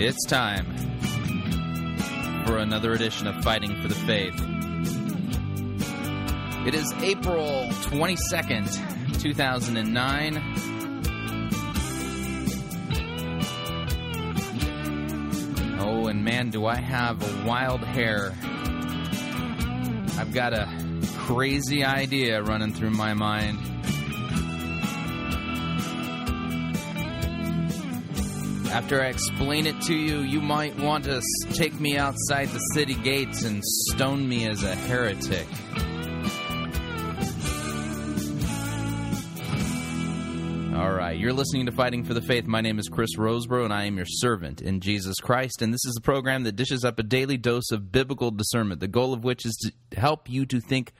It's time for another edition of Fighting for the Faith. It is April 22nd, 2009. Oh, and man, do I have wild hair. I've got a crazy idea running through my mind. After I explain it to you, you might want to take me outside the city gates and stone me as a heretic. All right, you're listening to Fighting for the Faith. My name is Chris Rosebrough, and I am your servant in Jesus Christ. And this is a program that dishes up a daily dose of biblical discernment, the goal of which is to help you to think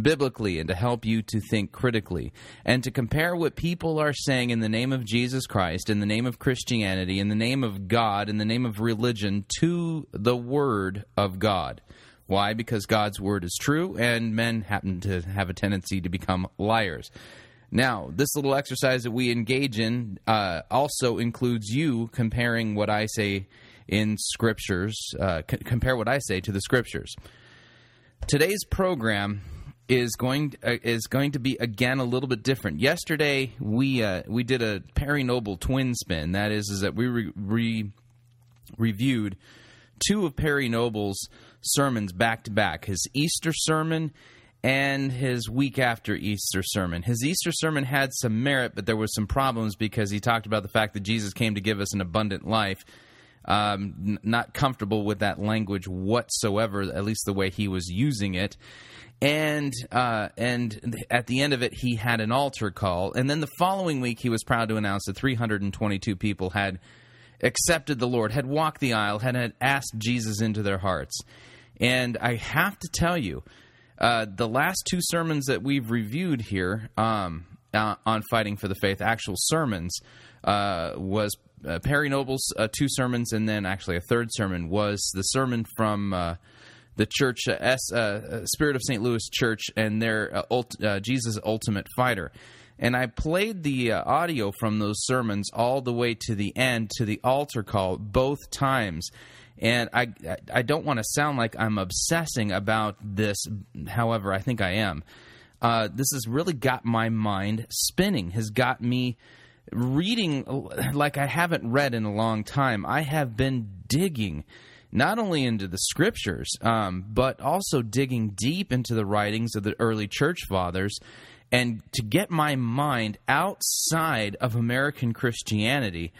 biblically and to help you to think critically and to compare what people are saying in the name of Jesus Christ, in the name of Christianity, in the name of God, in the name of religion to the Word of God. Why? Because God's Word is true and men happen to have a tendency to become liars. Now, this little exercise that we engage in uh, also includes you comparing what I say in scriptures, uh, c- compare what I say to the scriptures. Today's program is going uh, is going to be again a little bit different. Yesterday we uh, we did a Perry Noble twin spin. That is, is that we re- re- reviewed two of Perry Noble's sermons back to back. His Easter sermon and his week after Easter sermon. His Easter sermon had some merit, but there was some problems because he talked about the fact that Jesus came to give us an abundant life. Um, n- not comfortable with that language whatsoever, at least the way he was using it. And uh, and at the end of it, he had an altar call. And then the following week, he was proud to announce that 322 people had accepted the Lord, had walked the aisle, had, asked Jesus into their hearts. And I have to tell you, uh, the last two sermons that we've reviewed here um, uh, on fighting for the faith, actual sermons, uh, was uh, Perry Noble's uh, two sermons, and then actually a third sermon was the sermon from the church uh, S, uh, uh, Spirit of St. Louis Church and their ult- Jesus Ultimate Fighter. And I played the audio from those sermons all the way to the end to the altar call both times and I I don't want to sound like I'm obsessing about this. However, I think I am. Uh, this has really got my mind spinning. Has got me reading like I haven't read in a long time. I have been digging not only into the scriptures, um, but also digging deep into the writings of the early church fathers. And to get my mind outside of American Christianity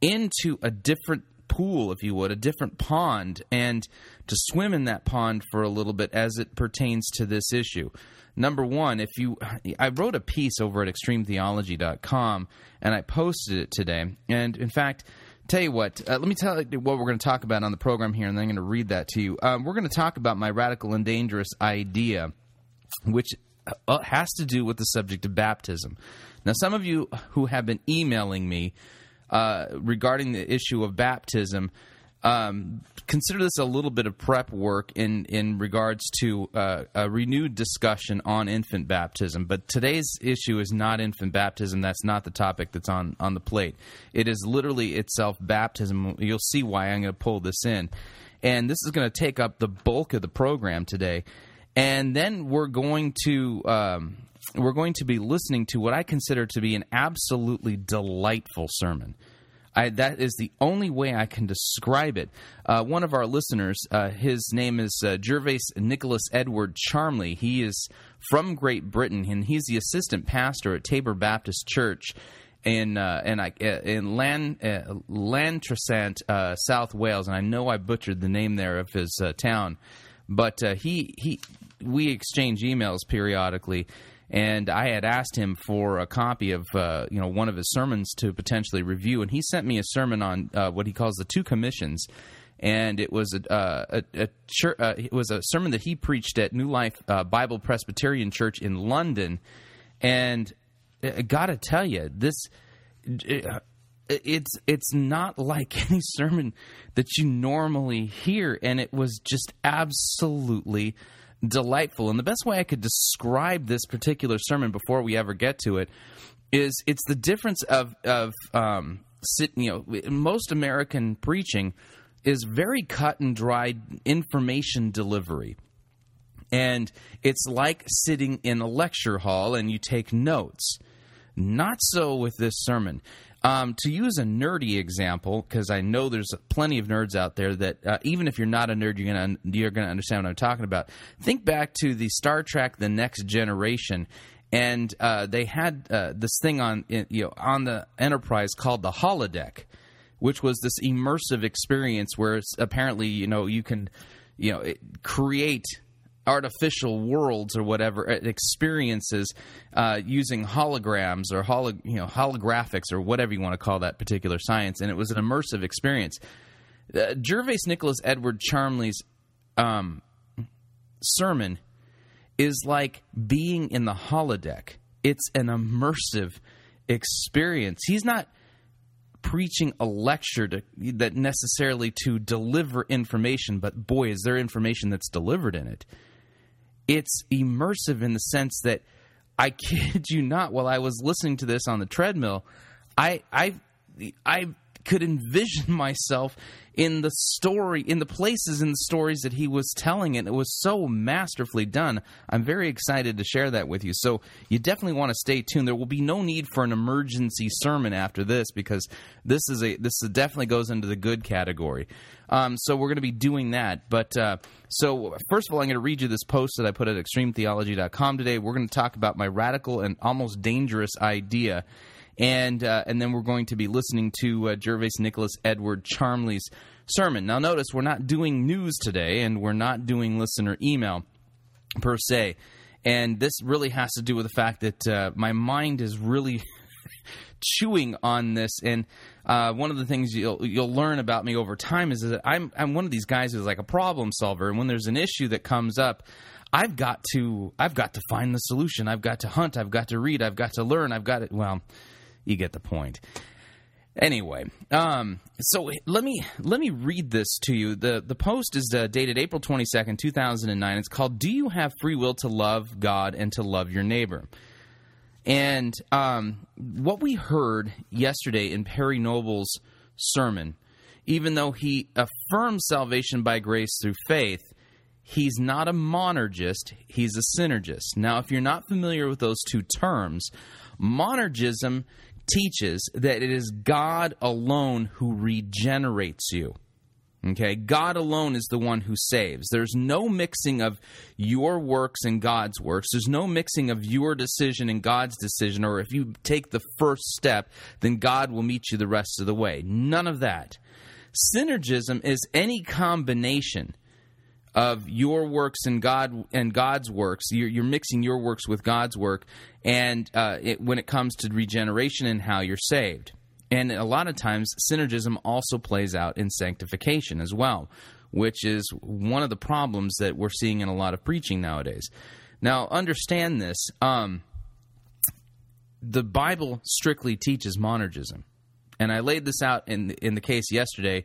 into a different pool, if you would, a different pond, and to swim in that pond for a little bit as it pertains to this issue. Number one, if you, I wrote a piece over at extremetheology.com and I posted it today. And in fact, tell you what, uh, let me tell you what we're going to talk about on the program here, and then I'm going to read that to you. Um, we're going to talk about my radical and dangerous idea, which uh, has to do with the subject of baptism. Now, some of you who have been emailing me uh, regarding the issue of baptism. Um, consider this a little bit of prep work in in regards to uh, a renewed discussion on infant baptism. But today's issue is not infant baptism. That's not the topic that's on on the plate. It is literally itself baptism. You'll see why I'm going to pull this in, and this is going to take up the bulk of the program today. And then we're going to um, we're going to be listening to what I consider to be an absolutely delightful sermon. I, that is the only way I can describe it. Uh, one of our listeners, uh, his name is uh, Gervase Nicholas Edward Charmley. He is from Great Britain, and he's the assistant pastor at Tabor Baptist Church in uh, in, uh, in Lan, uh, Llantrisant, uh, South Wales. And I know I butchered the name there of his uh, town, but uh, he he we exchange emails periodically and I had asked him for a copy of uh, you know one of his sermons to potentially review, and he sent me a sermon on uh, what he calls the two commissions, and it was a, uh, a, a uh, it was a sermon that he preached at New Life uh, Bible Presbyterian Church in London, and I gotta tell you this. it's it's not like any sermon that you normally hear, and it was just absolutely delightful. And the best way I could describe this particular sermon before we ever get to it is it's the difference of of um, sit, you know, most American preaching is very cut and dried information delivery. And it's like sitting in a lecture hall and you take notes. Not so with this sermon. Um, to use a nerdy example, because I know there's plenty of nerds out there that uh, even if you're not a nerd, you're gonna you're gonna understand what I'm talking about. Think back to the Star Trek: The Next Generation, and uh, they had uh, this thing on you know on the Enterprise called the holodeck, which was this immersive experience where apparently you know you can you know create artificial worlds or whatever uh, experiences uh, using holograms or holo, you know holographics or whatever you want to call that particular science, and it was an immersive experience. Uh, Gervase Nicholas Edward Charmley's um, sermon is like being in the holodeck. It's an immersive experience. He's not preaching a lecture to, that necessarily to deliver information, but boy, is there information that's delivered in it it's immersive in the sense that I kid you not, while I was listening to this on the treadmill, I I I could envision myself in the story, in the places in the stories that he was telling, and it was so masterfully done. I'm very excited to share that with you. So you definitely want to stay tuned. There will be no need for an emergency sermon after this because this is a this definitely goes into the good category. Um, so we're going to be doing that. But uh, so first of all, I'm going to read you this post that I put at extremetheology.com today. We're going to talk about my radical and almost dangerous idea and uh, and then we're going to be listening to uh, Gervase Nicholas Edward Charmley's sermon. Now, notice we're not doing news today, and we're not doing listener email per se, and this really has to do with the fact that uh, my mind is really chewing on this. And uh, one of the things you'll you'll learn about me over time is that I'm I'm one of these guys who's like a problem solver. And when there's an issue that comes up I've got to I've got to find the solution. I've got to hunt. I've got to read. I've got to learn. I've got to well you get the point. Anyway, um, so let me let me read this to you. the The post is uh, dated April twenty second, two thousand and nine. It's called "Do You Have Free Will to Love God and to Love Your Neighbor?" And um, what we heard yesterday in Perry Noble's sermon, even though he affirms salvation by grace through faith, he's not a monergist; he's a synergist. Now, if you're not familiar with those two terms, monergism teaches that it is God alone who regenerates you. Okay, God alone is the one who saves. There's no mixing of your works and God's works. There's no mixing of your decision and God's decision, or if you take the first step, then God will meet you the rest of the way. None of that. Synergism is any combination of your works and God and God's works. You're, you're mixing your works with God's work, and uh, it, when it comes to regeneration and how you're saved. And a lot of times, synergism also plays out in sanctification as well, which is one of the problems that we're seeing in a lot of preaching nowadays. Now, understand this. Um, the Bible strictly teaches monergism. And I laid this out in in the case yesterday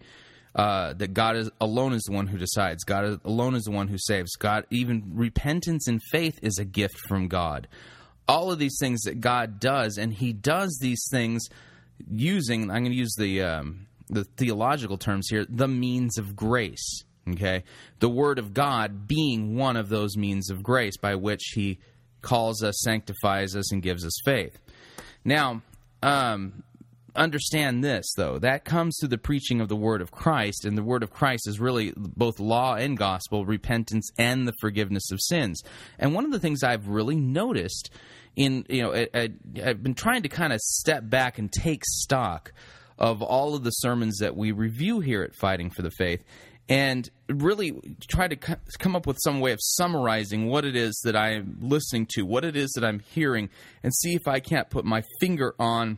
uh, that God is alone is the one who decides. God alone is the one who saves. God, even repentance and faith is a gift from God. All of these things that God does, and He does these things using. I'm going to use the um, the theological terms here. The means of grace. Okay, the Word of God being one of those means of grace by which He calls us, sanctifies us, and gives us faith. Now, um, understand this though. That comes through the preaching of the word of christ and the word of christ is really both law and gospel repentance and the forgiveness of sins. And one of the things i've really noticed in you know I, i've been trying to kind of step back and take stock of all of the sermons that we review here at fighting for the faith and really try to come up with some way of summarizing what it is that i'm listening to what it is that i'm hearing and see if i can't put my finger on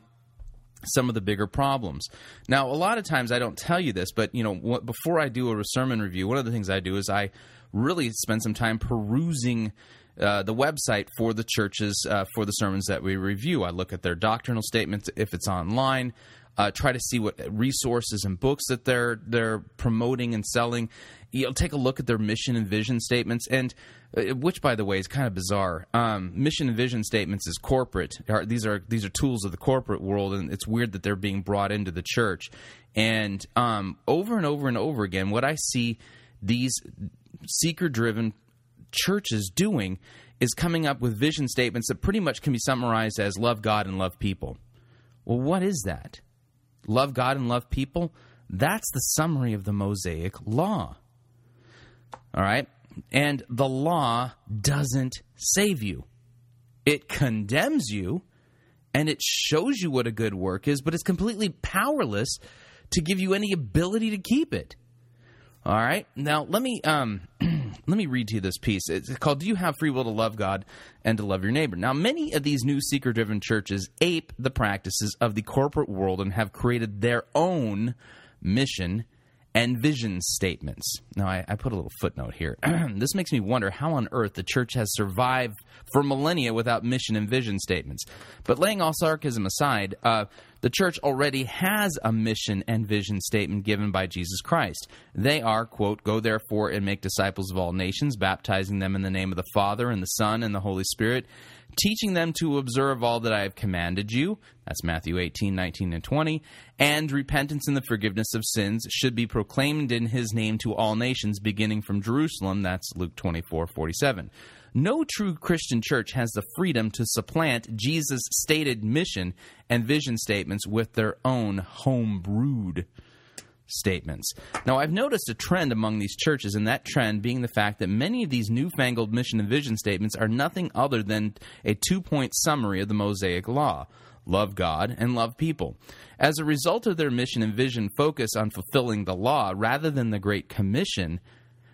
some of the bigger problems. Now, a lot of times I don't tell you this, but you know, what, before I do a sermon review, one of the things I do is I really spend some time perusing uh, the website for the churches uh, for the sermons that we review. I look at their doctrinal statements if it's online. Uh, try to see what resources and books that they're they're promoting and selling. You know, take a look at their mission and vision statements, and uh, which, by the way, is kind of bizarre. Um, mission and vision statements is corporate. These are these are tools of the corporate world, and it's weird that they're being brought into the church. And um, over and over and over again, what I see these seeker-driven churches doing is coming up with vision statements that pretty much can be summarized as love God and love people. Well, what is that? Love God and love people? That's the summary of the Mosaic Law. All right? And the law doesn't save you, it condemns you and it shows you what a good work is, but it's completely powerless to give you any ability to keep it. All right. Now let me um, let me read to you this piece. It's called "Do You Have Free Will to Love God and to Love Your Neighbor?" Now, many of these new seeker-driven churches ape the practices of the corporate world and have created their own mission and vision statements. Now, I, I, put a little footnote here. this makes me wonder how on earth the church has survived for millennia without mission and vision statements. But laying all sarcasm aside, uh, the church already has a mission and vision statement given by Jesus Christ. They are, quote, Go therefore and make disciples of all nations, baptizing them in the name of the Father and the Son and the Holy Spirit teaching them to observe all that I have commanded you. That's Matthew 18, 19, and 20. And repentance and the forgiveness of sins should be proclaimed in his name to all nations, beginning from Jerusalem. That's Luke 24, 47. No true Christian church has the freedom to supplant Jesus' stated mission and vision statements with their own home brewed statements. Now, I've noticed a trend among these churches, and that trend being the fact that many of these newfangled mission and vision statements are nothing other than a two point summary of the Mosaic Law love God and love people. As a result of their mission and vision focus on fulfilling the law rather than the Great Commission,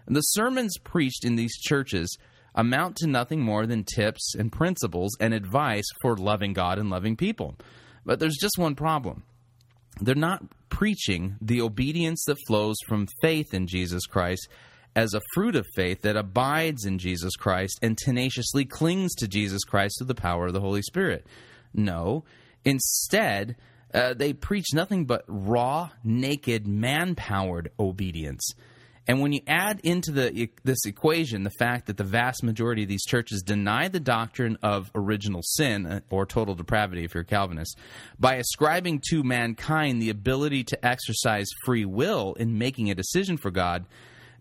the sermons preached in these churches amount to nothing more than tips and principles and advice for loving God and loving people. But there's just one problem they're not preaching the obedience that flows from faith in Jesus Christ as a fruit of faith that abides in Jesus Christ and tenaciously clings to Jesus Christ through the power of the Holy Spirit. No, instead, uh, they preach nothing but raw, naked, man powered obedience. And when you add into the this equation the fact that the vast majority of these churches deny the doctrine of original sin uh, or total depravity if you're a Calvinist by ascribing to mankind the ability to exercise free will in making a decision for God,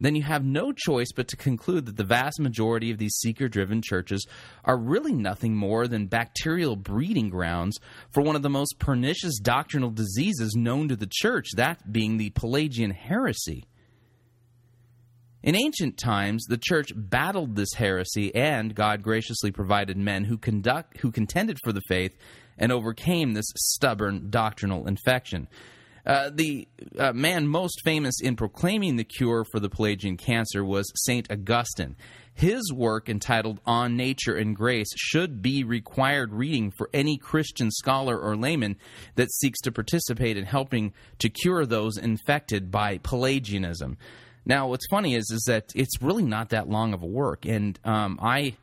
then you have no choice but to conclude that the vast majority of these seeker driven churches are really nothing more than bacterial breeding grounds for one of the most pernicious doctrinal diseases known to the church, that being the Pelagian heresy. In ancient times, the church battled this heresy, and God graciously provided men who conduct who contended for the faith and overcame this stubborn doctrinal infection. Uh, the uh, man most famous in proclaiming the cure for the Pelagian cancer was Saint Augustine. His work entitled On Nature and Grace should be required reading for any Christian scholar or layman that seeks to participate in helping to cure those infected by Pelagianism. Now, what's funny is is that it's really not that long of a work, and um, I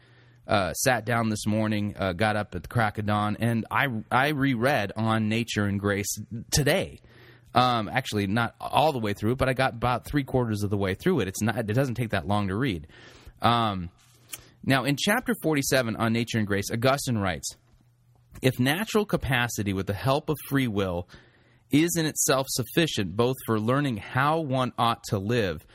uh, sat down this morning, uh, got up at the crack of dawn, and I I reread on nature and grace today. Um, actually, not all the way through but I got about three quarters of the way through it. It's not. It doesn't take that long to read. Um, now, in chapter forty-seven on nature and grace, Augustine writes, "If natural capacity, with the help of free will, is in itself sufficient both for learning how one ought to live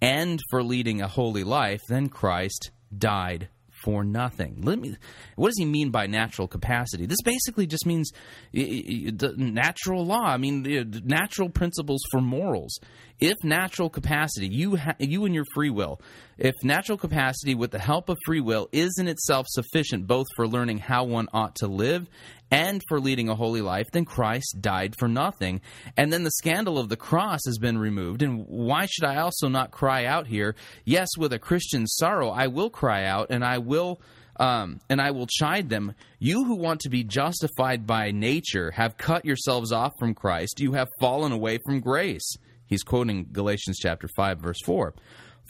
and for leading a holy life, then Christ died for nothing. Let me. What does he mean by natural capacity? This basically just means natural law. I mean, natural principles for morals. If natural capacity, you ha- you and your free will, if natural capacity with the help of free will is in itself sufficient both for learning how one ought to live and for leading a holy life, then Christ died for nothing. And then the scandal of the cross has been removed. And why should I also not cry out here? Yes, with a Christian sorrow, I will cry out and I will. Um, and I will chide them. You who want to be justified by nature have cut yourselves off from Christ. You have fallen away from grace. He's quoting Galatians chapter 5, verse 4.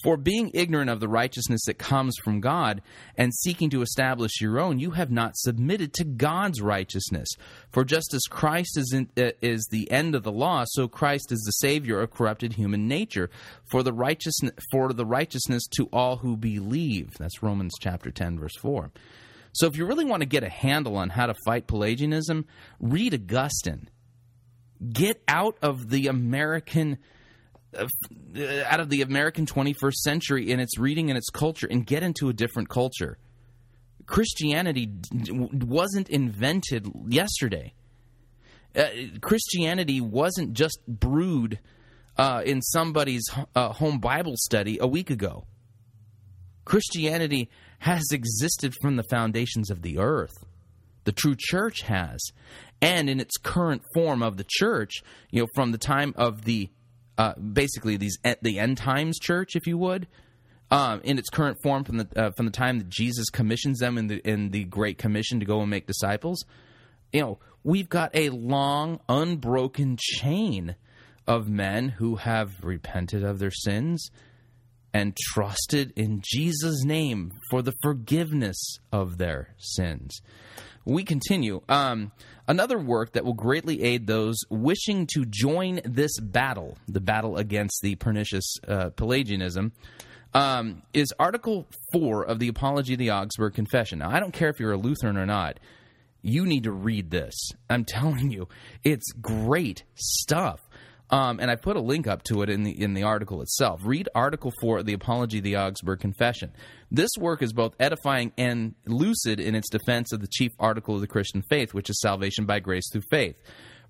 For being ignorant of the righteousness that comes from God and seeking to establish your own, you have not submitted to God's righteousness. For just as Christ is, in, uh, is the end of the law, so Christ is the Savior of corrupted human nature for the righteousness for the righteousness to all who believe. That's Romans chapter ten, verse four. So if you really want to get a handle on how to fight Pelagianism, read Augustine. Get out of the American uh, out of the American 21st century in its reading and its culture and get into a different culture. Christianity wasn't invented yesterday. Uh, Christianity wasn't just brewed uh, in somebody's uh, home Bible study a week ago. Christianity has existed from the foundations of the earth. The true church has. And in its current form of the church, you know, from the time of the uh, basically these the end times church, if you would, um, in its current form from the uh, from the time that Jesus commissions them in the in the Great Commission to go and make disciples. You know, we've got a long, unbroken chain of men who have repented of their sins and trusted in Jesus' name for the forgiveness of their sins. We continue. Um, another work that will greatly aid those wishing to join this battle, the battle against the pernicious uh, Pelagianism, um, is Article 4 of the Apology of the Augsburg Confession. Now, I don't care if you're a Lutheran or not. You need to read this. I'm telling you, it's great stuff. Um, and I put a link up to it in the in the article itself. Read Article Four of the Apology of the Augsburg Confession. This work is both edifying and lucid in its defense of the chief article of the Christian faith, which is salvation by grace through faith.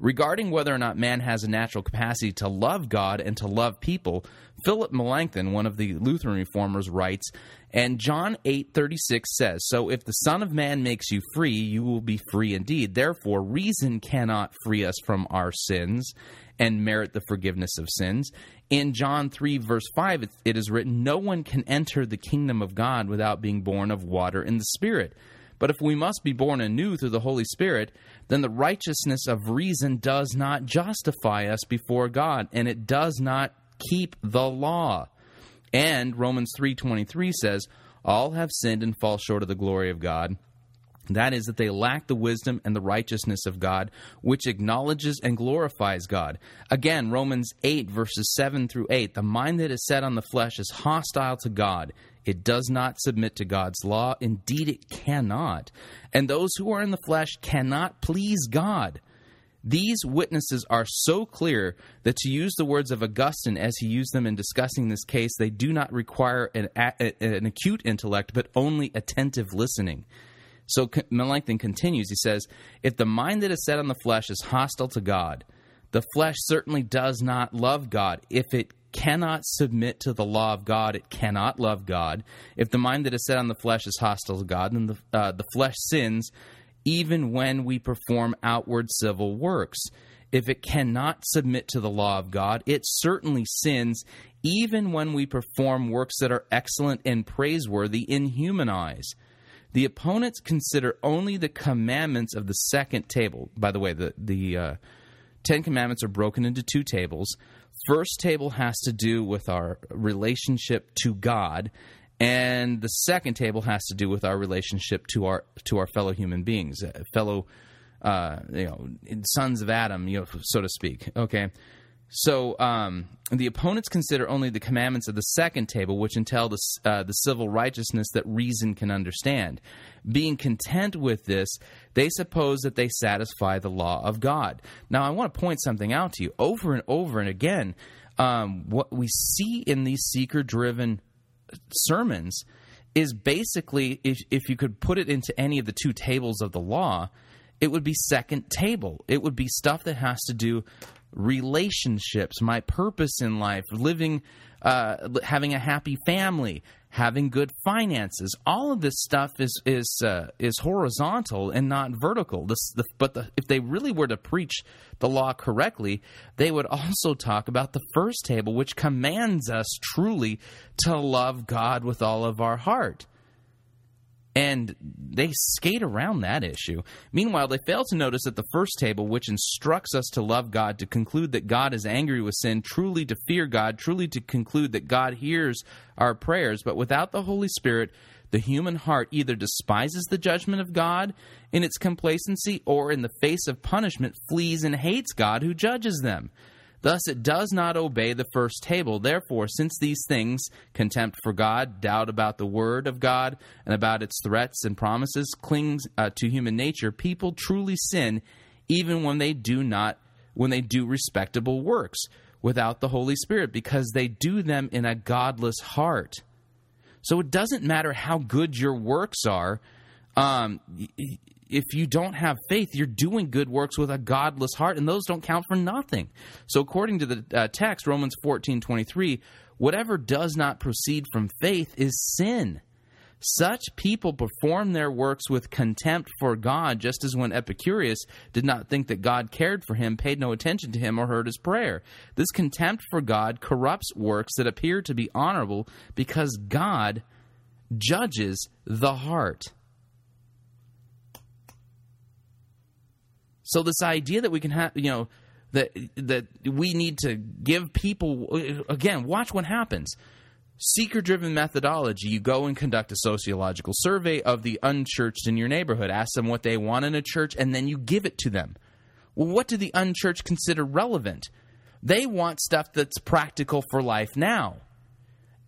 Regarding whether or not man has a natural capacity to love God and to love people, Philip Melanchthon, one of the Lutheran reformers, writes, and John 8:36 says, "So if the Son of Man makes you free, you will be free indeed. Therefore, reason cannot free us from our sins, and merit the forgiveness of sins. In John 3, verse 5, it is written, No one can enter the kingdom of God without being born of water and the Spirit. But if we must be born anew through the Holy Spirit, then the righteousness of reason does not justify us before God, and it does not keep the law. And Romans 3:23 says, "All have sinned and fall short of the glory of God." That is, that they lack the wisdom and the righteousness of God, which acknowledges and glorifies God. Again, Romans 8, verses 7 through 8 the mind that is set on the flesh is hostile to God. It does not submit to God's law. Indeed, it cannot. And those who are in the flesh cannot please God. These witnesses are so clear that to use the words of Augustine as he used them in discussing this case, they do not require an, an acute intellect, but only attentive listening. So Melanchthon continues. He says, If the mind that is set on the flesh is hostile to God, the flesh certainly does not love God. If it cannot submit to the law of God, it cannot love God. If the mind that is set on the flesh is hostile to God, then the, uh, the flesh sins even when we perform outward civil works. If it cannot submit to the law of God, it certainly sins even when we perform works that are excellent and praiseworthy in human eyes. The opponents consider only the commandments of the second table. By the way, the the uh, Ten Commandments are broken into two tables. First table has to do with our relationship to God, and the second table has to do with our relationship to our to our fellow human beings, uh, fellow uh, you know sons of Adam, you know, so to speak. Okay, so um, the opponents consider only the commandments of the second table, which entail the, uh, the civil righteousness that reason can understand. Being content with this, they suppose that they satisfy the law of God. Now, I want to point something out to you over and over and again. Um, what we see in these seeker driven sermons is basically, if, if you could put it into any of the two tables of the law, it would be second table. It would be stuff that has to do relationships, my purpose in life, living, uh, having a happy family, having good finances. All of this stuff is is uh, is horizontal and not vertical. This, the, but the, if they really were to preach the law correctly, they would also talk about the first table, which commands us truly to love God with all of our heart. And they skate around that issue. Meanwhile, they fail to notice that the first table, which instructs us to love God, to conclude that God is angry with sin, truly to fear God, truly to conclude that God hears our prayers, but without the Holy Spirit, the human heart either despises the judgment of God in its complacency or in the face of punishment flees and hates God who judges them. Thus, it does not obey the first table. Therefore, since these things, contempt for God, doubt about the word of God, and about its threats and promises, clings uh, to human nature, people truly sin even when they do not, when they do respectable works without the Holy Spirit, because they do them in a godless heart. So it doesn't matter how good your works are. Um, if you don't have faith, you're doing good works with a godless heart, and those don't count for nothing. So, according to the uh, text, Romans 14 23, whatever does not proceed from faith is sin. Such people perform their works with contempt for God, just as when Epicurus did not think that God cared for him, paid no attention to him, or heard his prayer. This contempt for God corrupts works that appear to be honorable because God judges the heart. So this idea that we can have, you know, that that we need to give people again, watch what happens. Seeker driven methodology. You go and conduct a sociological survey of the unchurched in your neighborhood. Ask them what they want in a church, and then you give it to them. Well, what do the unchurched consider relevant? They want stuff that's practical for life now.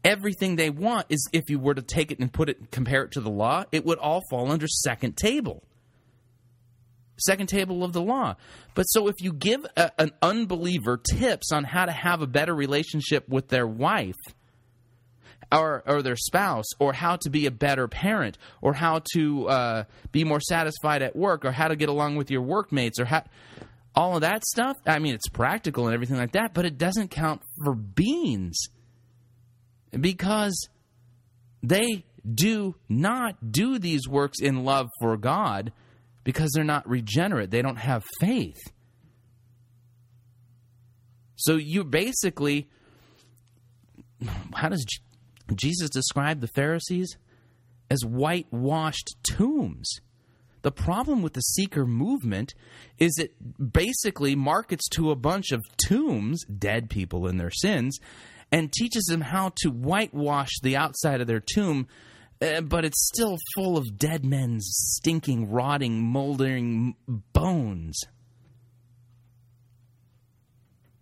Everything they want is if you were to take it and put it compare it to the law, it would all fall under second table second table of the law. But so if you give a, an unbeliever tips on how to have a better relationship with their wife, or, or their spouse, or how to be a better parent, or how to uh, be more satisfied at work, or how to get along with your workmates, or how, all of that stuff. I mean, it's practical and everything like that, but it doesn't count for beans because they do not do these works in love for God because they're not regenerate. They don't have faith. So you basically, how does Jesus describe the Pharisees? As whitewashed tombs. The problem with the seeker movement is it basically markets to a bunch of tombs, dead people in their sins, and teaches them how to whitewash the outside of their tomb uh, but it's still full of dead men's stinking, rotting, moldering bones.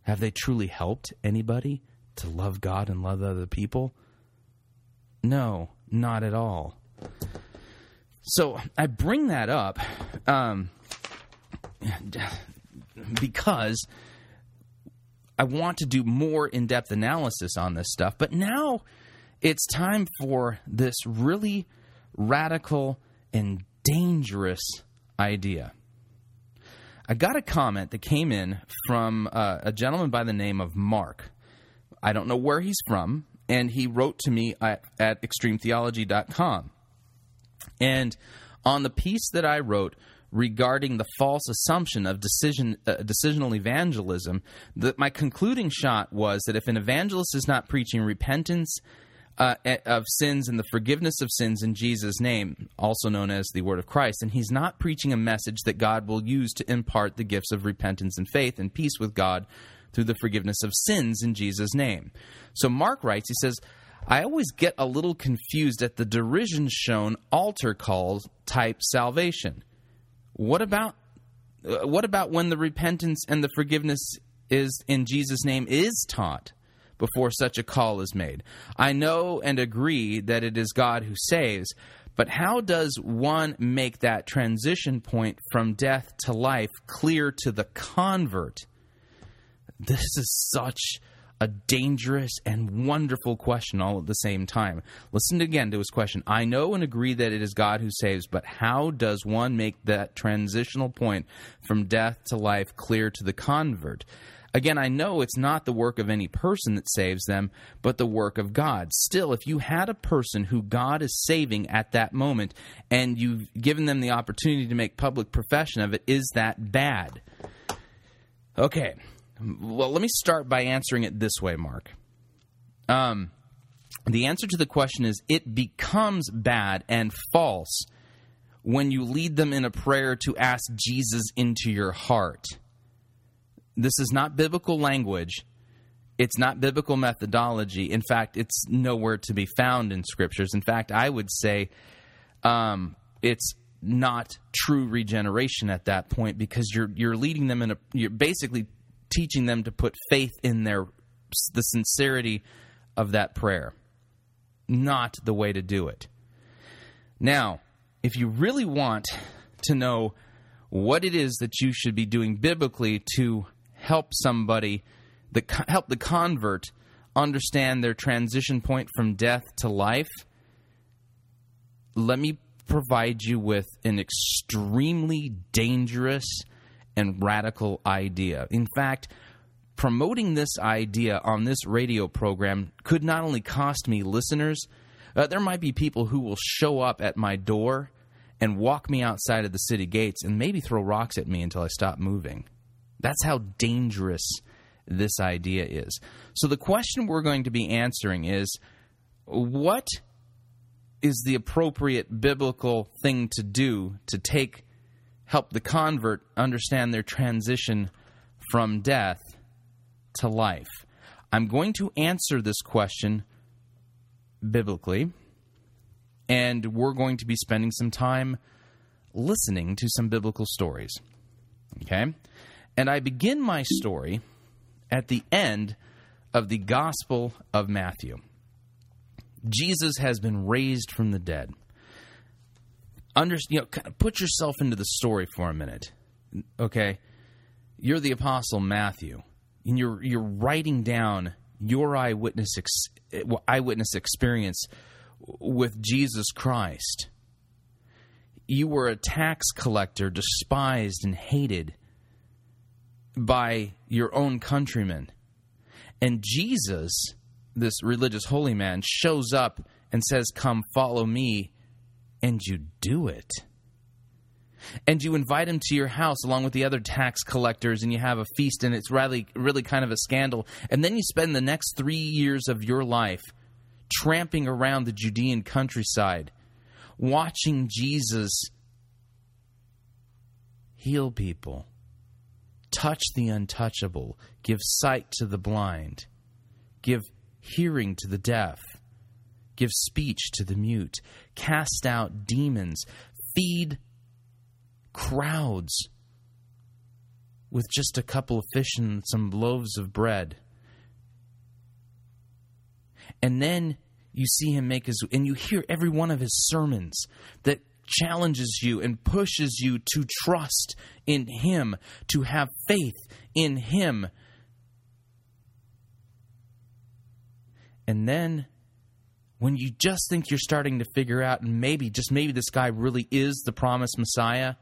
Have they truly helped anybody to love God and love other people? No, not at all. So I bring that up um, because I want to do more in depth analysis on this stuff. But now it's time for this really radical and dangerous idea. I got a comment that came in from uh, a gentleman by the name of Mark. I don't know where he's from, and he wrote to me at, at extremetheology.com. And on the piece that I wrote regarding the false assumption of decision uh, decisional evangelism, that my concluding shot was that if an evangelist is not preaching repentance uh, of sins and the forgiveness of sins in Jesus' name, also known as the Word of Christ. And he's not preaching a message that God will use to impart the gifts of repentance and faith and peace with God through the forgiveness of sins in Jesus' name. So Mark writes, he says, I always get a little confused at the derision shown altar calls type salvation. What about uh, what about when the repentance and the forgiveness is in Jesus' name is taught? Before such a call is made. I know and agree that it is God who saves, but how does one make that transition point from death to life clear to the convert? This is such a dangerous and wonderful question all at the same time. Listen again to his question. I know and agree that it is God who saves, but how does one make that transitional point from death to life clear to the convert? Again, I know it's not the work of any person that saves them, but the work of God. Still, if you had a person who God is saving at that moment and you've given them the opportunity to make public profession of it, is that bad? Okay. Well, let me start by answering it this way, Mark. Um, The answer to the question is it becomes bad and false when you lead them in a prayer to ask Jesus into your heart. This is not biblical language. It's not biblical methodology. In fact, it's nowhere to be found in scriptures. In fact, I would say um, it's not true regeneration at that point because you're you're leading them in a you're basically teaching them to put faith in their the sincerity of that prayer. Not the way to do it. Now, if you really want to know what it is that you should be doing biblically to help somebody the help the convert understand their transition point from death to life, let me provide you with an extremely dangerous and radical idea. In fact, promoting this idea on this radio program could not only cost me listeners, uh, there might be people who will show up at my door and walk me outside of the city gates and maybe throw rocks at me until I stop moving. That's how dangerous this idea is. So, the question we're going to be answering is what is the appropriate biblical thing to do to take help the convert understand their transition from death to life? I'm going to answer this question biblically, and we're going to be spending some time listening to some biblical stories. Okay? And I begin my story at the end of the Gospel of Matthew. Jesus has been raised from the dead. Under, you know, kind of put yourself into the story for a minute. Okay, you're the apostle Matthew, and you're you're writing down your eyewitness ex, eyewitness experience with Jesus Christ. You were a tax collector, despised and hated by your own countrymen. And Jesus this religious holy man shows up and says, Come follow me, and you do it. And you invite him to your house along with the other tax collectors, and you have a feast, and it's really, really kind of a scandal. And then you spend the next three years of your life tramping around the Judean countryside, watching Jesus heal people, touch the untouchable, give sight to the blind, give hearing to the deaf, give speech to the mute, cast out demons, feed crowds with just a couple of fish and some loaves of bread. And then you see him make his, and you hear every one of his sermons that challenges you and pushes you to trust in him, to have faith in him, And then when you just think you're starting to figure out, and maybe, just maybe, this guy really is the promised Messiah,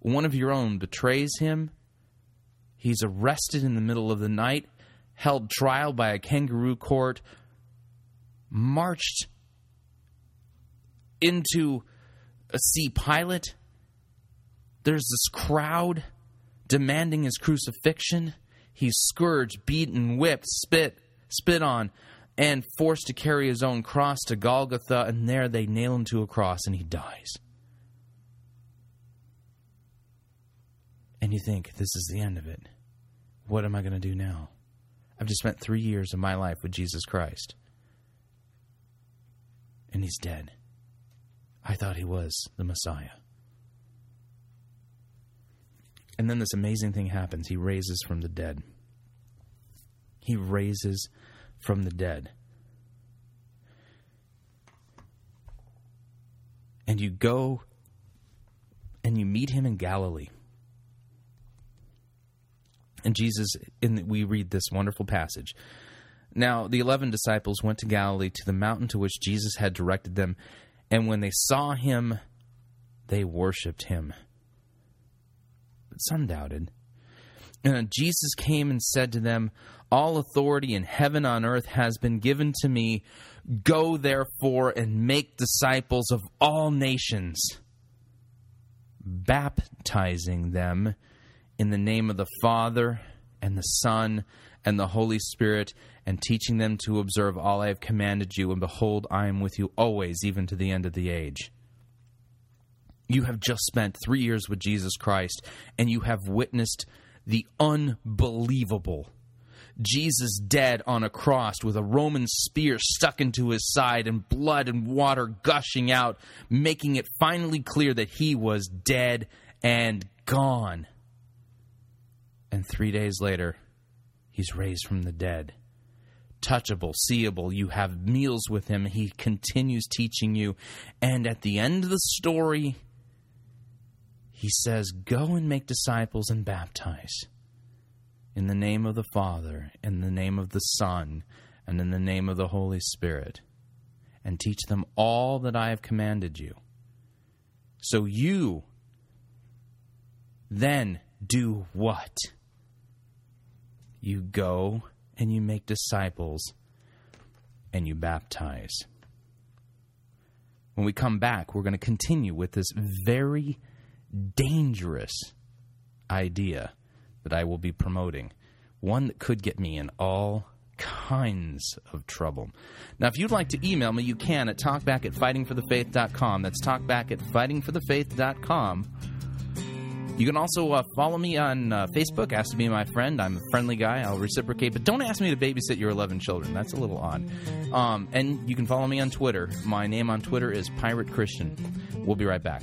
one of your own betrays him. He's arrested in the middle of the night, held trial by a kangaroo court, marched into a sea Pilate. There's this crowd demanding his crucifixion. He's scourged, beaten, whipped, spit, spit on, and forced to carry his own cross to Golgotha, and there they nail him to a cross and he dies. And you think, this is the end of it. What am I going to do now? I've just spent three years of my life with Jesus Christ. And he's dead. I thought he was the Messiah. And then this amazing thing happens. He raises from the dead. He raises from the dead. And you go and you meet him in Galilee. And Jesus, in we read this wonderful passage. Now the eleven disciples went to Galilee to the mountain to which Jesus had directed them, and when they saw him, they worshipped him. But some doubted. And Jesus came and said to them, all authority in heaven on earth has been given to me. Go therefore and make disciples of all nations, baptizing them in the name of the Father and the Son and the Holy Spirit, and teaching them to observe all I have commanded you, and behold, I am with you always, even to the end of the age. You have just spent three years with Jesus Christ, and you have witnessed the unbelievable. Jesus dead on a cross with a Roman spear stuck into his side and blood and water gushing out, making it finally clear that he was dead and gone. And three days later, he's raised from the dead. Touchable, seeable, you have meals with him. He continues teaching you. And at the end of the story, he says, Go and make disciples and baptize in the name of the Father, in the name of the Son, and in the name of the Holy Spirit, and teach them all that I have commanded you. So you then do what? You go and you make disciples and you baptize. When we come back, we're going to continue with this very dangerous idea that I will be promoting, one that could get me in all kinds of trouble. Now, if you'd like to email me, you can at talkback at fightingforthefaith.com. That's talkback at fightingforthefaith.com. You can also uh, follow me on uh, Facebook. Ask to be my friend. I'm a friendly guy. I'll reciprocate, but don't ask me to babysit your 11 children. That's a little odd. Um, and you can follow me on Twitter. My name on Twitter is Pirate Christian. We'll be right back.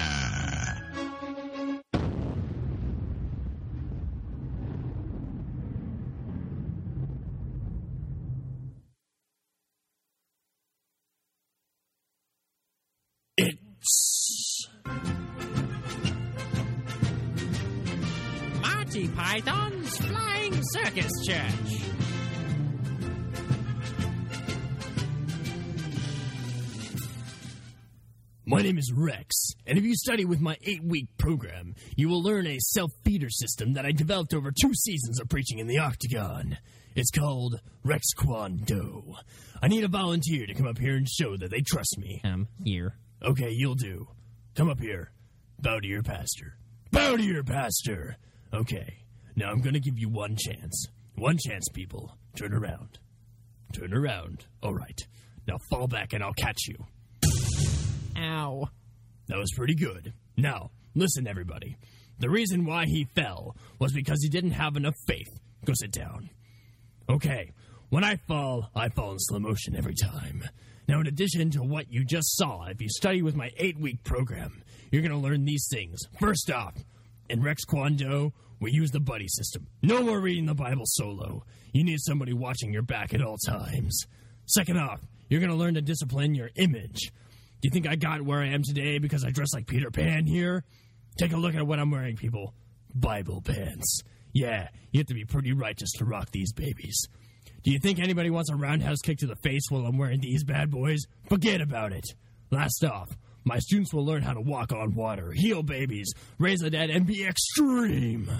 Church. My name is Rex, and if you study with my eight week program, you will learn a self feeder system that I developed over two seasons of preaching in the Octagon. It's called Rex Kwon Do. I need a volunteer to come up here and show that they trust me. Um, here. Okay, you'll do. Come up here. Bow to your pastor. Bow to your pastor. Okay, now I'm gonna give you one chance. One chance, people. Turn around. Turn around. All right. Now fall back and I'll catch you. Ow. That was pretty good. Now, listen, everybody. The reason why he fell was because he didn't have enough faith. Go sit down. Okay, when I fall, I fall in slow motion every time. Now, in addition to what you just saw, if you study with my eight week program, you're going to learn these things. First off, in Rex Kwon Do, we use the buddy system. No more reading the Bible solo. You need somebody watching your back at all times. Second off, you're going to learn to discipline your image. Do you think I got where I am today because I dress like Peter Pan here? Take a look at what I'm wearing, people. Bible pants. Yeah, you have to be pretty righteous to rock these babies. Do you think anybody wants a roundhouse kick to the face while I'm wearing these bad boys? Forget about it. Last off, my students will learn how to walk on water, heal babies, raise the dead, and be extreme.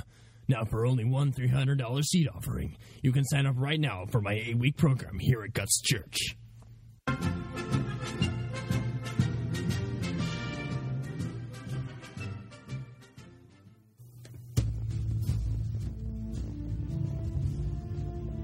Now, for only one $300 seat offering, you can sign up right now for my eight week program here at Guts Church.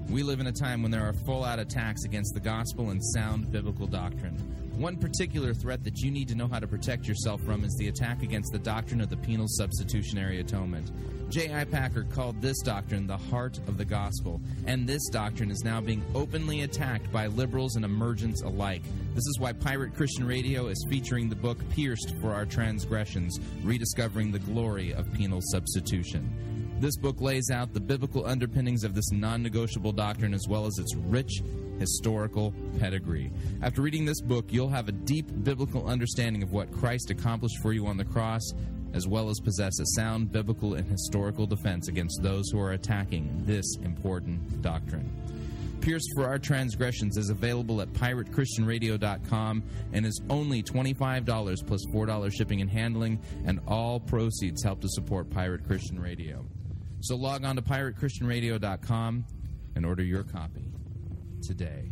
We live in a time when there are full out attacks against the gospel and sound biblical doctrine. One particular threat that you need to know how to protect yourself from is the attack against the doctrine of the penal substitutionary atonement. J.I. Packer called this doctrine the heart of the gospel, and this doctrine is now being openly attacked by liberals and emergents alike. This is why Pirate Christian Radio is featuring the book Pierced for Our Transgressions Rediscovering the Glory of Penal Substitution. This book lays out the biblical underpinnings of this non negotiable doctrine as well as its rich historical pedigree. After reading this book, you'll have a deep biblical understanding of what Christ accomplished for you on the cross as well as possess a sound biblical and historical defense against those who are attacking this important doctrine. Pierced for Our Transgressions is available at piratechristianradio.com and is only $25 plus $4 shipping and handling, and all proceeds help to support Pirate Christian Radio. So log on to piratechristianradio.com and order your copy today.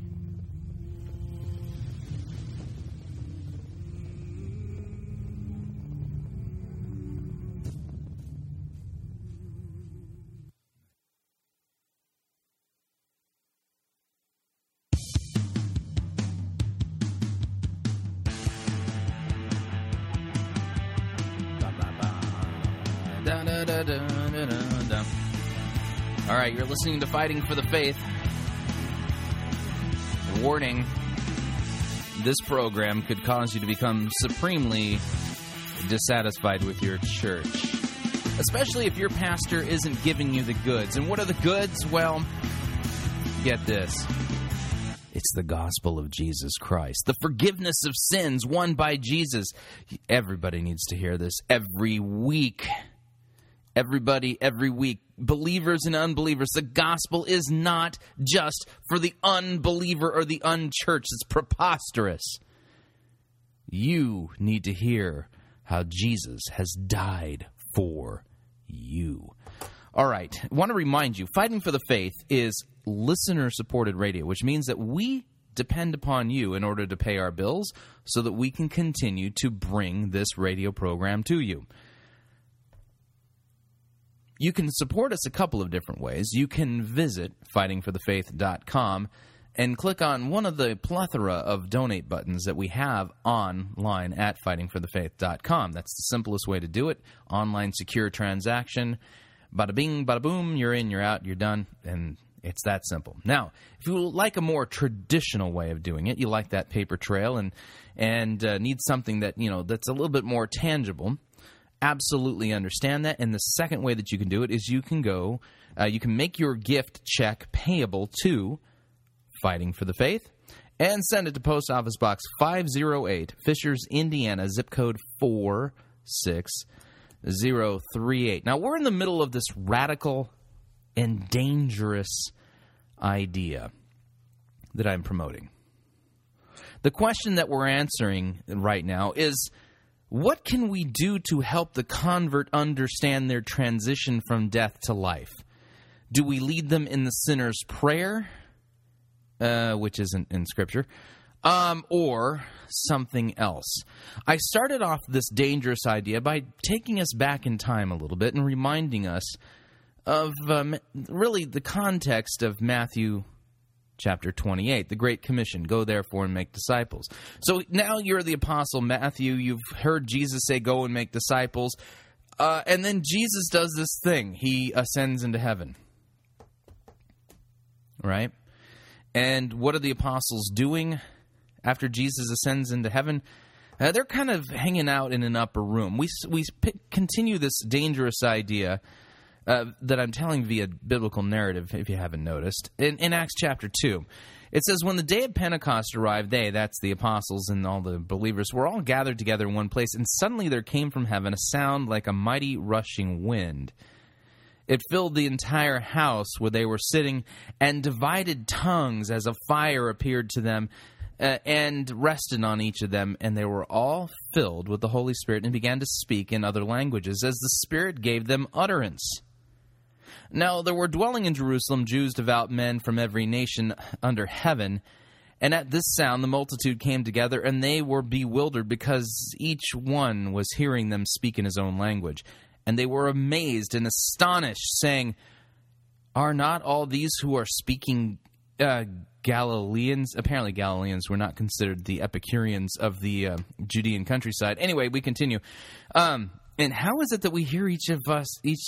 All right, you're listening to Fighting for the Faith. Warning this program could cause you to become supremely dissatisfied with your church, especially if your pastor isn't giving you the goods. And what are the goods? Well, get this. It's the gospel of Jesus Christ, the forgiveness of sins won by Jesus. Everybody needs to hear this every week everybody every week, believers and unbelievers. The gospel is not just for the unbeliever or the unchurched. It's preposterous. You need to hear how Jesus has died for you. All right, I want to remind you Fighting for the Faith is listener supported radio, which means that we depend upon you in order to pay our bills so that we can continue to bring this radio program to you you can support us a couple of different ways. You can visit fightingforthefaith.com and click on one of the plethora of donate buttons that we have online at fightingforthefaith.com. That's the simplest way to do it. Online secure transaction. Bada bing, bada boom, you're in, you're out, you're done, and it's that simple. Now, if you like a more traditional way of doing it, you like that paper trail and and uh, need something that you know that's a little bit more tangible absolutely understand that. And the second way that you can do it is you can go, uh, you can make your gift check payable to Fighting for the Faith and send it to Post Office Box 508, Fishers, Indiana, zip code 46038. Now, we're in the middle of this radical and dangerous idea that I'm promoting. The question that we're answering right now is what can we do to help the convert understand their transition from death to life? Do we lead them in the sinner's prayer, uh, which isn't in Scripture, um, or something else? I started off this dangerous idea by taking us back in time a little bit and reminding us of um, really the context of Matthew chapter 28, the Great Commission go therefore and make disciples. So now you're the Apostle Matthew. You've heard Jesus say, go and make disciples. Uh, and then Jesus does this thing he ascends into heaven. Right? And what are the apostles doing after Jesus ascends into heaven? Uh, they're kind of hanging out in an upper room. We, we continue this dangerous idea uh, that I'm telling via biblical narrative, if you haven't noticed. In, in Acts chapter 2, it says, When the day of Pentecost arrived, they, that's the apostles and all the believers, were all gathered together in one place, and suddenly there came from heaven a sound like a mighty rushing wind. It filled the entire house where they were sitting, and divided tongues as a fire appeared to them. Uh, and rested on each of them, and they were all filled with the Holy Spirit and began to speak in other languages as the Spirit gave them utterance. Now there were dwelling in Jerusalem Jews, devout men from every nation under heaven. And at this sound the multitude came together, and they were bewildered, because each one was hearing them speak in his own language. And they were amazed and astonished, saying, Are not all these who are speaking uh, Galileans? Apparently, Galileans were not considered the Epicureans of the uh, Judean countryside. Anyway, we continue. Um, and how is it that we hear each of us, each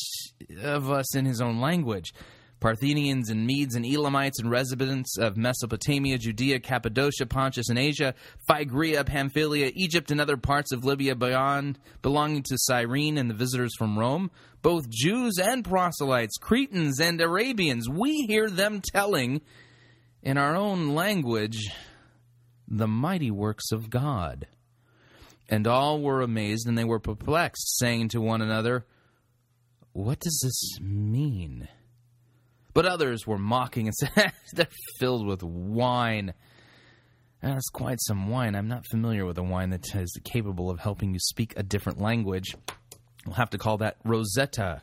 of us in his own language? Parthians and Medes and Elamites and residents of Mesopotamia, Judea, Cappadocia, Pontus and Asia, Phrygia, Pamphylia, Egypt, and other parts of Libya beyond, belonging to Cyrene and the visitors from Rome, both Jews and proselytes, Cretans and Arabians, we hear them telling in our own language the mighty works of God. And all were amazed and they were perplexed, saying to one another, What does this mean? But others were mocking and said, They're filled with wine. Ah, That's quite some wine. I'm not familiar with a wine that is capable of helping you speak a different language. We'll have to call that Rosetta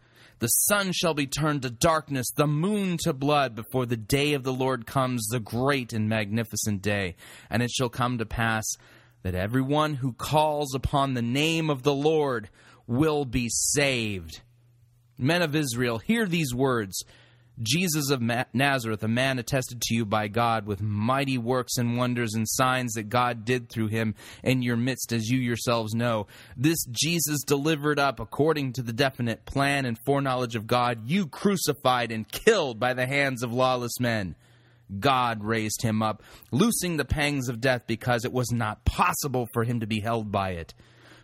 The sun shall be turned to darkness, the moon to blood, before the day of the Lord comes, the great and magnificent day. And it shall come to pass that everyone who calls upon the name of the Lord will be saved. Men of Israel, hear these words. Jesus of Nazareth, a man attested to you by God with mighty works and wonders and signs that God did through him in your midst, as you yourselves know. This Jesus delivered up according to the definite plan and foreknowledge of God, you crucified and killed by the hands of lawless men. God raised him up, loosing the pangs of death because it was not possible for him to be held by it.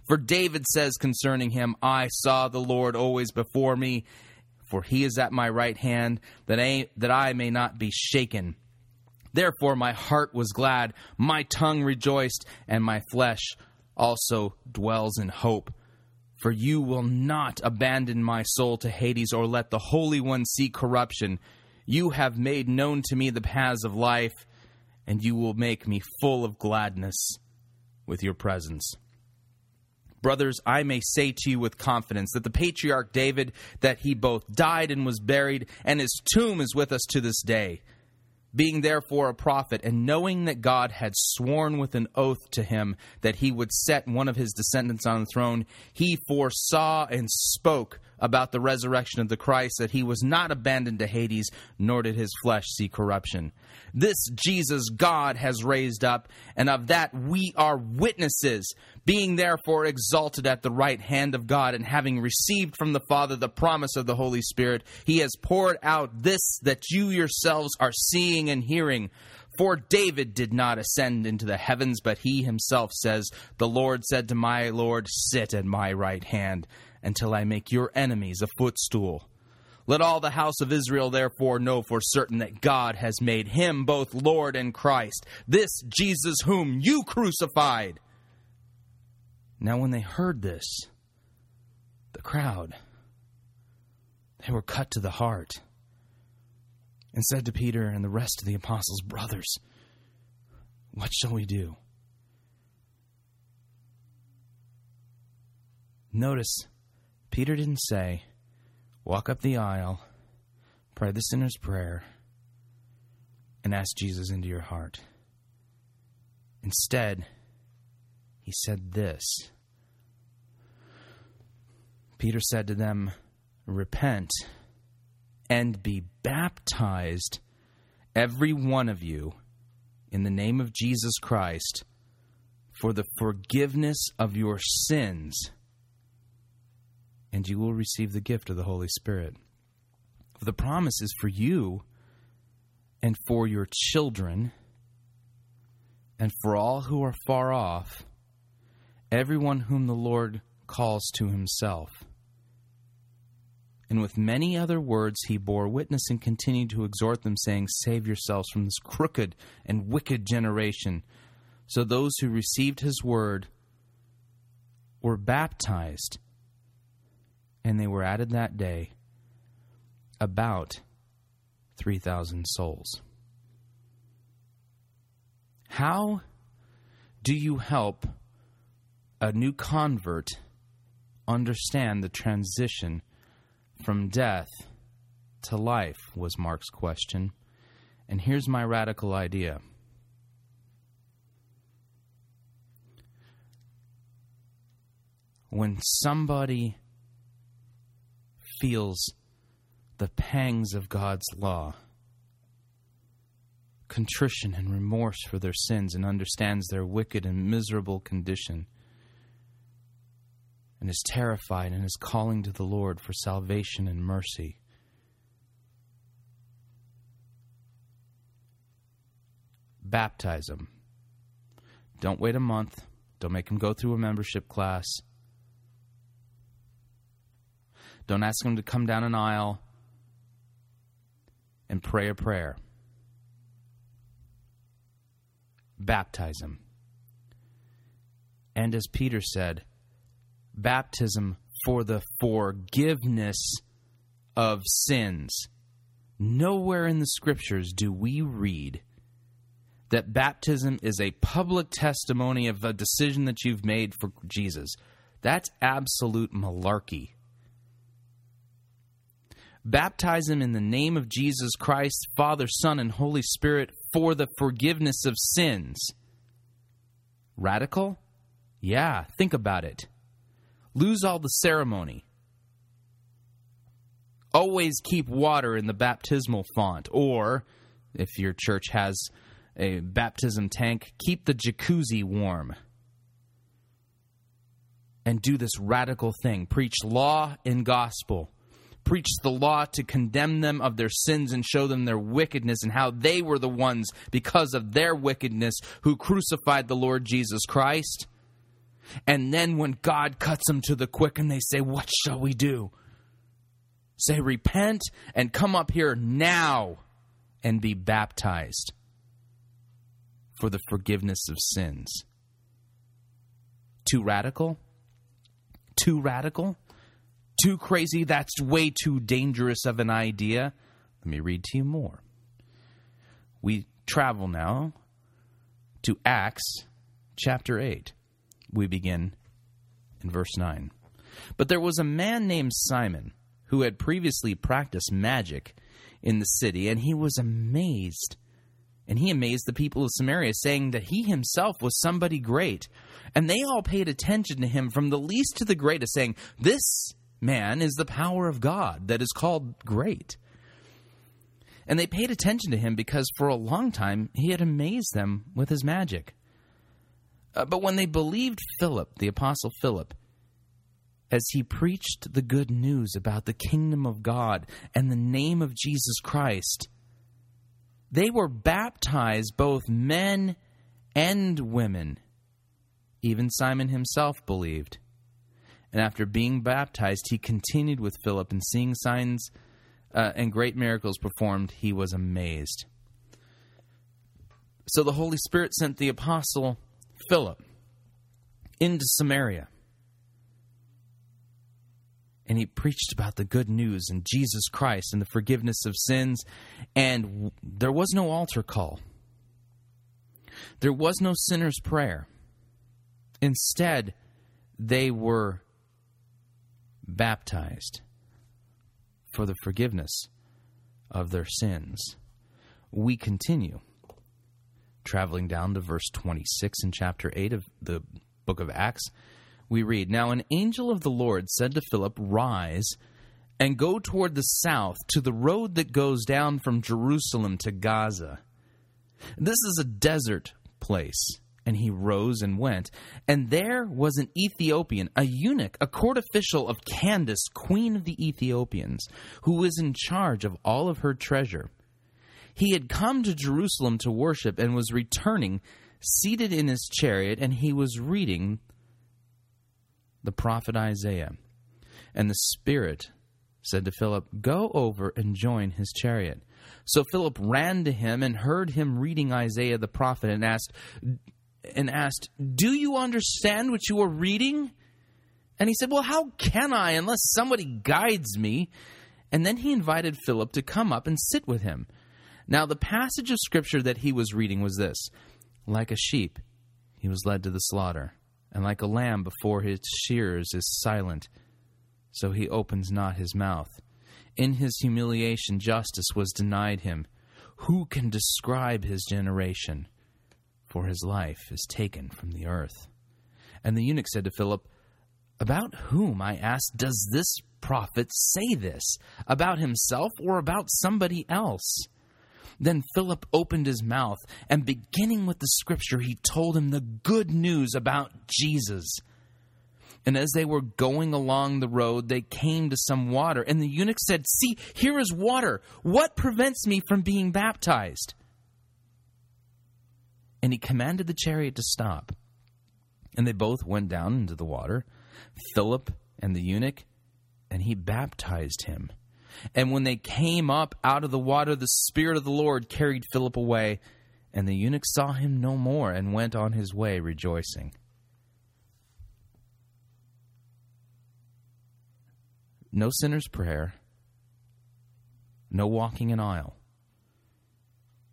For David says concerning him, I saw the Lord always before me for he is at my right hand, that I, that I may not be shaken. Therefore my heart was glad, my tongue rejoiced, and my flesh also dwells in hope. For you will not abandon my soul to Hades or let the Holy One see corruption. You have made known to me the paths of life, and you will make me full of gladness with your presence. Brothers, I may say to you with confidence that the patriarch David, that he both died and was buried, and his tomb is with us to this day. Being therefore a prophet, and knowing that God had sworn with an oath to him that he would set one of his descendants on the throne, he foresaw and spoke about the resurrection of the Christ, that he was not abandoned to Hades, nor did his flesh see corruption. This Jesus God has raised up, and of that we are witnesses, being therefore exalted at the right hand of God, and having received from the Father the promise of the Holy Spirit, he has poured out this that you yourselves are seeing and hearing. For David did not ascend into the heavens, but he himself says, The Lord said to my Lord, Sit at my right hand until I make your enemies a footstool. Let all the house of Israel therefore know for certain that God has made him both Lord and Christ, this Jesus whom you crucified. Now, when they heard this, the crowd, they were cut to the heart and said to Peter and the rest of the apostles, Brothers, what shall we do? Notice Peter didn't say, walk up the aisle, pray the sinner's prayer, and ask Jesus into your heart. Instead, he said this Peter said to them, Repent and be baptized, every one of you, in the name of Jesus Christ, for the forgiveness of your sins and you will receive the gift of the Holy Spirit. The promise is for you and for your children and for all who are far off, everyone whom the Lord calls to himself. And with many other words he bore witness and continued to exhort them, saying, Save yourselves from this crooked and wicked generation. So those who received his word were baptized and they were added that day about 3,000 souls. How do you help a new convert understand the transition from death to life? was Mark's question. And here's my radical idea. When somebody feels the pangs of God's law, contrition and remorse for their sins, and understands their wicked and miserable condition, and is terrified and is calling to the Lord for salvation and mercy. Baptize them. Don't wait a month. Don't make them go through a membership class. Don't ask them to come down an aisle and pray a prayer. Baptize them. And as Peter said, baptism for the forgiveness of sins. Nowhere in the scriptures do we read that baptism is a public testimony of a decision that you've made for Jesus. That's absolute malarkey. Baptize him in the name of Jesus Christ, Father, Son, and Holy Spirit for the forgiveness of sins. Radical? Yeah, think about it. Lose all the ceremony. Always keep water in the baptismal font. Or, if your church has a baptism tank, keep the jacuzzi warm. And do this radical thing preach law and gospel. Preach the law to condemn them of their sins and show them their wickedness and how they were the ones, because of their wickedness, who crucified the Lord Jesus Christ. And then when God cuts them to the quick and they say, What shall we do? Say, Repent and come up here now and be baptized for the forgiveness of sins. Too radical? Too radical? Too crazy? That's way too dangerous of an idea. Let me read to you more. We travel now to Acts chapter 8 we begin in verse 9. But there was a man named Simon who had previously practiced magic in the city, and he was amazed. And he amazed the people of Samaria, saying that he himself was somebody great. And they all paid attention to him from the least to the greatest, saying, This man is the power of God that is called great. And they paid attention to him because for a long time he had amazed them with his magic. Uh, but when they believed Philip, the Apostle Philip, as he preached the good news about the kingdom of God and the name of Jesus Christ, they were baptized, both men and women. Even Simon himself believed. And after being baptized, he continued with Philip, and seeing signs uh, and great miracles performed, he was amazed. So the Holy Spirit sent the apostle Philip into Samaria. And he preached about the good news and Jesus Christ and the forgiveness of sins. And there was no altar call, there was no sinner's prayer. Instead, they were baptized for the forgiveness of their sins. We continue traveling down to verse 26 in chapter 8 of the book of Acts, we read Now an angel of the Lord said to Philip, Rise and go toward the south to the road that goes down from Jerusalem to Gaza. This is a desert place. And he rose and went. And there was an Ethiopian, a eunuch, a court official of Candace, queen of the Ethiopians, who was in charge of all of her treasure. He had come to Jerusalem to worship and was returning, seated in his chariot, and he was reading the prophet Isaiah. And the Spirit said to Philip, Go over and join his chariot. So Philip ran to him and heard him reading Isaiah the prophet and asked and asked, "Do you understand what you are reading?" And he said, "Well, how can I unless somebody guides me?" And then he invited Philip to come up and sit with him. Now, the passage of scripture that he was reading was this Like a sheep, he was led to the slaughter, and like a lamb before his shearers is silent, so he opens not his mouth. In his humiliation, justice was denied him. Who can describe his generation? For his life is taken from the earth. And the eunuch said to Philip, About whom, I ask, does this prophet say this? About himself or about somebody else? Then Philip opened his mouth, and beginning with the scripture, he told him the good news about Jesus. And as they were going along the road, they came to some water. And the eunuch said, See, here is water. What prevents me from being baptized? And he commanded the chariot to stop. And they both went down into the water, Philip and the eunuch, and he baptized him. And when they came up out of the water, the Spirit of the Lord carried Philip away, and the eunuch saw him no more and went on his way rejoicing. No sinner's prayer, no walking an aisle,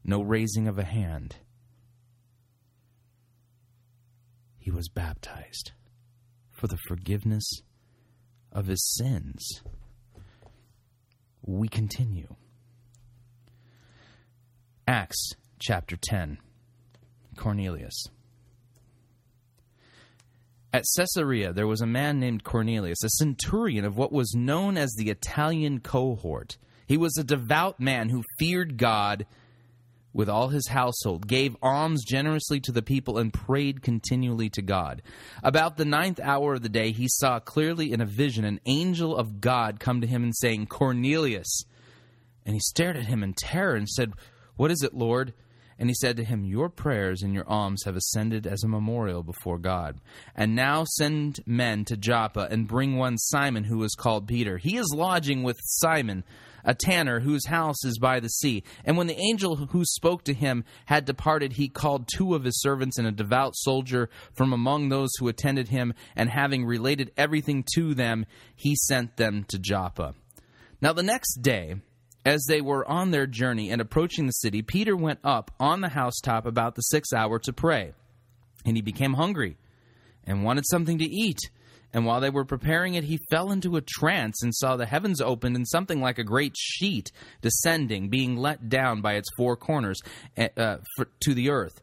no raising of a hand. He was baptized for the forgiveness of his sins. We continue. Acts chapter 10 Cornelius. At Caesarea, there was a man named Cornelius, a centurion of what was known as the Italian cohort. He was a devout man who feared God with all his household, gave alms generously to the people, and prayed continually to God. About the ninth hour of the day, he saw clearly in a vision an angel of God come to him and saying, Cornelius. And he stared at him in terror and said, What is it, Lord? And he said to him, Your prayers and your alms have ascended as a memorial before God. And now send men to Joppa and bring one Simon who is called Peter. He is lodging with Simon, a tanner whose house is by the sea. And when the angel who spoke to him had departed, he called two of his servants and a devout soldier from among those who attended him, and having related everything to them, he sent them to Joppa. Now the next day, as they were on their journey and approaching the city, Peter went up on the housetop about the sixth hour to pray. And he became hungry and wanted something to eat. And while they were preparing it, he fell into a trance and saw the heavens opened and something like a great sheet descending, being let down by its four corners uh, for, to the earth.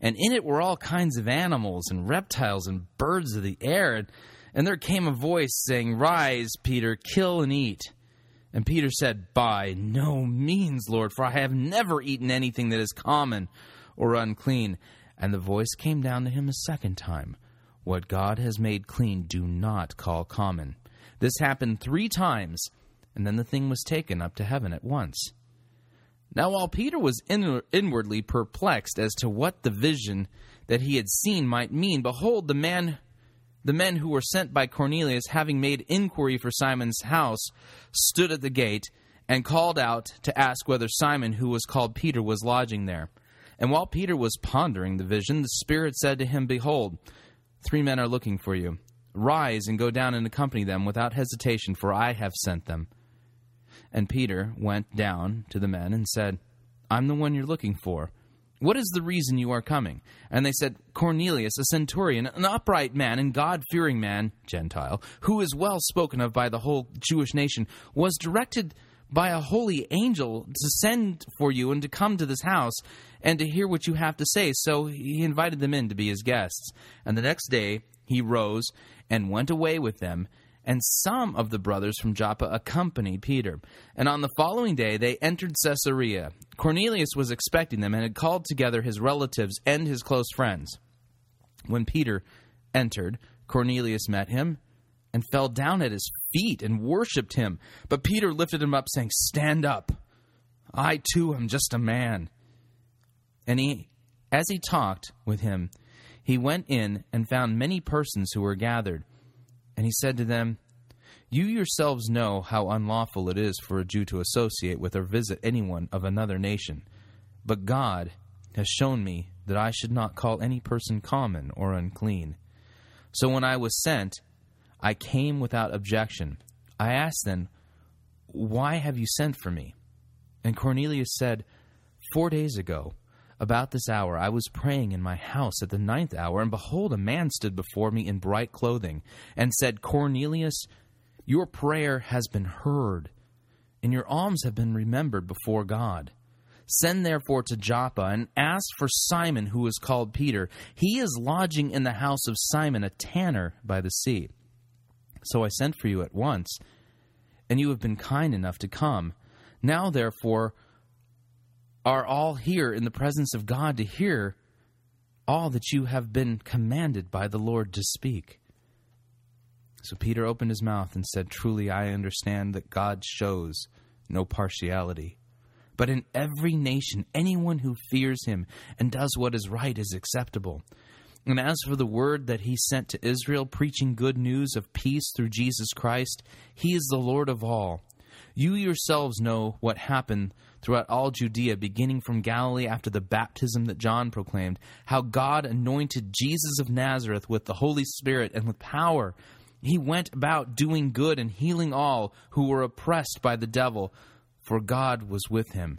And in it were all kinds of animals and reptiles and birds of the air. And, and there came a voice saying, Rise, Peter, kill and eat. And Peter said, By no means, Lord, for I have never eaten anything that is common or unclean. And the voice came down to him a second time What God has made clean, do not call common. This happened three times, and then the thing was taken up to heaven at once. Now, while Peter was in- inwardly perplexed as to what the vision that he had seen might mean, behold, the man the men who were sent by Cornelius, having made inquiry for Simon's house, stood at the gate and called out to ask whether Simon, who was called Peter, was lodging there. And while Peter was pondering the vision, the Spirit said to him, Behold, three men are looking for you. Rise and go down and accompany them without hesitation, for I have sent them. And Peter went down to the men and said, I'm the one you're looking for. What is the reason you are coming? And they said, Cornelius, a centurion, an upright man and God fearing man, Gentile, who is well spoken of by the whole Jewish nation, was directed by a holy angel to send for you and to come to this house and to hear what you have to say. So he invited them in to be his guests. And the next day he rose and went away with them and some of the brothers from Joppa accompanied Peter. And on the following day they entered Caesarea. Cornelius was expecting them and had called together his relatives and his close friends. When Peter entered, Cornelius met him and fell down at his feet and worshipped him. But Peter lifted him up, saying, Stand up. I too am just a man. And he, as he talked with him, he went in and found many persons who were gathered. And he said to them, You yourselves know how unlawful it is for a Jew to associate with or visit anyone of another nation. But God has shown me that I should not call any person common or unclean. So when I was sent, I came without objection. I asked then, Why have you sent for me? And Cornelius said, Four days ago, about this hour I was praying in my house at the ninth hour, and behold, a man stood before me in bright clothing, and said, Cornelius, your prayer has been heard, and your alms have been remembered before God. Send therefore to Joppa and ask for Simon, who is called Peter. He is lodging in the house of Simon, a tanner by the sea. So I sent for you at once, and you have been kind enough to come. Now, therefore, are all here in the presence of God to hear all that you have been commanded by the Lord to speak. So Peter opened his mouth and said, Truly I understand that God shows no partiality. But in every nation, anyone who fears him and does what is right is acceptable. And as for the word that he sent to Israel, preaching good news of peace through Jesus Christ, he is the Lord of all. You yourselves know what happened throughout all Judea, beginning from Galilee after the baptism that John proclaimed, how God anointed Jesus of Nazareth with the Holy Spirit and with power. He went about doing good and healing all who were oppressed by the devil, for God was with him.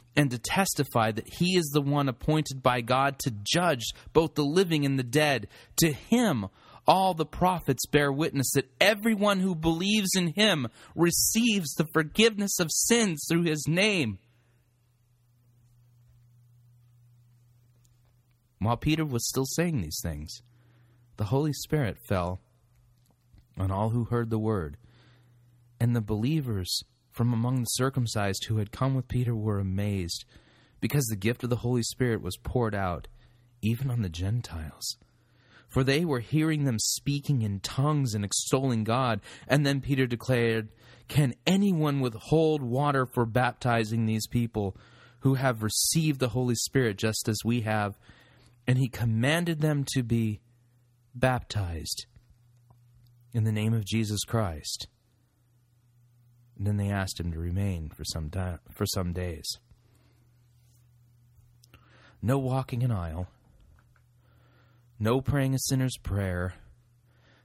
and to testify that he is the one appointed by God to judge both the living and the dead. To him, all the prophets bear witness that everyone who believes in him receives the forgiveness of sins through his name. While Peter was still saying these things, the Holy Spirit fell on all who heard the word, and the believers from among the circumcised who had come with Peter were amazed, because the gift of the Holy Spirit was poured out even on the Gentiles. For they were hearing them speaking in tongues and extolling God. And then Peter declared, Can anyone withhold water for baptizing these people who have received the Holy Spirit just as we have? And he commanded them to be baptized in the name of Jesus Christ. And then they asked him to remain for some time, for some days. No walking an aisle, no praying a sinner's prayer,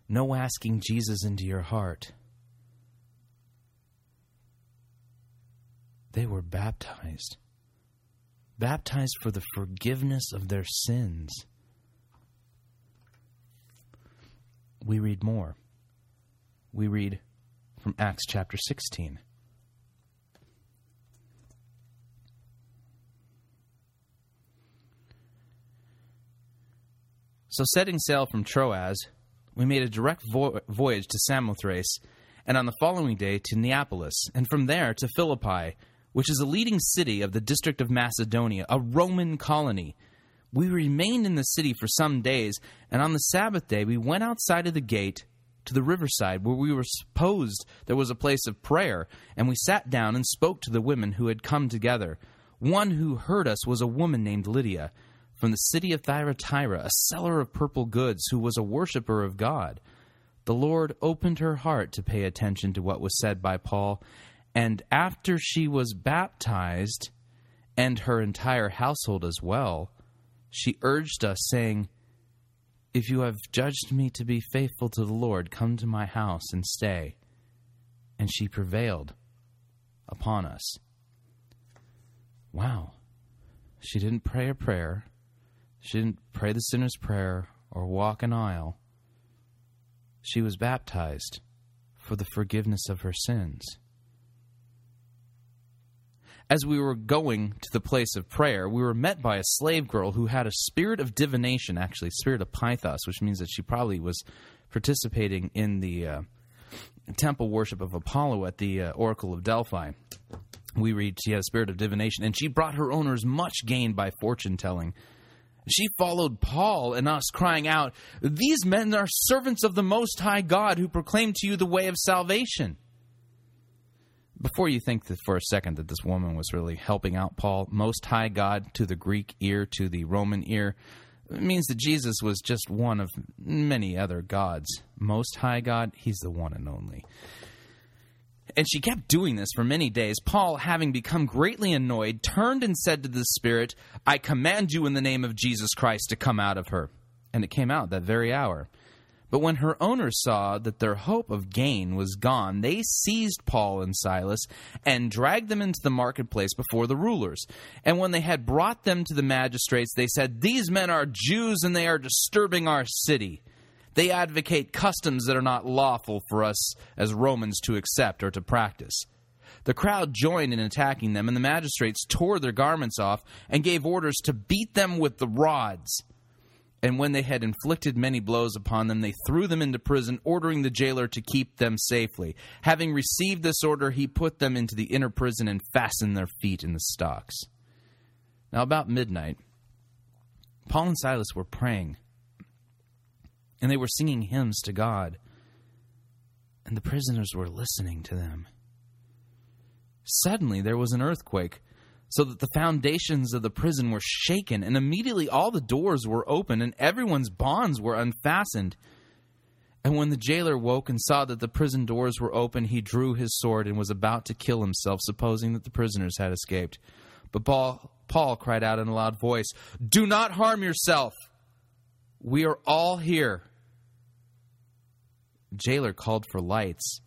no asking Jesus into your heart. They were baptized, baptized for the forgiveness of their sins. We read more. We read from Acts chapter 16. So, setting sail from Troas, we made a direct vo- voyage to Samothrace, and on the following day to Neapolis, and from there to Philippi, which is a leading city of the district of Macedonia, a Roman colony. We remained in the city for some days, and on the Sabbath day we went outside of the gate to the riverside where we were supposed there was a place of prayer, and we sat down and spoke to the women who had come together. One who heard us was a woman named Lydia from the city of Thyatira, a seller of purple goods, who was a worshiper of God. The Lord opened her heart to pay attention to what was said by Paul, and after she was baptized, and her entire household as well, she urged us, saying, If you have judged me to be faithful to the Lord, come to my house and stay. And she prevailed upon us. Wow. She didn't pray a prayer. She didn't pray the sinner's prayer or walk an aisle. She was baptized for the forgiveness of her sins. As we were going to the place of prayer, we were met by a slave girl who had a spirit of divination, actually, spirit of Pythos, which means that she probably was participating in the uh, temple worship of Apollo at the uh, Oracle of Delphi. We read she had a spirit of divination, and she brought her owners much gain by fortune telling. She followed Paul and us, crying out, These men are servants of the Most High God who proclaim to you the way of salvation. Before you think for a second that this woman was really helping out Paul, Most High God to the Greek ear, to the Roman ear, means that Jesus was just one of many other gods. Most High God, he's the one and only. And she kept doing this for many days. Paul, having become greatly annoyed, turned and said to the spirit, I command you in the name of Jesus Christ to come out of her. And it came out that very hour. But when her owners saw that their hope of gain was gone, they seized Paul and Silas and dragged them into the marketplace before the rulers. And when they had brought them to the magistrates, they said, These men are Jews and they are disturbing our city. They advocate customs that are not lawful for us as Romans to accept or to practice. The crowd joined in attacking them, and the magistrates tore their garments off and gave orders to beat them with the rods. And when they had inflicted many blows upon them, they threw them into prison, ordering the jailer to keep them safely. Having received this order, he put them into the inner prison and fastened their feet in the stocks. Now, about midnight, Paul and Silas were praying, and they were singing hymns to God, and the prisoners were listening to them. Suddenly, there was an earthquake so that the foundations of the prison were shaken, and immediately all the doors were open, and everyone's bonds were unfastened. And when the jailer woke and saw that the prison doors were open, he drew his sword and was about to kill himself, supposing that the prisoners had escaped. But Paul, Paul cried out in a loud voice, Do not harm yourself! We are all here. The jailer called for lights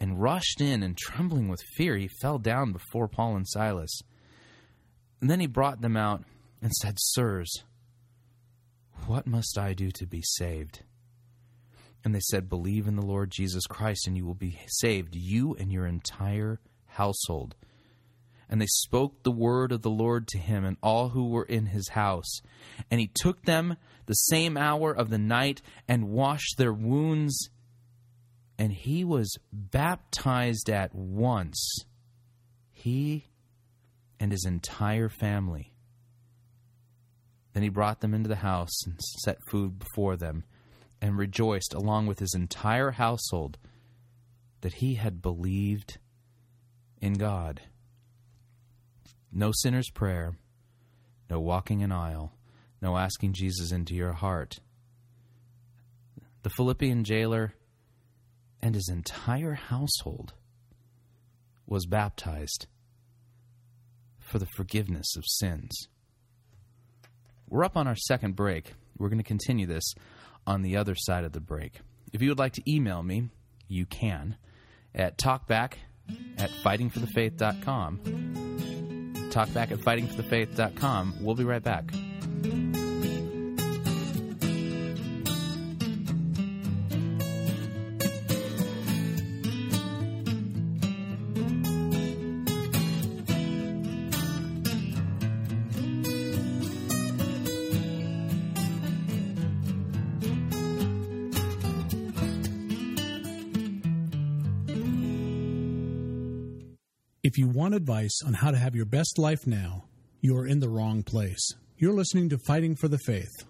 and rushed in, and trembling with fear, he fell down before Paul and Silas. And then he brought them out and said, Sirs, what must I do to be saved? And they said, Believe in the Lord Jesus Christ, and you will be saved, you and your entire household. And they spoke the word of the Lord to him and all who were in his house. And he took them the same hour of the night and washed their wounds and he was baptized at once, he and his entire family. Then he brought them into the house and set food before them, and rejoiced along with his entire household that he had believed in God. No sinner's prayer, no walking an aisle, no asking Jesus into your heart. The Philippian jailer and his entire household was baptized for the forgiveness of sins. We're up on our second break. We're going to continue this on the other side of the break. If you would like to email me, you can at talkback at fightingforthefaith.com. Talkback at fightingforthefaith.com. We'll be right back. Want advice on how to have your best life now, you are in the wrong place. You're listening to Fighting for the Faith.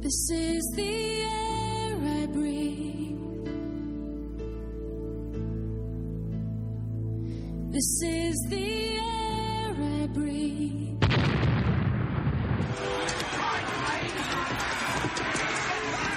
This is the air I breathe. This is the air I breathe.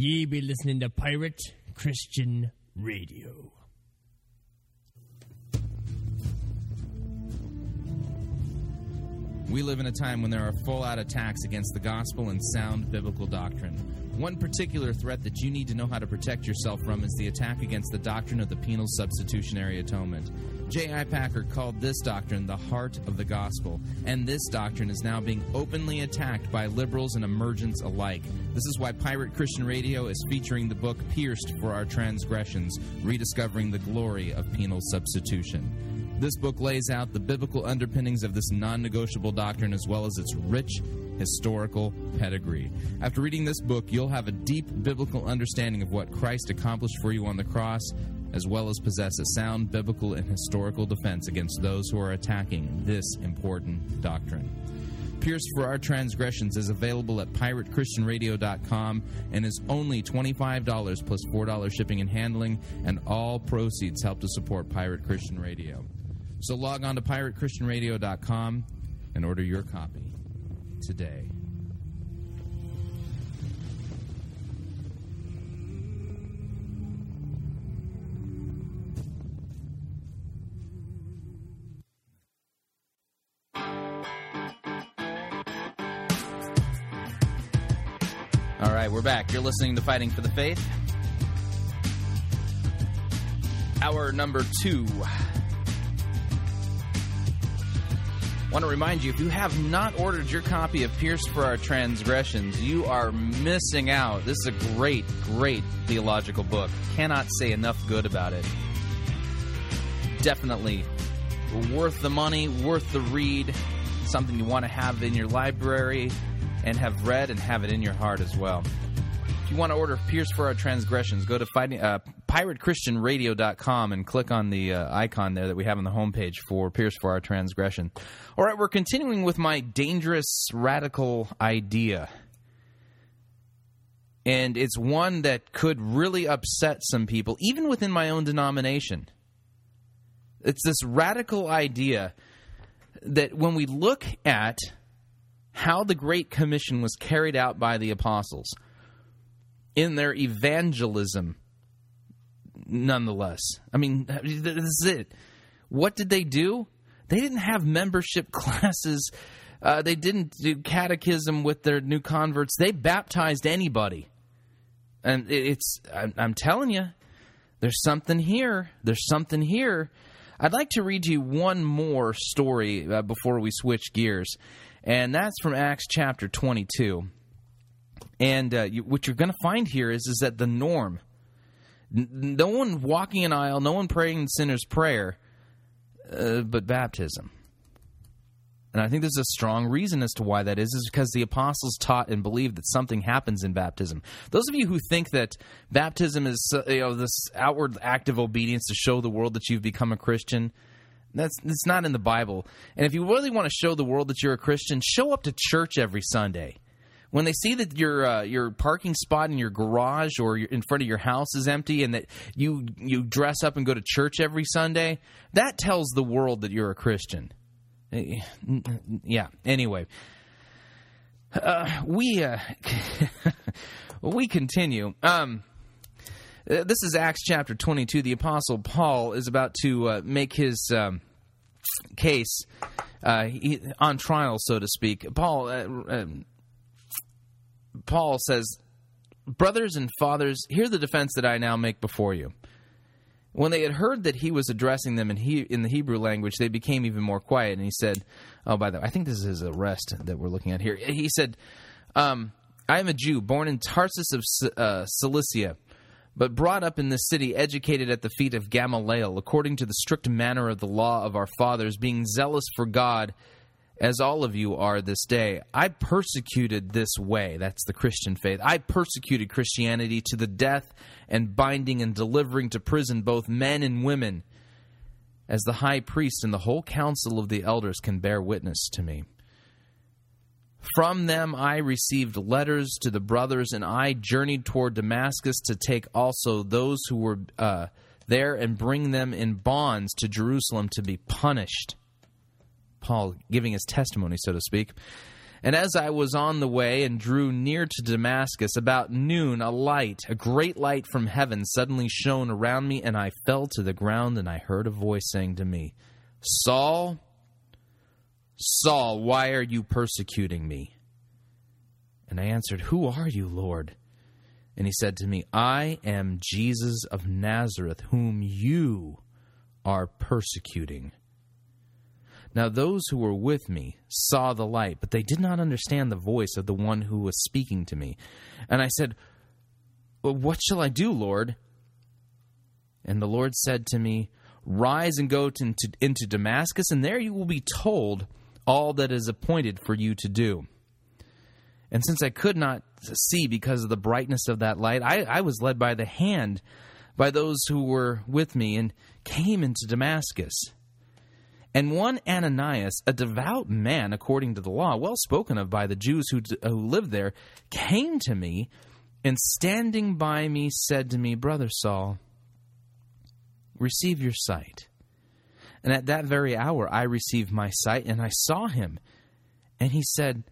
Ye be listening to Pirate Christian Radio. We live in a time when there are full out attacks against the gospel and sound biblical doctrine. One particular threat that you need to know how to protect yourself from is the attack against the doctrine of the penal substitutionary atonement. J.I. Packer called this doctrine the heart of the gospel, and this doctrine is now being openly attacked by liberals and emergents alike. This is why Pirate Christian Radio is featuring the book Pierced for Our Transgressions Rediscovering the Glory of Penal Substitution. This book lays out the biblical underpinnings of this non negotiable doctrine as well as its rich historical pedigree. After reading this book, you'll have a deep biblical understanding of what Christ accomplished for you on the cross, as well as possess a sound biblical and historical defense against those who are attacking this important doctrine. Pierced for Our Transgressions is available at piratechristianradio.com and is only $25 plus $4 shipping and handling, and all proceeds help to support Pirate Christian Radio. So log on to piratechristianradio.com and order your copy today. Right, we're back. You're listening to Fighting for the Faith. Hour number two. Want to remind you if you have not ordered your copy of Pierce for Our Transgressions, you are missing out. This is a great, great theological book. Cannot say enough good about it. Definitely worth the money, worth the read. Something you want to have in your library and have read and have it in your heart as well. If you want to order Pierce for Our Transgressions, go to fighting, uh, piratechristianradio.com and click on the uh, icon there that we have on the homepage for Pierce for Our Transgression. All right, we're continuing with my dangerous radical idea. And it's one that could really upset some people, even within my own denomination. It's this radical idea that when we look at how the Great Commission was carried out by the apostles in their evangelism, nonetheless. I mean, this is it. What did they do? They didn't have membership classes. Uh, they didn't do catechism with their new converts. They baptized anybody. And it's, I'm, telling you, there's something here. There's something here. I'd like to read you one more story uh, before we switch gears and that's from Acts chapter 22. And uh, you, what you're going to find here is is that the norm, n- no one walking an aisle, no one praying the sinner's prayer, uh, but baptism. And I think there's a strong reason as to why that is, is because the apostles taught and believed that something happens in baptism. Those of you who think that baptism is uh, you know this outward act of obedience to show the world that you've become a Christian, that's it's not in the Bible. And if you really want to show the world that you're a Christian, show up to church every Sunday. When they see that your uh, your parking spot in your garage or in front of your house is empty, and that you you dress up and go to church every Sunday, that tells the world that you're a Christian. Eh, yeah. Anyway, uh, we uh, we continue. Um, this is Acts chapter 22. The Apostle Paul is about to uh, make his um, case uh, he, on trial, so to speak. Paul, uh, um, Paul says, Brothers and fathers, hear the defense that I now make before you. When they had heard that he was addressing them in, he, in the Hebrew language, they became even more quiet. And he said, Oh, by the way, I think this is his arrest that we're looking at here. He said, um, I am a Jew, born in Tarsus of uh, Cilicia but brought up in the city, educated at the feet of Gamaliel, according to the strict manner of the law of our fathers, being zealous for God, as all of you are this day. I persecuted this way, that's the Christian faith. I persecuted Christianity to the death, and binding and delivering to prison both men and women, as the high priest and the whole council of the elders can bear witness to me. From them I received letters to the brothers, and I journeyed toward Damascus to take also those who were uh, there and bring them in bonds to Jerusalem to be punished. Paul giving his testimony, so to speak. And as I was on the way and drew near to Damascus, about noon, a light, a great light from heaven, suddenly shone around me, and I fell to the ground, and I heard a voice saying to me, Saul, Saul, why are you persecuting me? And I answered, Who are you, Lord? And he said to me, I am Jesus of Nazareth, whom you are persecuting. Now, those who were with me saw the light, but they did not understand the voice of the one who was speaking to me. And I said, What shall I do, Lord? And the Lord said to me, Rise and go to, into, into Damascus, and there you will be told all that is appointed for you to do. And since I could not see because of the brightness of that light, I, I was led by the hand by those who were with me and came into Damascus. And one Ananias, a devout man according to the law, well spoken of by the Jews who, who lived there, came to me and standing by me said to me, Brother Saul, receive your sight. And at that very hour I received my sight and I saw him. And he said,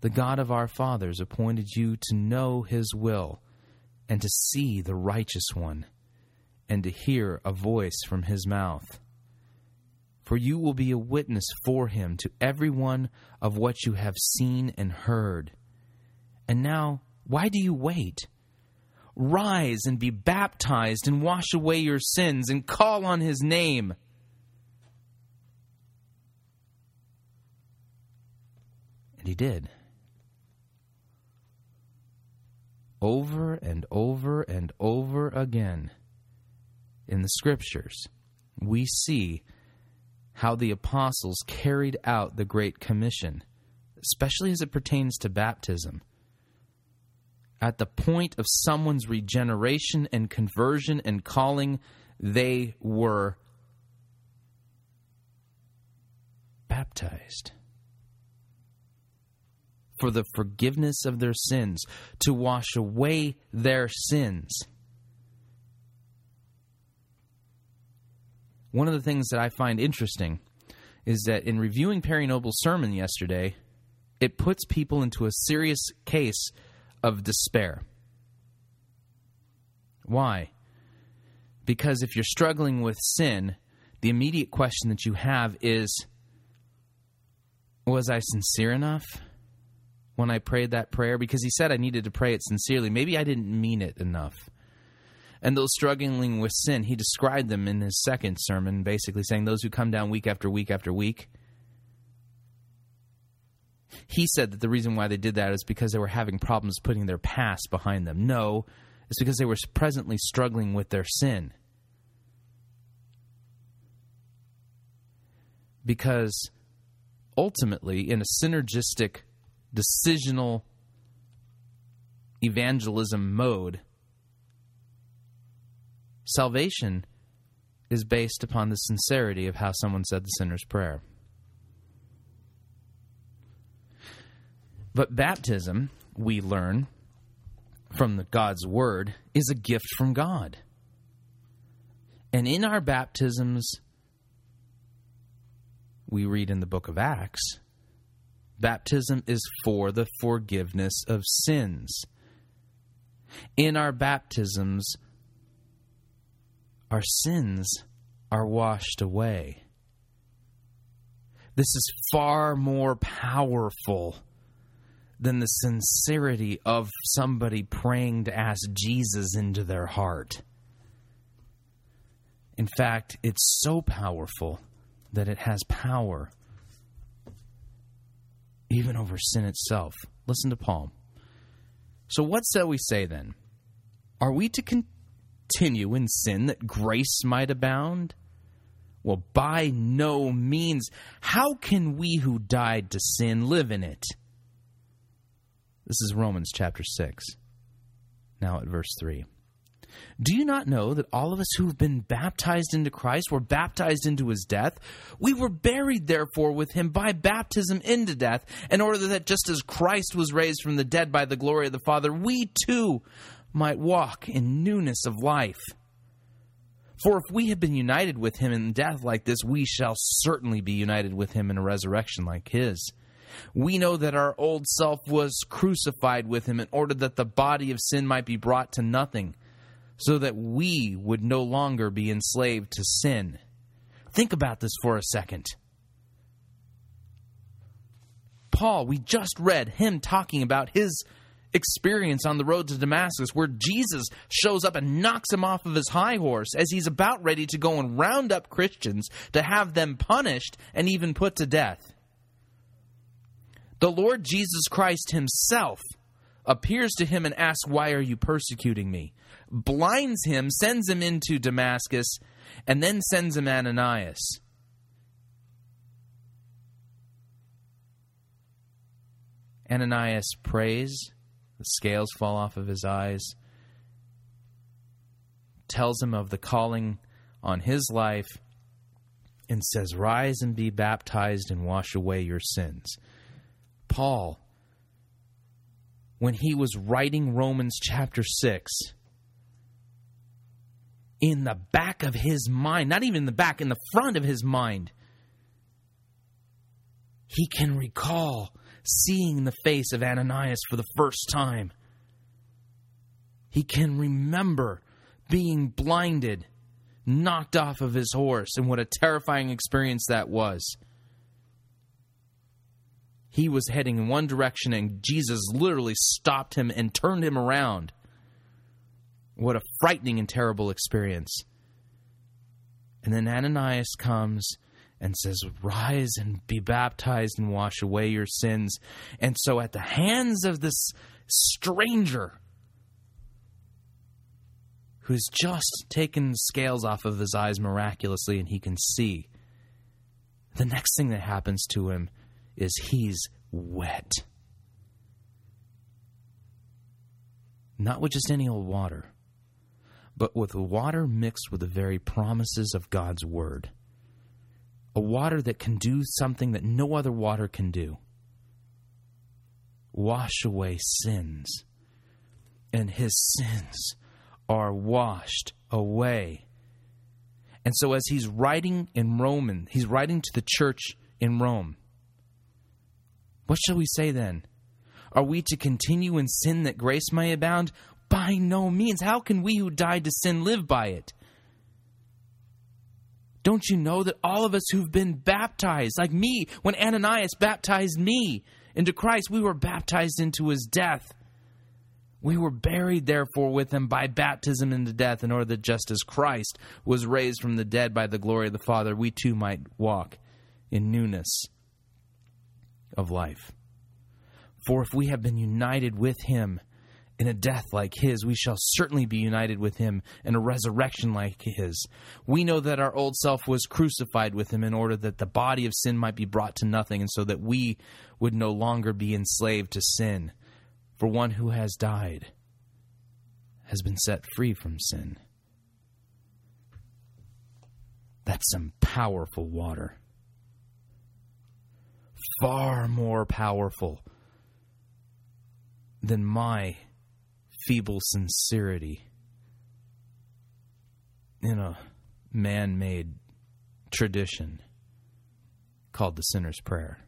The God of our fathers appointed you to know his will and to see the righteous one and to hear a voice from his mouth. For you will be a witness for him to everyone of what you have seen and heard. And now, why do you wait? Rise and be baptized and wash away your sins and call on his name. And he did. Over and over and over again in the scriptures, we see how the apostles carried out the Great Commission, especially as it pertains to baptism. At the point of someone's regeneration and conversion and calling, they were baptized for the forgiveness of their sins, to wash away their sins. One of the things that I find interesting is that in reviewing Perry Noble's sermon yesterday, it puts people into a serious case of despair. Why? Because if you're struggling with sin, the immediate question that you have is Was I sincere enough when I prayed that prayer? Because he said I needed to pray it sincerely. Maybe I didn't mean it enough and those struggling with sin, he described them in his second sermon, basically saying those who come down week after week after week. He said that the reason why they did that is because they were having problems putting their past behind them. No, it's because they were presently struggling with their sin. Because ultimately, in a synergistic, decisional evangelism mode, Salvation is based upon the sincerity of how someone said the sinner's prayer. But baptism, we learn from the God's word, is a gift from God. And in our baptisms, we read in the book of Acts, baptism is for the forgiveness of sins. In our baptisms, our sins are washed away. This is far more powerful than the sincerity of somebody praying to ask Jesus into their heart. In fact, it's so powerful that it has power even over sin itself. Listen to Paul. So, what shall we say then? Are we to continue in sin that grace might abound? Well, by no means. How can we who died to sin live in it? This is Romans chapter 6. Now at verse 3. Do you not know that all of us who have been baptized into Christ were baptized into his death? We were buried, therefore, with him by baptism into death, in order that just as Christ was raised from the dead by the glory of the Father, we too might walk in newness of life. For if we have been united with him in death like this, we shall certainly be united with him in a resurrection like his. We know that our old self was crucified with him in order that the body of sin might be brought to nothing, so that we would no longer be enslaved to sin. Think about this for a second. Paul, we just read him talking about his experience on the road to Damascus where Jesus shows up and knocks him off of his high horse as he's about ready to go and round up Christians to have them punished and even put to death. The Lord Jesus Christ himself appears to him and asks, Why are you persecuting me? Blinds him, sends him into Damascus, and then sends him Ananias. Ananias prays, the scales fall off of his eyes, tells him of the calling on his life, and says, Rise and be baptized and wash away your sins. Paul, when he was writing Romans chapter 6, in the back of his mind, not even in the back, in the front of his mind, he can recall seeing the face of Ananias for the first time. He can remember being blinded, knocked off of his horse, and what a terrifying experience that was. He was heading in one direction, and Jesus literally stopped him and turned him around. What a frightening and terrible experience. And then Ananias comes and says, Rise and be baptized and wash away your sins. And so, at the hands of this stranger who's just taken scales off of his eyes miraculously and he can see, the next thing that happens to him is he's wet. Not with just any old water, but with water mixed with the very promises of God's Word. A water that can do something that no other water can do wash away sins. And his sins are washed away. And so, as he's writing in Roman, he's writing to the church in Rome. What shall we say then? Are we to continue in sin that grace may abound? By no means. How can we who died to sin live by it? Don't you know that all of us who've been baptized, like me, when Ananias baptized me into Christ, we were baptized into his death. We were buried, therefore, with him by baptism into death, in order that just as Christ was raised from the dead by the glory of the Father, we too might walk in newness of life. For if we have been united with him in a death like his, we shall certainly be united with him in a resurrection like his. We know that our old self was crucified with him in order that the body of sin might be brought to nothing, and so that we would no longer be enslaved to sin. For one who has died has been set free from sin. That's some powerful water. Far more powerful than my feeble sincerity in a man made tradition called the sinner's prayer.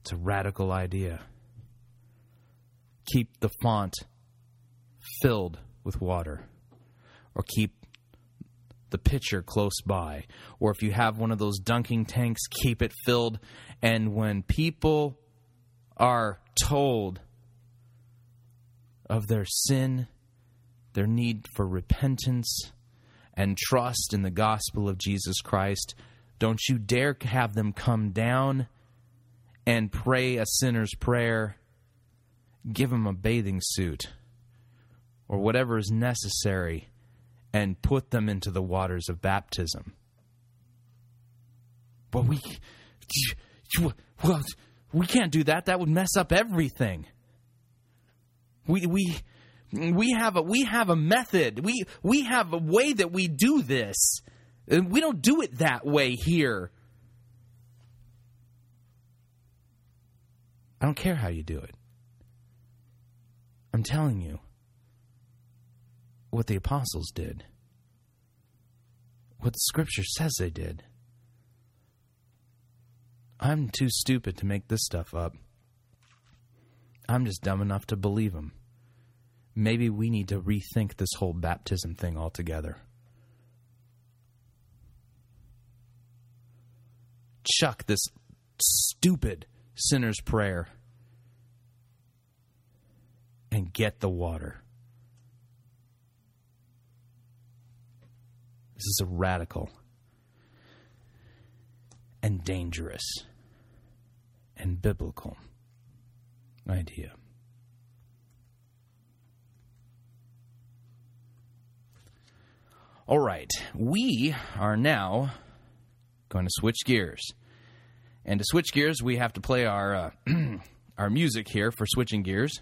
It's a radical idea. Keep the font filled with water, or keep the pitcher close by. Or if you have one of those dunking tanks, keep it filled. And when people are told of their sin, their need for repentance, and trust in the gospel of Jesus Christ, don't you dare have them come down and pray a sinner's prayer. Give them a bathing suit or whatever is necessary and put them into the waters of baptism. But we, well, we can't do that. That would mess up everything. We we we have a we have a method. We we have a way that we do this. And We don't do it that way here. I don't care how you do it. I'm telling you what the apostles did, what the scripture says they did. I'm too stupid to make this stuff up. I'm just dumb enough to believe him. Maybe we need to rethink this whole baptism thing altogether. Chuck this stupid sinner's prayer and get the water. This is a radical and dangerous and biblical idea. All right, we are now going to switch gears And to switch gears, we have to play our uh, our music here for switching gears.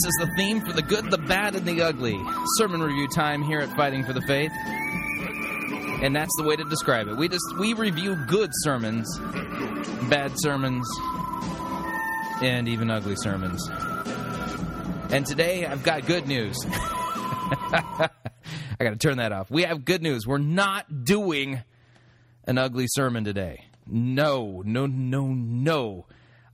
This is the theme for the good, the bad, and the ugly. Sermon review time here at Fighting for the Faith. And that's the way to describe it. We just we review good sermons, bad sermons, and even ugly sermons. And today I've got good news. I got to turn that off. We have good news. We're not doing an ugly sermon today. No, no, no, no.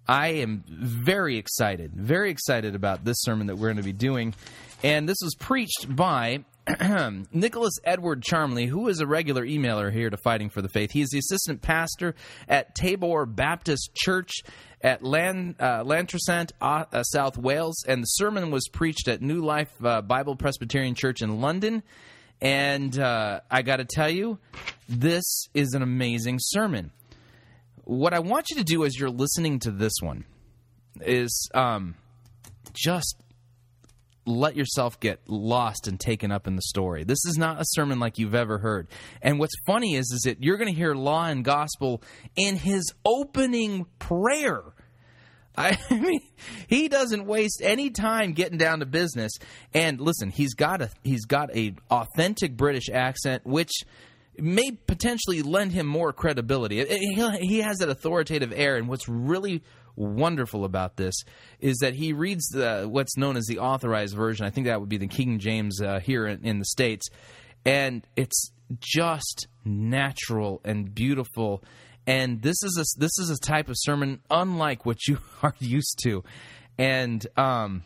I am very excited, very excited about this sermon that we're going to be doing. And this was preached by Nicholas Edward Charmley, who is a regular emailer here to Fighting for the Faith. He is the assistant pastor at Tabor Baptist Church at Lan, uh, Llantrisant, uh, uh, South Wales. And the sermon was preached at New Life uh, Bible Presbyterian Church in London. And uh, I got to tell you, this is an amazing sermon what I want you to do as you're listening to this one is um, just let yourself get lost and taken up in the story. This is not a sermon like you've ever heard. And what's funny is, is that you're going to hear law and gospel in his opening prayer. I mean, he doesn't waste any time getting down to business. And listen, he's got a he's got a authentic British accent, which may potentially lend him more credibility. He has that authoritative air, and what's really wonderful about this is that he reads the, what's known as the authorized version. I think that would be the King James uh, here in, in the States. And it's just natural and beautiful. And this is a, this is a type of sermon unlike what you are used to. And um,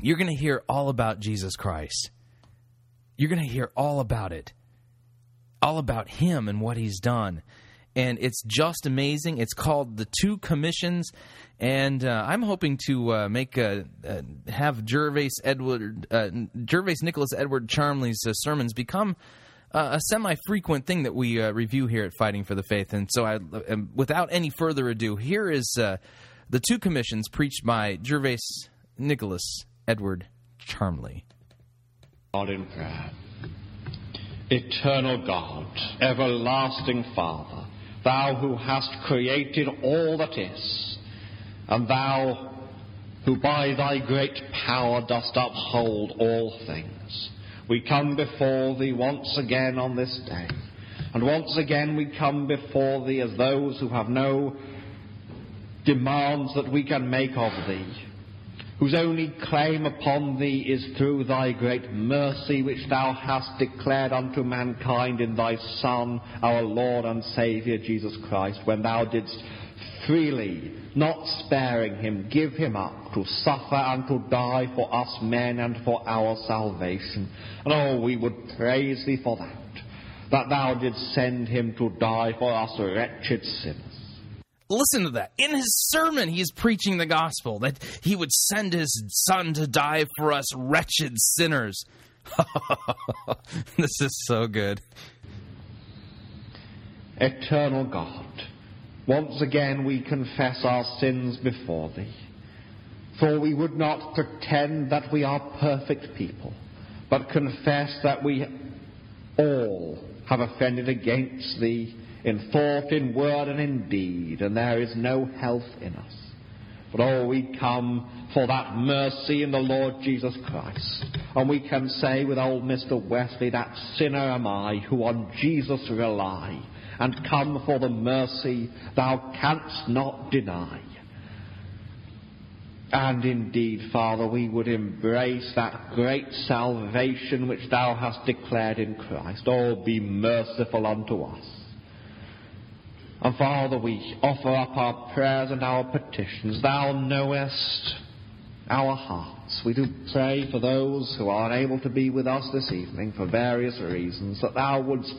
you're going to hear all about Jesus Christ. You're going to hear all about it all about him and what he's done. And it's just amazing. It's called The Two Commissions. And uh, I'm hoping to uh, make a, have Gervase Edward uh, Gervase Nicholas Edward Charmley's uh, sermons become uh, a semi-frequent thing that we review here at Fighting for the Faith. And so, I, um, without any further ado, here is the two commissions preached by Gervase Nicholas Edward Charmley. All in prayer. Eternal God, everlasting Father, thou who hast created all that is, and thou who by thy great power dost uphold all things, we come before thee once again on this day. And once again we come before thee as those who have no demands that we can make of thee whose only claim upon thee is through thy great mercy which thou hast declared unto mankind in thy Son, our Lord and Saviour Jesus Christ, when thou didst freely, not sparing him, give him up to suffer and to die for us men and for our salvation. And oh, we would praise thee for that, that thou didst send him to die for us wretched sinners. Listen to that. In his sermon, he is preaching the gospel that he would send his son to die for us wretched sinners. this is so good. Eternal God, once again we confess our sins before thee. For we would not pretend that we are perfect people, but confess that we all have offended against thee in thought, in word, and in deed, and there is no health in us. But oh, we come for that mercy in the Lord Jesus Christ. And we can say with old Mr. Wesley, that sinner am I who on Jesus rely, and come for the mercy thou canst not deny. And indeed, Father, we would embrace that great salvation which thou hast declared in Christ. Oh, be merciful unto us. Father, we offer up our prayers and our petitions. Thou knowest our hearts. We do pray for those who are unable to be with us this evening for various reasons, that Thou wouldst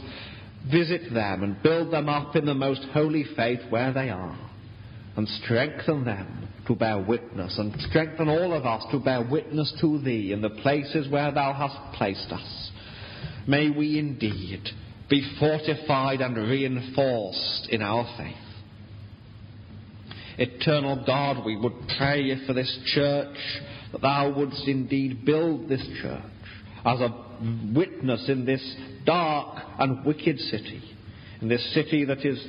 visit them and build them up in the most holy faith where they are, and strengthen them to bear witness, and strengthen all of us to bear witness to Thee in the places where Thou hast placed us. May we indeed be fortified and reinforced in our faith. Eternal God, we would pray for this church, that thou wouldst indeed build this church as a witness in this dark and wicked city, in this city that is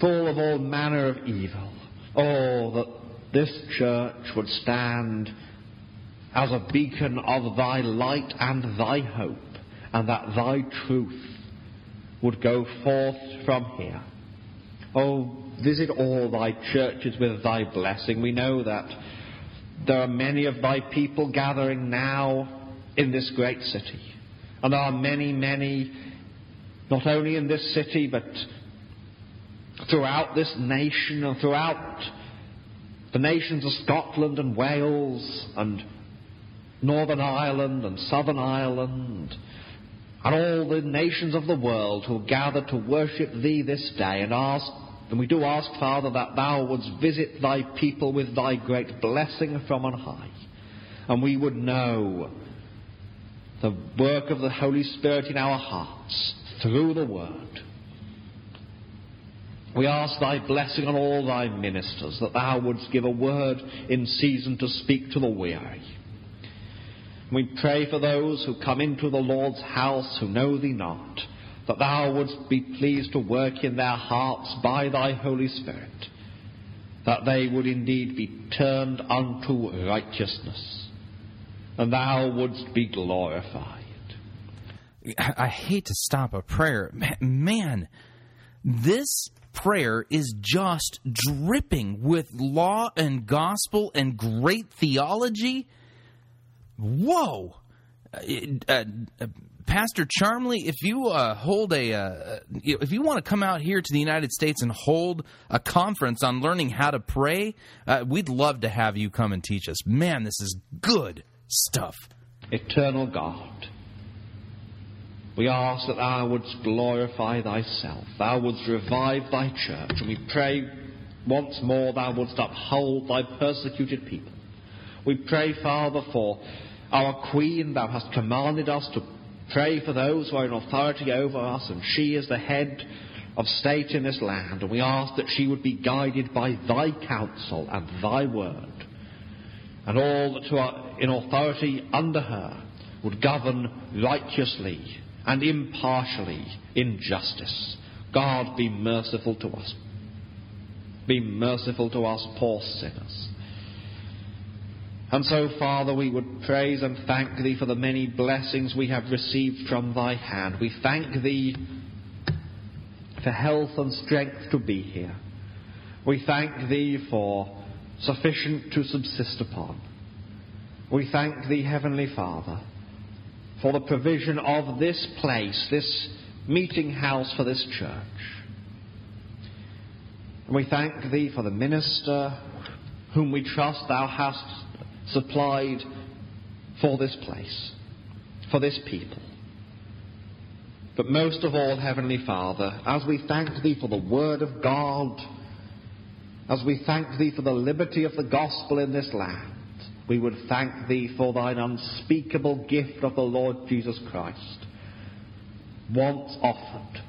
full of all manner of evil. Oh, that this church would stand as a beacon of thy light and thy hope, and that thy truth would go forth from here. Oh, visit all thy churches with thy blessing. We know that there are many of thy people gathering now in this great city. And there are many, many, not only in this city, but throughout this nation and throughout the nations of Scotland and Wales and Northern Ireland and Southern Ireland and all the nations of the world who gather to worship thee this day and ask and we do ask, Father, that thou wouldst visit thy people with thy great blessing from on high. And we would know the work of the Holy Spirit in our hearts through the Word. We ask thy blessing on all thy ministers, that thou wouldst give a word in season to speak to the weary. We pray for those who come into the Lord's house who know thee not, that thou wouldst be pleased to work in their hearts by thy Holy Spirit, that they would indeed be turned unto righteousness, and thou wouldst be glorified. I hate to stop a prayer. Man, this prayer is just dripping with law and gospel and great theology. Whoa. Uh, uh, Pastor Charmley, if you uh, hold a, uh, if you want to come out here to the United States and hold a conference on learning how to pray, uh, we'd love to have you come and teach us. Man, this is good stuff. Eternal God, we ask that thou wouldst glorify thyself, thou wouldst revive thy church, and we pray once more thou wouldst uphold thy persecuted people. We pray, Father, for our Queen, thou hast commanded us to pray for those who are in authority over us, and she is the head of state in this land, and we ask that she would be guided by thy counsel and thy word, and all that are in authority under her would govern righteously and impartially in justice. God, be merciful to us. Be merciful to us, poor sinners. And so, Father, we would praise and thank Thee for the many blessings we have received from Thy hand. We thank Thee for health and strength to be here. We thank Thee for sufficient to subsist upon. We thank Thee, Heavenly Father, for the provision of this place, this meeting house for this church. And we thank Thee for the minister whom we trust Thou hast supplied for this place, for this people. But most of all, Heavenly Father, as we thank Thee for the Word of God, as we thank Thee for the liberty of the gospel in this land, we would thank Thee for Thine unspeakable gift of the Lord Jesus Christ, once offered,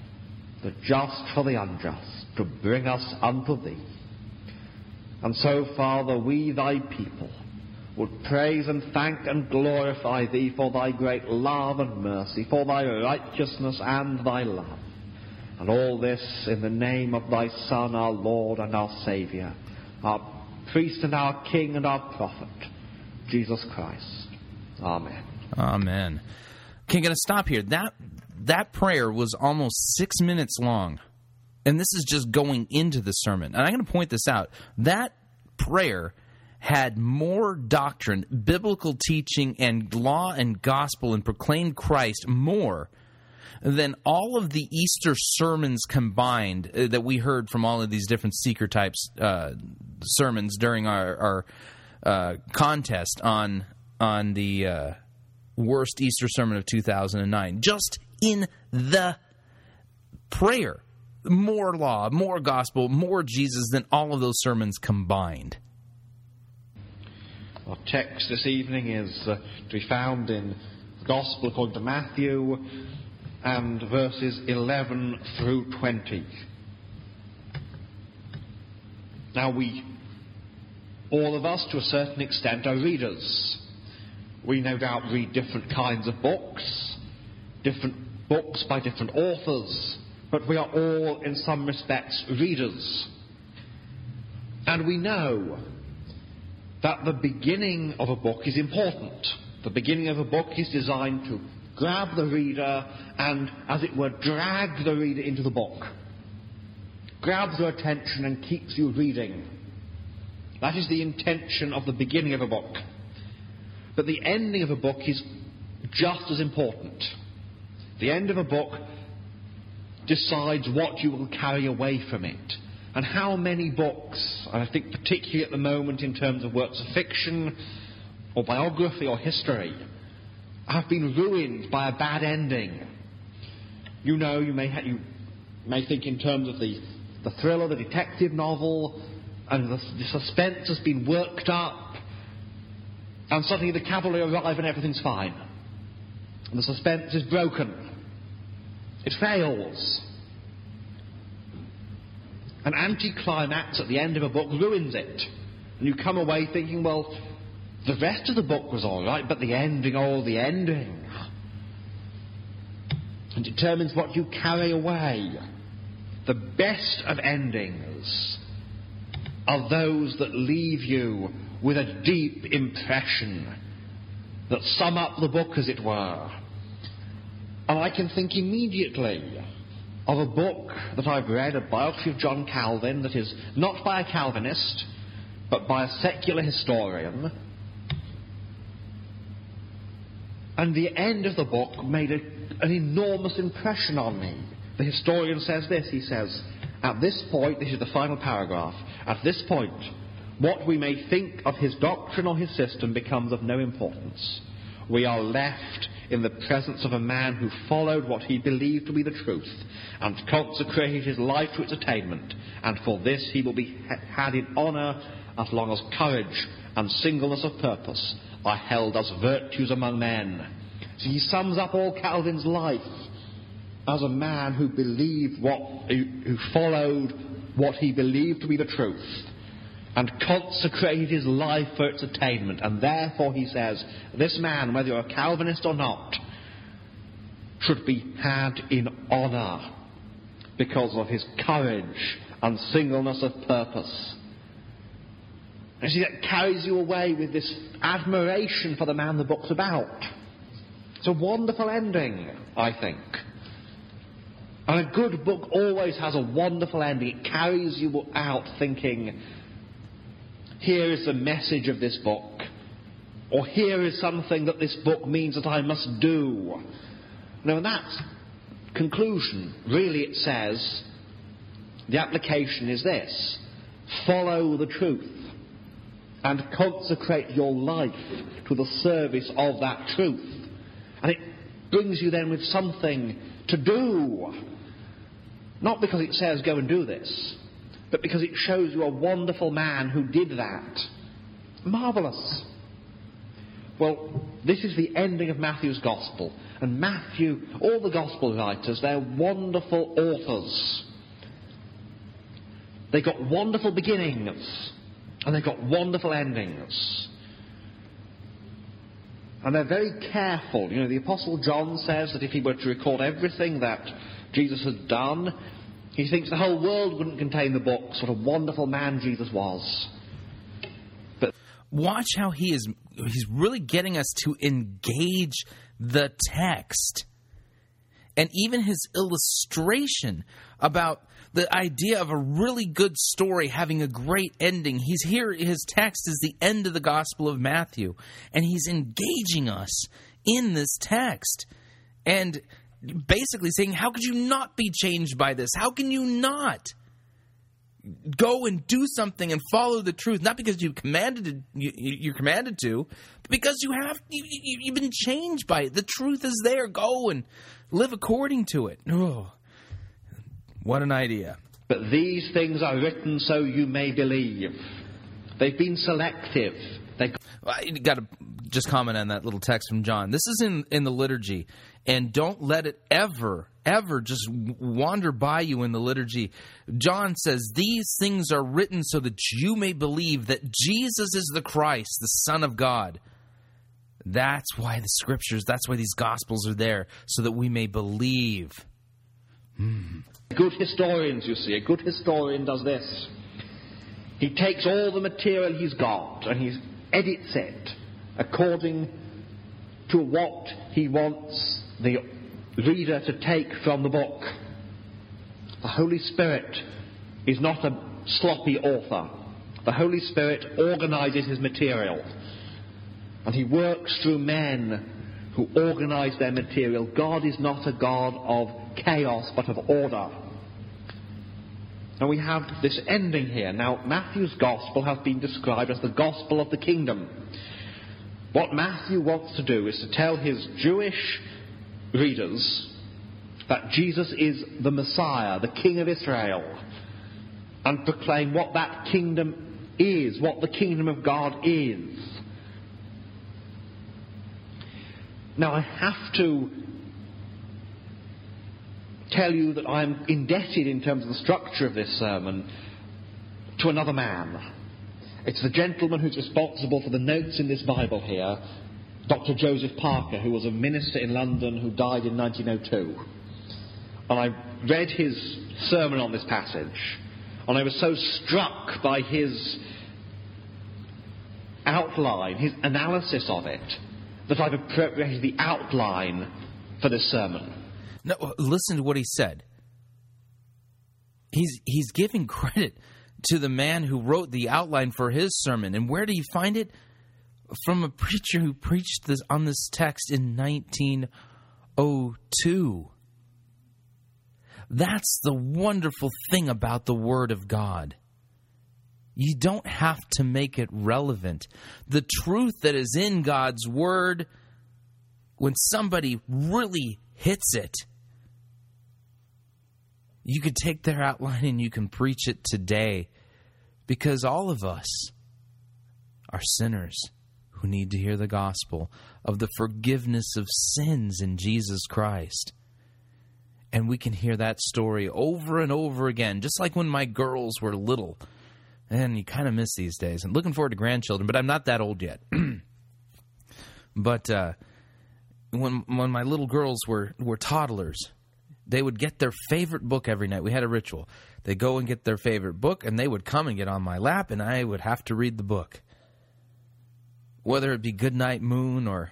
the just for the unjust, to bring us unto Thee. And so, Father, we, Thy people, would praise and thank and glorify Thee for Thy great love and mercy, for Thy righteousness and Thy love. And all this in the name of Thy Son, our Lord and our Saviour, our priest and our King and our prophet, Jesus Christ. Amen. Amen. Okay, going to stop here. That that prayer was almost six minutes long, and this is just going into the sermon. And I'm going to point this out. That prayer had more doctrine, biblical teaching, and law and gospel and proclaimed Christ more than all of the Easter sermons combined uh, that we heard from all of these different seeker types uh, sermons during our, our uh, contest on on the uh, worst Easter sermon of 2009. Just in the prayer, more law, more gospel, more Jesus than all of those sermons combined. Our text this evening is uh, to be found in the Gospel according to Matthew and verses 11 through 20. Now, we, all of us to a certain extent, are readers. We no doubt read different kinds of books, different books by different authors, but we are all, in some respects, readers. And we know that the beginning of a book is important. The beginning of a book is designed to grab the reader and, as it were, drag the reader into the book. Grabs their attention and keeps you reading. That is the intention of the beginning of a book. But the ending of a book is just as important. The end of a book decides what you will carry away from it. And how many books, and I think particularly at the moment in terms of works of fiction or biography or history, have been ruined by a bad ending. You know, you may, ha- you may think in terms of the, the thriller, the detective novel, and the, the suspense has been worked up, and suddenly the cavalry arrive and everything's fine. And the suspense is broken. It fails. An anticlimax at the end of a book ruins it. And you come away thinking, well, the rest of the book was all right, but the ending, oh, the ending. And determines what you carry away. The best of endings are those that leave you with a deep impression, that sum up the book, as it were. And I can think immediately of a book that I've read, a biography of John Calvin, that is not by a Calvinist, but by a secular historian. And the end of the book made a, an enormous impression on me. The historian says this he says, At this point, this is the final paragraph, at this point, what we may think of his doctrine or his system becomes of no importance. We are left in the presence of a man who followed what he believed to be the truth and consecrated his life to its attainment, and for this he will be had in honour as long as courage and singleness of purpose are held as virtues among men. So he sums up all Calvin's life as a man who believed what, who followed what he believed to be the truth and consecrated his life for its attainment. And therefore, he says, this man, whether you're a Calvinist or not, should be had in honour because of his courage and singleness of purpose. And see, that carries you away with this admiration for the man the book's about. It's a wonderful ending, I think. And a good book always has a wonderful ending. It carries you out thinking, here is the message of this book, or here is something that this book means that I must do. Now, in that conclusion, really it says the application is this follow the truth and consecrate your life to the service of that truth. And it brings you then with something to do. Not because it says go and do this, but because it shows you a wonderful man who did that. Marvellous. Well, this is the ending of Matthew's Gospel. And Matthew, all the Gospel writers, they're wonderful authors. They've got wonderful beginnings, and they've got wonderful endings. And they're very careful. You know, the Apostle John says that if he were to record everything that Jesus had done, he thinks the whole world wouldn't contain the books. What a wonderful man Jesus was. But watch how he is he's really getting us to engage the text. And even his illustration about the idea of a really good story having a great ending. He's here, his text is the end of the Gospel of Matthew, and he's engaging us in this text. And basically saying, How could you not be changed by this? How can you not? Go and do something and follow the truth, not because you commanded to, you, you're commanded to, but because you have you, you've been changed by it. The truth is there. Go and live according to it. Oh, what an idea! But these things are written so you may believe. They've been selective. I got to just comment on that little text from John. This is in in the liturgy, and don't let it ever ever just wander by you in the liturgy. John says these things are written so that you may believe that Jesus is the Christ, the Son of God. That's why the scriptures, that's why these gospels are there, so that we may believe. Hmm. Good historians, you see, a good historian does this. He takes all the material he's got and he edits it according to what he wants the reader to take from the book. The Holy Spirit is not a sloppy author. The Holy Spirit organizes his material. And he works through men who organize their material. God is not a God of chaos, but of order. And we have this ending here. Now, Matthew's gospel has been described as the gospel of the kingdom. What Matthew wants to do is to tell his Jewish readers that Jesus is the Messiah, the King of Israel, and proclaim what that kingdom is, what the kingdom of God is. Now, I have to tell you that I'm indebted in terms of the structure of this sermon to another man. It's the gentleman who's responsible for the notes in this Bible here, Dr. Joseph Parker, who was a minister in London who died in 1902. And I read his sermon on this passage, and I was so struck by his outline, his analysis of it, that I've appropriated the outline for this sermon. No, listen to what he said. He's he's giving credit to the man who wrote the outline for his sermon, and where did he find it? From a preacher who preached this on this text in 1902. That's the wonderful thing about the Word of God. You don't have to make it relevant. The truth that is in God's Word, when somebody really hits it, you could take their outline and you can preach it today because all of us are sinners who need to hear the gospel of the forgiveness of sins in Jesus Christ. And we can hear that story over and over again, just like when my girls were little. And you kind of miss these days. I'm looking forward to grandchildren, but I'm not that old yet. but uh, when when my little girls were were toddlers, they would get their favorite book every night. We had a ritual. They go and get their favorite book, and they would come and get on my lap, and I would have to read the book. Whether it be Goodnight Moon or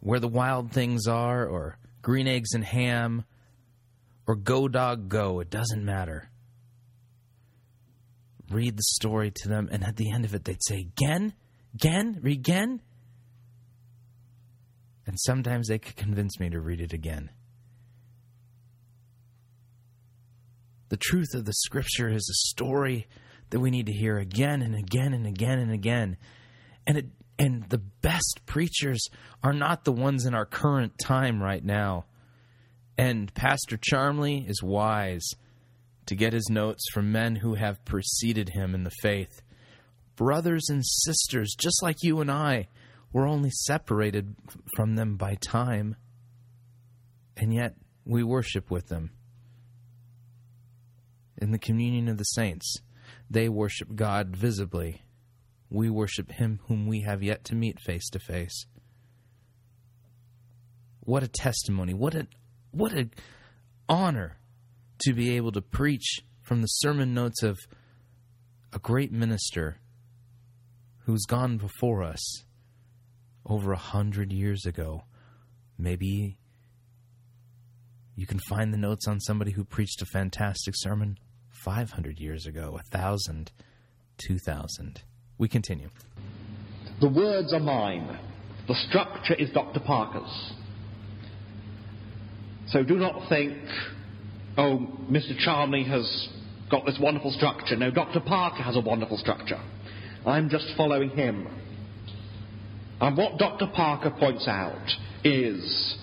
Where the Wild Things Are or Green Eggs and Ham or Go Dog Go, it doesn't matter. Read the story to them, and at the end of it, they'd say, Again? Again? Read? And sometimes they could convince me to read it again. The truth of the scripture is a story that we need to hear again and again and again and again. And it and the best preachers are not the ones in our current time right now. And Pastor Charmley is wise to get his notes from men who have preceded him in the faith. Brothers and sisters, just like you and I, we're only separated from them by time. And yet we worship with them in the communion of the saints. They worship God visibly. We worship Him whom we have yet to meet face to face. What a testimony! What a what a honor to be able to preach from the sermon notes of a great minister who's gone before us over a hundred years ago. Maybe you can find the notes on somebody who preached a fantastic sermon 500 years ago, 1,000, 2,000. We continue. The words are mine. The structure is Dr. Parker's. So do not think, oh, Mr. Charmley has got this wonderful structure. No, Dr. Parker has a wonderful structure. I'm just following him. And what Dr. Parker points out is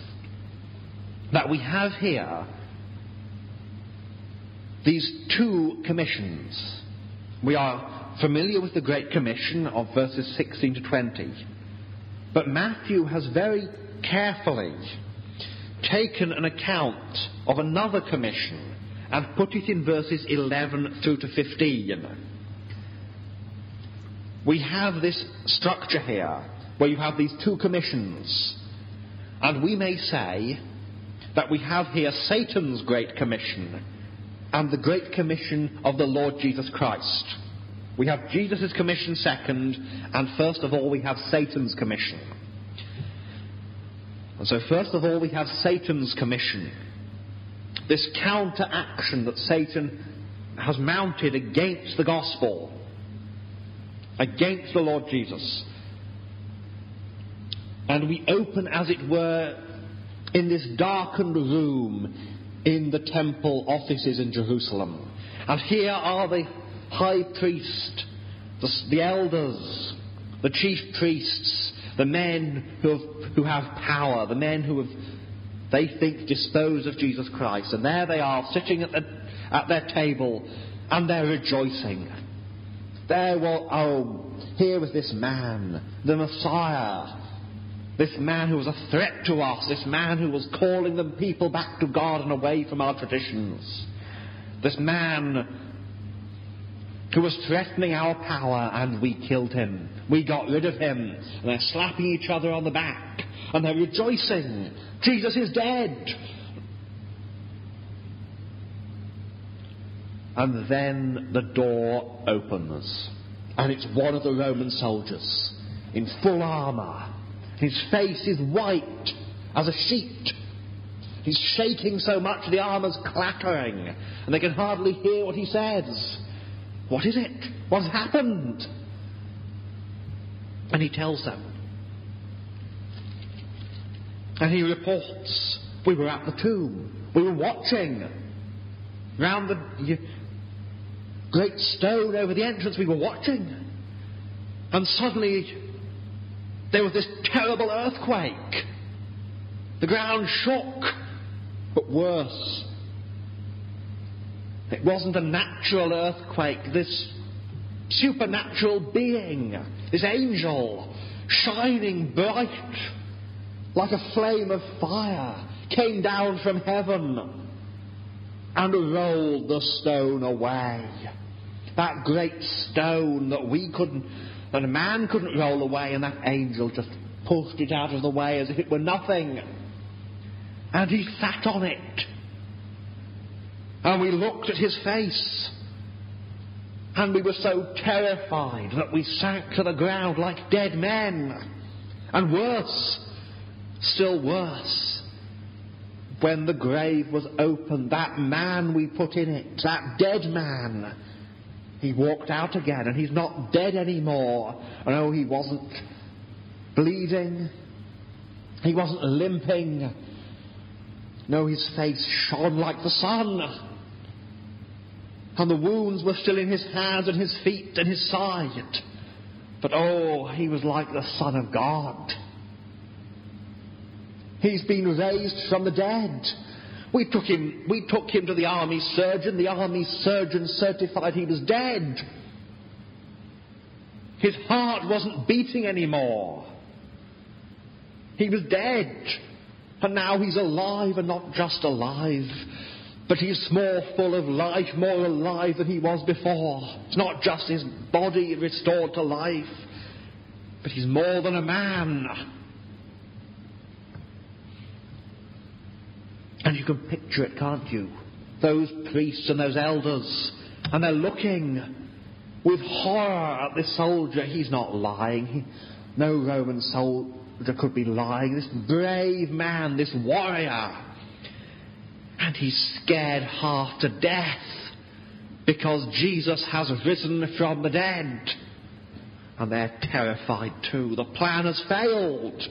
that we have here these two commissions. We are familiar with the Great Commission of verses 16 to 20. But Matthew has very carefully taken an account of another commission and put it in verses 11 through to 15. We have this structure here where you have these two commissions. And we may say that we have here Satan's Great Commission and the Great Commission of the Lord Jesus Christ. We have Jesus' commission second, and first of all, we have Satan's commission. And so, first of all, we have Satan's commission. This counteraction that Satan has mounted against the gospel, against the Lord Jesus. And we open, as it were, in this darkened room in the temple offices in Jerusalem. And here are the high priest, the, the elders, the chief priests, the men who have, who have power, the men who have, they think, disposed of Jesus Christ. And there they are, sitting at, the, at their table, and they're rejoicing. There was, oh, here was this man, the Messiah, this man who was a threat to us, this man who was calling the people back to God and away from our traditions. This man who was threatening our power and we killed him. We got rid of him. And they're slapping each other on the back and they're rejoicing. Jesus is dead. And then the door opens and it's one of the Roman soldiers in full armour his face is white as a sheet. He's shaking so much the armour's clattering, and they can hardly hear what he says. What is it? What's happened? And he tells them. And he reports, We were at the tomb. We were watching. Round the great stone over the entrance, we were watching. And suddenly there was this terrible earthquake. The ground shook, but worse. It wasn't a natural earthquake. This supernatural being, this angel, shining bright like a flame of fire, came down from heaven and rolled the stone away. That great stone that we couldn't that a man couldn't roll away, and that angel just pushed it out of the way as if it were nothing. And he sat on it. And we looked at his face. And we were so terrified that we sank to the ground like dead men. And worse, still worse, when the grave was opened, that man we put in it, that dead man, he walked out again and he's not dead anymore. No, he wasn't bleeding. He wasn't limping. No, his face shone like the sun. And the wounds were still in his hands and his feet and his side. But oh, he was like the Son of God. He's been raised from the dead. We took him, we took him to the army surgeon. The army surgeon certified he was dead. His heart wasn't beating anymore. He was dead. And now he's alive and not just alive, but he's more full of life, more alive than he was before. It's not just his body restored to life, but he's more than a man. And you can picture it, can't you? Those priests and those elders, and they're looking with horror at this soldier. He's not lying. No Roman soldier could be lying. This brave man, this warrior. And he's scared half to death because Jesus has risen from the dead. And they're terrified too. The plan has failed.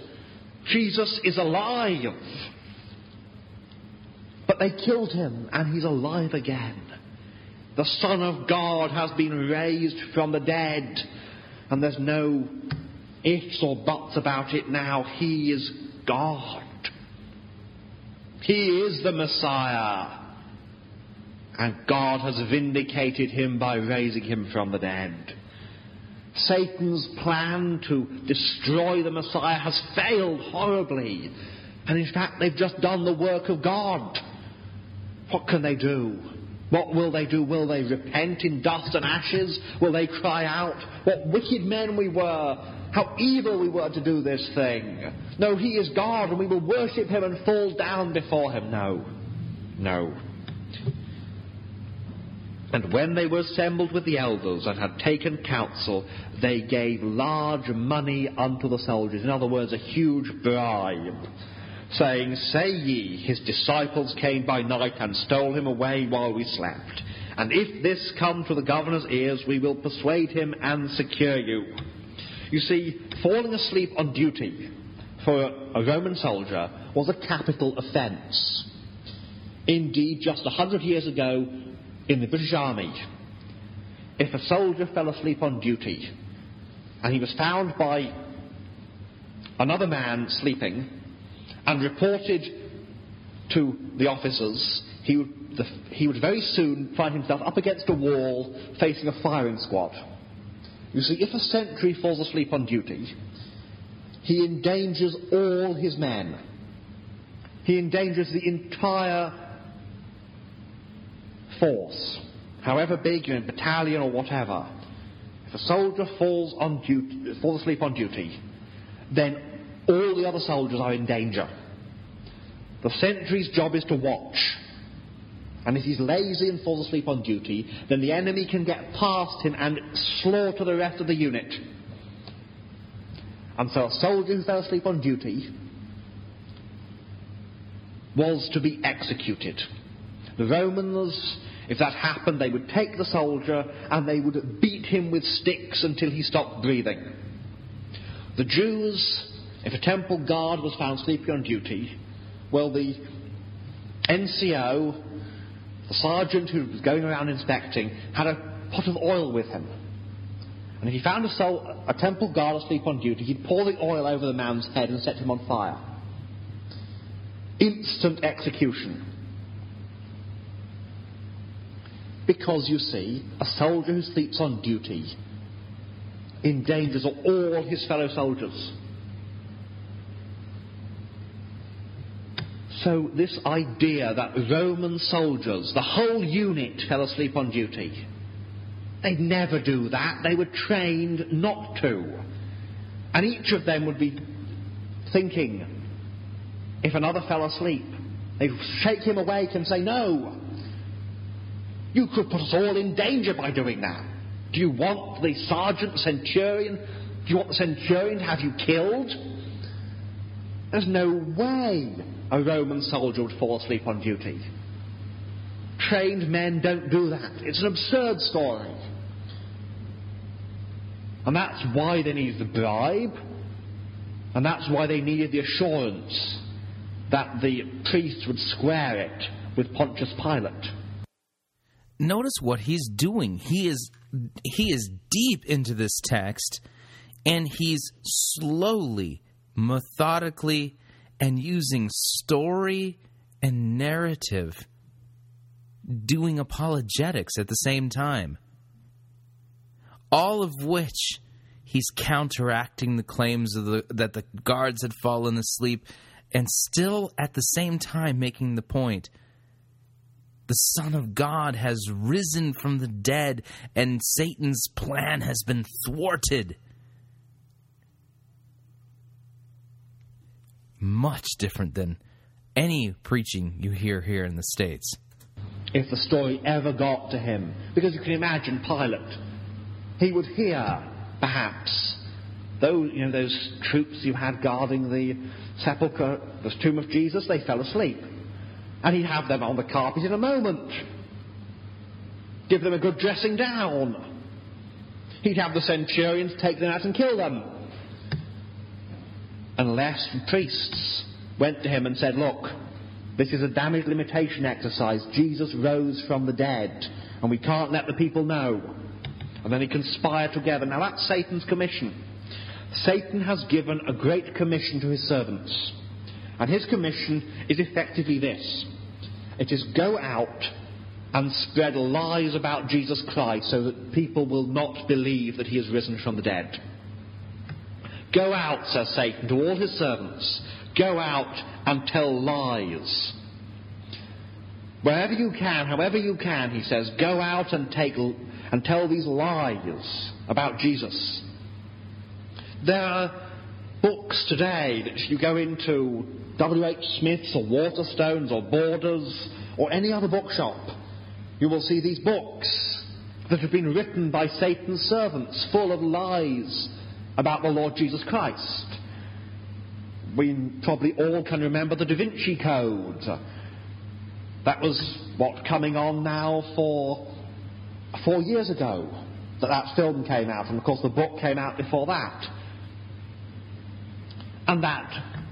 Jesus is alive. But they killed him, and he's alive again. The Son of God has been raised from the dead, and there's no ifs or buts about it now. He is God. He is the Messiah. And God has vindicated him by raising him from the dead. Satan's plan to destroy the Messiah has failed horribly. And in fact, they've just done the work of God. What can they do? What will they do? Will they repent in dust and ashes? Will they cry out, What wicked men we were! How evil we were to do this thing! No, He is God and we will worship Him and fall down before Him. No. No. And when they were assembled with the elders and had taken counsel, they gave large money unto the soldiers. In other words, a huge bribe. Saying, Say ye, his disciples came by night and stole him away while we slept. And if this come to the governor's ears, we will persuade him and secure you. You see, falling asleep on duty for a Roman soldier was a capital offence. Indeed, just a hundred years ago, in the British Army, if a soldier fell asleep on duty and he was found by another man sleeping and reported to the officers, he would, the, he would very soon find himself up against a wall facing a firing squad. You see, if a sentry falls asleep on duty, he endangers all his men. He endangers the entire force, however big, you know, battalion or whatever, if a soldier falls, on duty, falls asleep on duty, then all the other soldiers are in danger. The sentry's job is to watch. And if he's lazy and falls asleep on duty, then the enemy can get past him and slaughter the rest of the unit. And so a soldier who fell asleep on duty was to be executed. The Romans if that happened, they would take the soldier and they would beat him with sticks until he stopped breathing. The Jews, if a temple guard was found sleeping on duty, well, the NCO, the sergeant who was going around inspecting, had a pot of oil with him. And if he found a, soul, a temple guard asleep on duty, he'd pour the oil over the man's head and set him on fire. Instant execution. Because, you see, a soldier who sleeps on duty endangers all his fellow soldiers. So, this idea that Roman soldiers, the whole unit, fell asleep on duty, they'd never do that. They were trained not to. And each of them would be thinking, if another fell asleep, they'd shake him awake and say, No, you could put us all in danger by doing that. Do you want the sergeant, centurion? Do you want the centurion to have you killed? There's no way a Roman soldier would fall asleep on duty. Trained men don't do that. It's an absurd story. And that's why they needed the bribe, and that's why they needed the assurance that the priests would square it with Pontius Pilate notice what he's doing. He is he is deep into this text and he's slowly, methodically and using story and narrative doing apologetics at the same time. All of which he's counteracting the claims of the, that the guards had fallen asleep and still at the same time making the point – the Son of God has risen from the dead, and Satan's plan has been thwarted. Much different than any preaching you hear here in the States. If the story ever got to him, because you can imagine Pilate, he would hear, perhaps, those, you know, those troops you had guarding the sepulchre, the tomb of Jesus, they fell asleep. And he'd have them on the carpet in a moment. Give them a good dressing down. He'd have the centurions take them out and kill them. Unless priests went to him and said, Look, this is a damage limitation exercise. Jesus rose from the dead, and we can't let the people know. And then he conspire together. Now that's Satan's commission. Satan has given a great commission to his servants. And his commission is effectively this it is go out and spread lies about Jesus Christ so that people will not believe that he has risen from the dead. Go out, says Satan, to all his servants. Go out and tell lies. Wherever you can, however you can, he says, go out and, take, and tell these lies about Jesus. There are books today that you go into W.H. Smith's or Waterstones or Borders or any other bookshop. You will see these books that have been written by Satan's servants, full of lies about the Lord Jesus Christ. We probably all can remember the Da Vinci Code. That was what coming on now for four years ago that that film came out, and of course the book came out before that. And that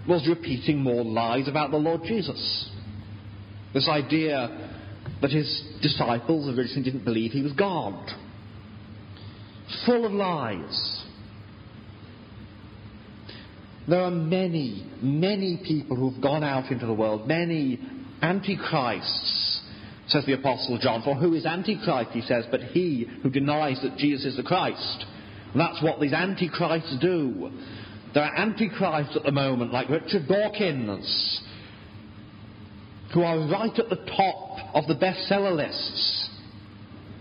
was repeating more lies about the Lord Jesus. This idea that his disciples originally didn't believe he was God. Full of lies. There are many, many people who have gone out into the world, many antichrists, says the Apostle John. For who is antichrist, he says, but he who denies that Jesus is the Christ. And that's what these antichrists do. There are antichrists at the moment, like Richard Dawkins, who are right at the top of the bestseller lists.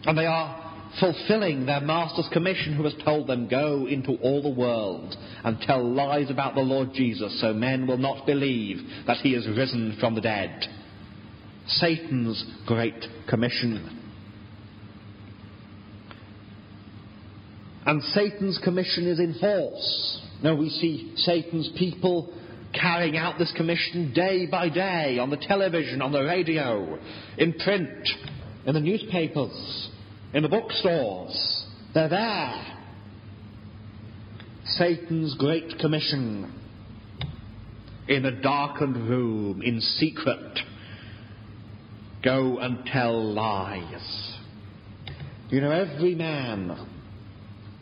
And they are fulfilling their master's commission who has told them, Go into all the world and tell lies about the Lord Jesus so men will not believe that he is risen from the dead. Satan's great commission. And Satan's commission is in force. Now we see Satan's people carrying out this commission day by day on the television, on the radio, in print, in the newspapers, in the bookstores. They're there. Satan's great commission in a darkened room, in secret. Go and tell lies. You know, every man,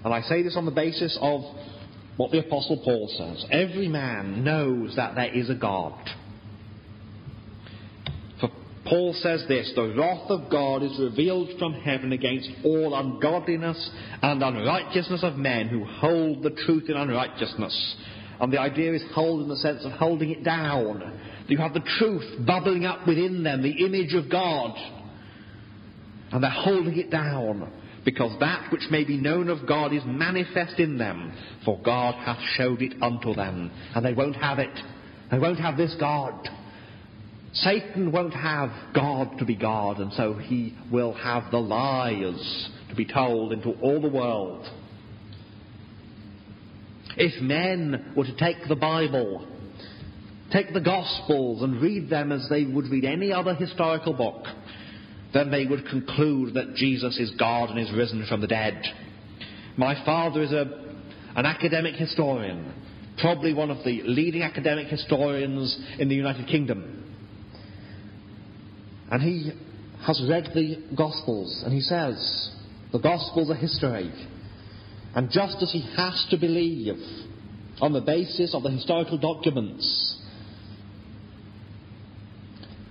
and I say this on the basis of what the Apostle Paul says. Every man knows that there is a God. Paul says this the wrath of God is revealed from heaven against all ungodliness and unrighteousness of men who hold the truth in unrighteousness. And the idea is hold in the sense of holding it down. You have the truth bubbling up within them, the image of God. And they're holding it down because that which may be known of God is manifest in them, for God hath showed it unto them. And they won't have it. They won't have this God. Satan won't have God to be God, and so he will have the lies to be told into all the world. If men were to take the Bible, take the Gospels, and read them as they would read any other historical book, then they would conclude that Jesus is God and is risen from the dead. My father is a, an academic historian, probably one of the leading academic historians in the United Kingdom. And he has read the Gospels, and he says, the Gospels are history. And just as he has to believe on the basis of the historical documents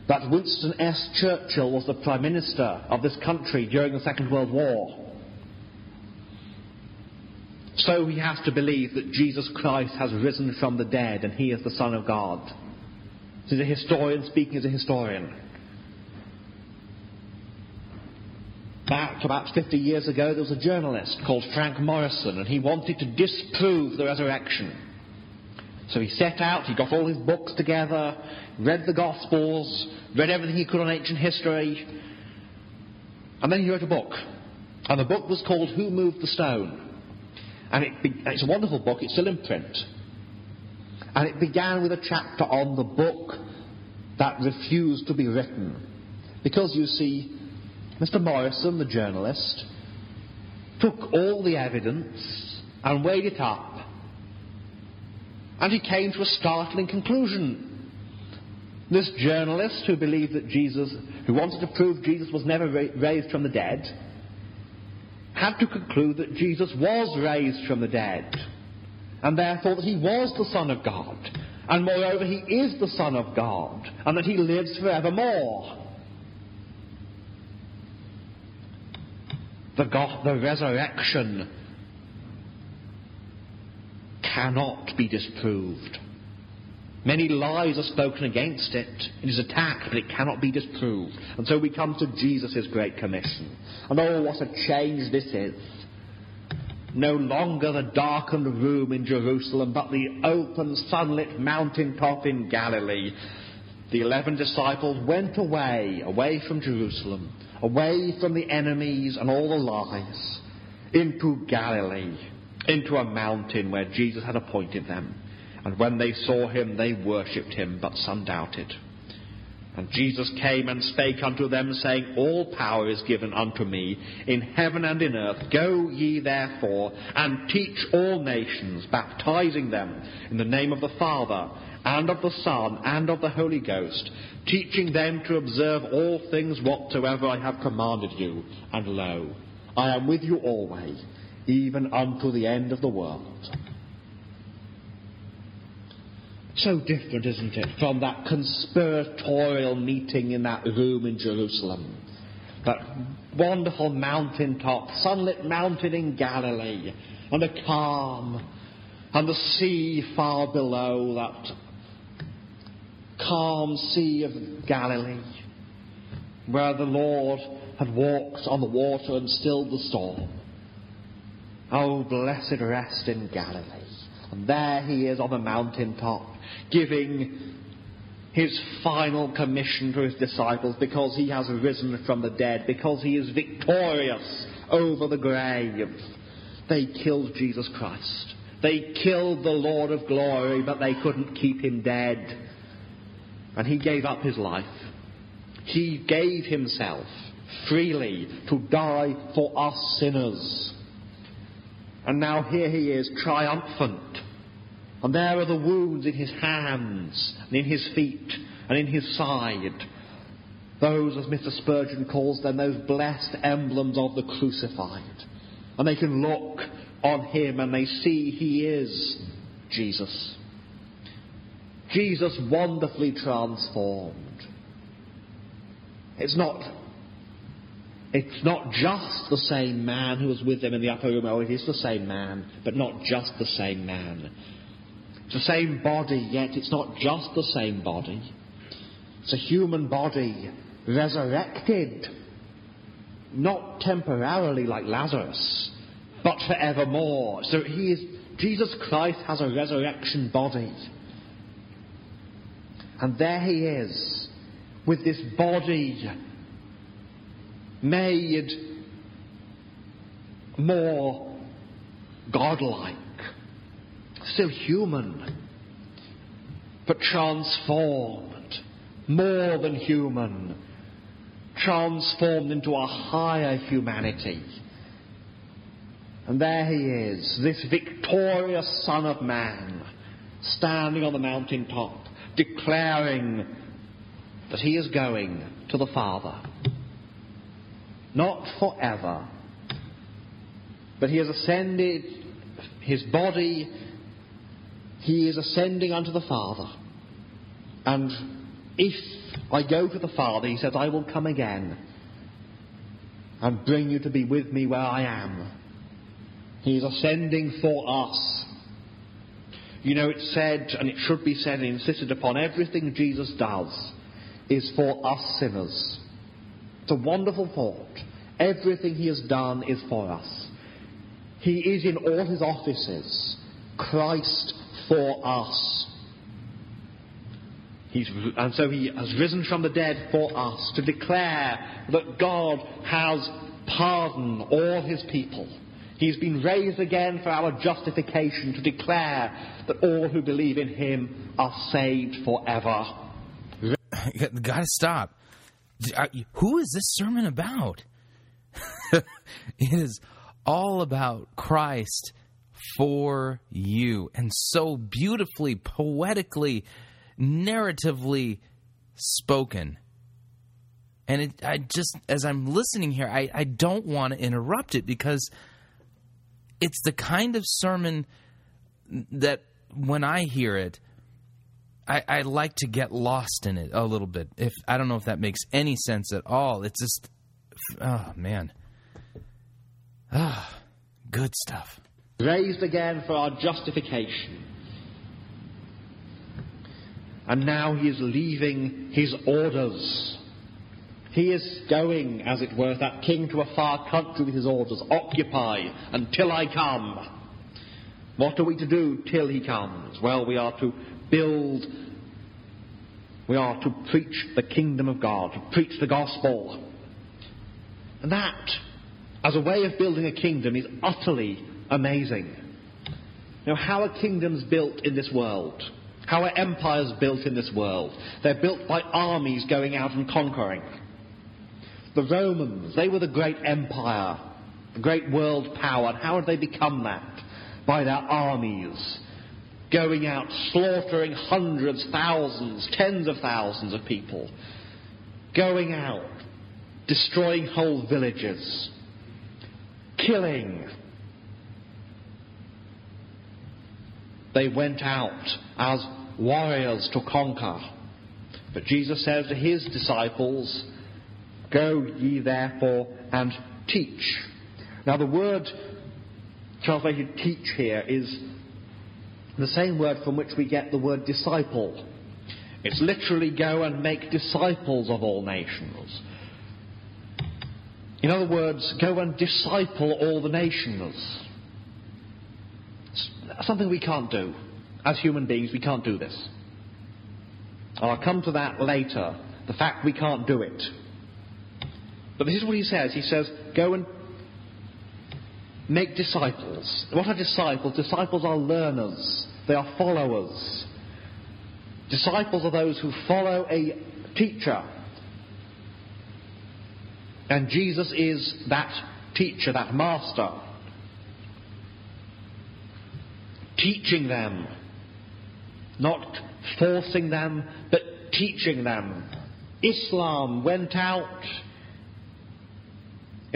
that Winston S. Churchill was the Prime Minister of this country during the Second World War. So he has to believe that Jesus Christ has risen from the dead and he is the Son of God. Is a historian speaking as a historian. Back about 50 years ago, there was a journalist called Frank Morison, and he wanted to disprove the resurrection. So he set out, he got all his books together, read the Gospels, read everything he could on ancient history, and then he wrote a book. And the book was called Who Moved the Stone? And it be- it's a wonderful book, it's still in print. And it began with a chapter on the book that refused to be written. Because you see, Mr. Morison, the journalist, took all the evidence and weighed it up. And he came to a startling conclusion. This journalist who believed that Jesus, who wanted to prove Jesus was never ra- raised from the dead, had to conclude that Jesus was raised from the dead, and therefore that he was the Son of God, and moreover, he is the Son of God, and that he lives forevermore. The, God, the resurrection cannot be disproved. Many lies are spoken against it. It is attacked, but it cannot be disproved. And so we come to Jesus' Great Commission. And oh, what a change this is. No longer the darkened room in Jerusalem, but the open, sunlit mountaintop in Galilee. The eleven disciples went away, away from Jerusalem, away from the enemies and all the lies, into Galilee, into a mountain where Jesus had appointed them. And when they saw him, they worshipped him, but some doubted. And Jesus came and spake unto them, saying, All power is given unto me in heaven and in earth. Go ye therefore and teach all nations, baptizing them in the name of the Father and of the Son and of the Holy Ghost, teaching them to observe all things whatsoever I have commanded you. And lo, I am with you always, even unto the end of the world. So different, isn't it, from that conspiratorial meeting in that room in Jerusalem. That wonderful mountaintop, sunlit mountain in Galilee, and the calm, and the sea far below, that calm sea of Galilee, where the Lord had walked on the water and stilled the storm. Oh, blessed rest in Galilee. And there he is on the mountaintop, giving his final commission to his disciples because he has risen from the dead, because he is victorious over the grave. They killed Jesus Christ. They killed the Lord of glory, but they couldn't keep him dead. And he gave up his life. He gave himself freely to die for us sinners. And now here he is, triumphant. And there are the wounds in his hands, and in his feet, and in his side. Those, as Mr. Spurgeon calls them, those blessed emblems of the crucified. And they can look on him and they see he is Jesus. Jesus wonderfully transformed. It's not it's not just the same man who was with them in the upper room. Oh, it is the same man, but not just the same man. It's the same body, yet it's not just the same body. It's a human body resurrected, not temporarily like Lazarus, but forevermore. So he is, Jesus Christ has a resurrection body. And there he is, with this body made more godlike, still human, but transformed, more than human, transformed into a higher humanity. And there he is, this victorious Son of Man, standing on the mountaintop, declaring that he is going to the Father. Not forever, but he has ascended his body, he is ascending unto the Father. And if I go to the Father, he says, I will come again and bring you to be with me where I am. He is ascending for us. You know, it's said, and it should be said and insisted upon, everything Jesus does is for us sinners. It's a wonderful thought. Everything he has done is for us. He is in all his offices Christ for us. He's, and so he has risen from the dead for us to declare that God has pardoned all his people. He's been raised again for our justification to declare that all who believe in him are saved forever. Got to stop. Who is this sermon about? it is all about Christ for you and so beautifully, poetically, narratively spoken. And it, I just, as I'm listening here, I, I don't want to interrupt it because it's the kind of sermon that when I hear it, I, I, like to get lost in it a little bit. If I don't know if that makes any sense at all. It's just, oh man, Ah, good stuff. raised again for our justification. And now he is leaving his orders. He is going, as it were, that king to a far country with his orders. Occupy until I come. What are we to do till he comes? Well, we are to build, we are to preach the kingdom of God, to preach the gospel. And that, as a way of building a kingdom, is utterly amazing. Now, how are kingdoms built in this world? How are empires built in this world? They're built by armies going out and conquering. The Romans, they were the great empire, the great world power. And how had they become that? By their armies. Going out, slaughtering hundreds, thousands, tens of thousands of people. Going out, destroying whole villages. Killing. They went out as warriors to conquer. But Jesus says to his disciples, Go ye therefore and teach. Now the word translated teach here is the same word from which we get the word disciple. It's literally go and make disciples of all nations. In other words, go and disciple all the nations. It's something we can't do. As human beings, we can't do this. I'll come to that later, the fact we can't do it. But this is what he says. He says, go and make disciples. What are disciples? Disciples are learners. They are followers. Disciples are those who follow a teacher. And Jesus is that teacher, that master. Teaching them. Not forcing them, but teaching them. Islam went out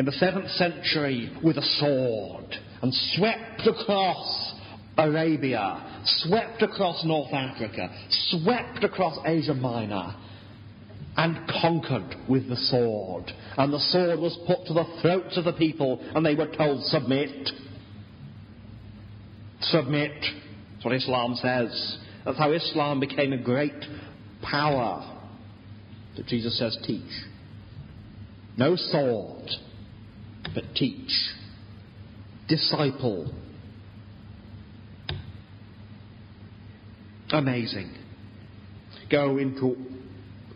in the 7th century with a sword and swept across Arabia, swept across North Africa, swept across Asia Minor, and conquered with the sword. And the sword was put to the throats of the people, and they were told, submit. Submit. That's what Islam says. That's how Islam became a great power. That Jesus says, teach. No sword, but teach. Disciple. Amazing. Go into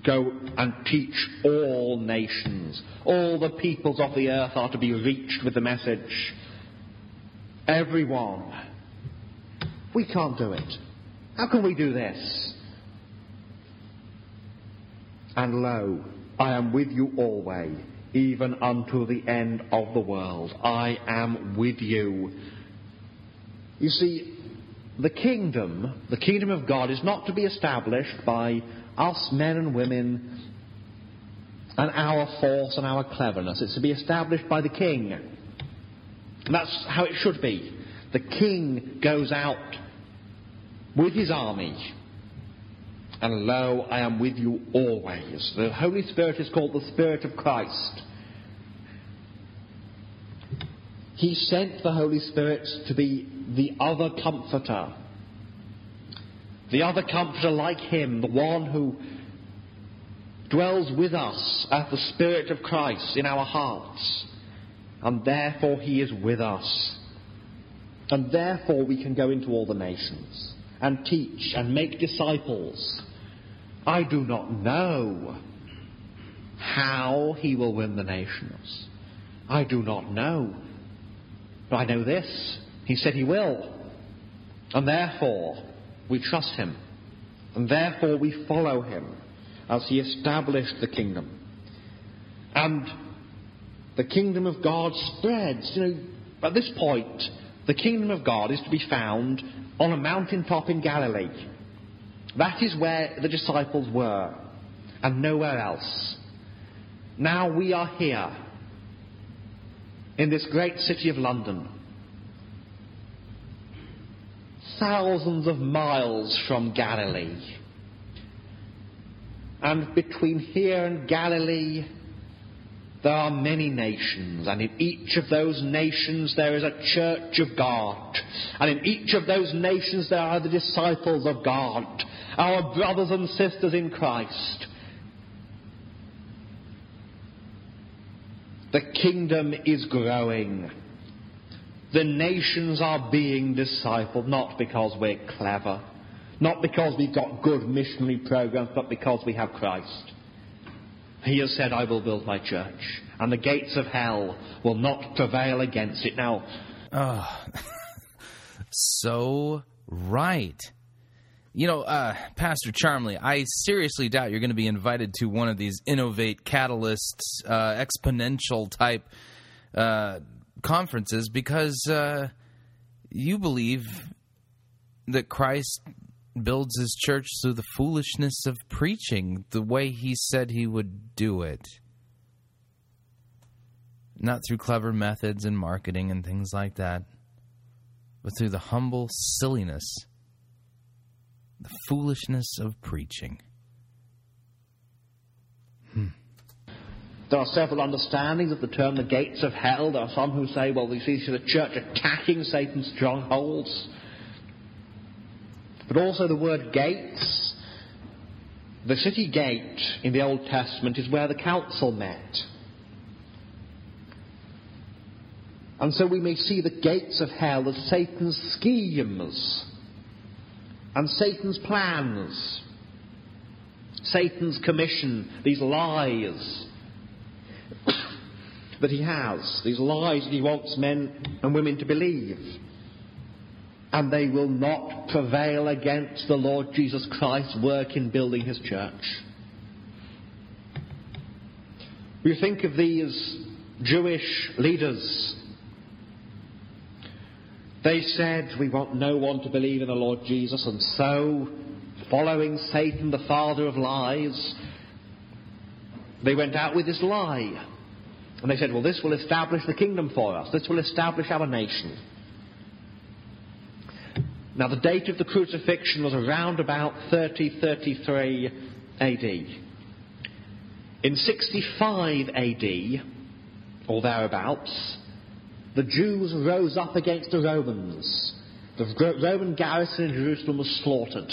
go and teach all nations. All the peoples of the earth are to be reached with the message. Everyone. We can't do it. How can we do this? And lo, I am with you always, even unto the end of the world. I am with you. You see, the kingdom, the kingdom of God, is not to be established by us men and women and our force and our cleverness. It's to be established by the king. And that's how it should be. The king goes out with his army. And lo, I am with you always. The Holy Spirit is called the Spirit of Christ. He sent the Holy Spirit to be the other comforter. The other comforter like him, the one who dwells with us as the Spirit of Christ in our hearts. And therefore he is with us. And therefore we can go into all the nations and teach and make disciples. I do not know how he will win the nations. I do not know. But I know this. He said he will. And therefore, we trust him. And therefore, we follow him as he established the kingdom. And the kingdom of God spreads. You know, at this point, the kingdom of God is to be found on a mountaintop in Galilee. That is where the disciples were, and nowhere else. Now we are here, in this great city of London, thousands of miles from Galilee. And between here and Galilee, there are many nations, and in each of those nations there is a church of God. And in each of those nations there are the disciples of God, our brothers and sisters in Christ. The kingdom is growing. The nations are being discipled, not because we're clever, not because we've got good missionary programs, but because we have Christ. He has said, I will build my church, and the gates of hell will not prevail against it. Now, So right. You know, uh, Pastor Charmley, I seriously doubt you're going to be invited to one of these innovate catalysts, uh, exponential type uh, conferences because uh, you believe that Christ builds his church through the foolishness of preaching the way he said he would do it. Not through clever methods and marketing and things like that, but through the humble silliness, the foolishness of preaching. Hmm. there are several understandings of the term the gates of hell. There are some who say, well, this is the church attacking Satan's strongholds. But also the word gates. The city gate in the Old Testament is where the council met. And so we may see the gates of hell as Satan's schemes and Satan's plans, Satan's commission, these lies that he has, these lies that he wants men and women to believe. And they will not prevail against the Lord Jesus Christ's work in building his church. We think of these Jewish leaders. They said, We want no one to believe in the Lord Jesus, and so, following Satan, the father of lies, they went out with this lie. And they said, Well, this will establish the kingdom for us, this will establish our nation. Now, the date of the crucifixion was around about 3033 AD. In 65 AD, or thereabouts, the Jews rose up against the Romans. The Roman garrison in Jerusalem was slaughtered.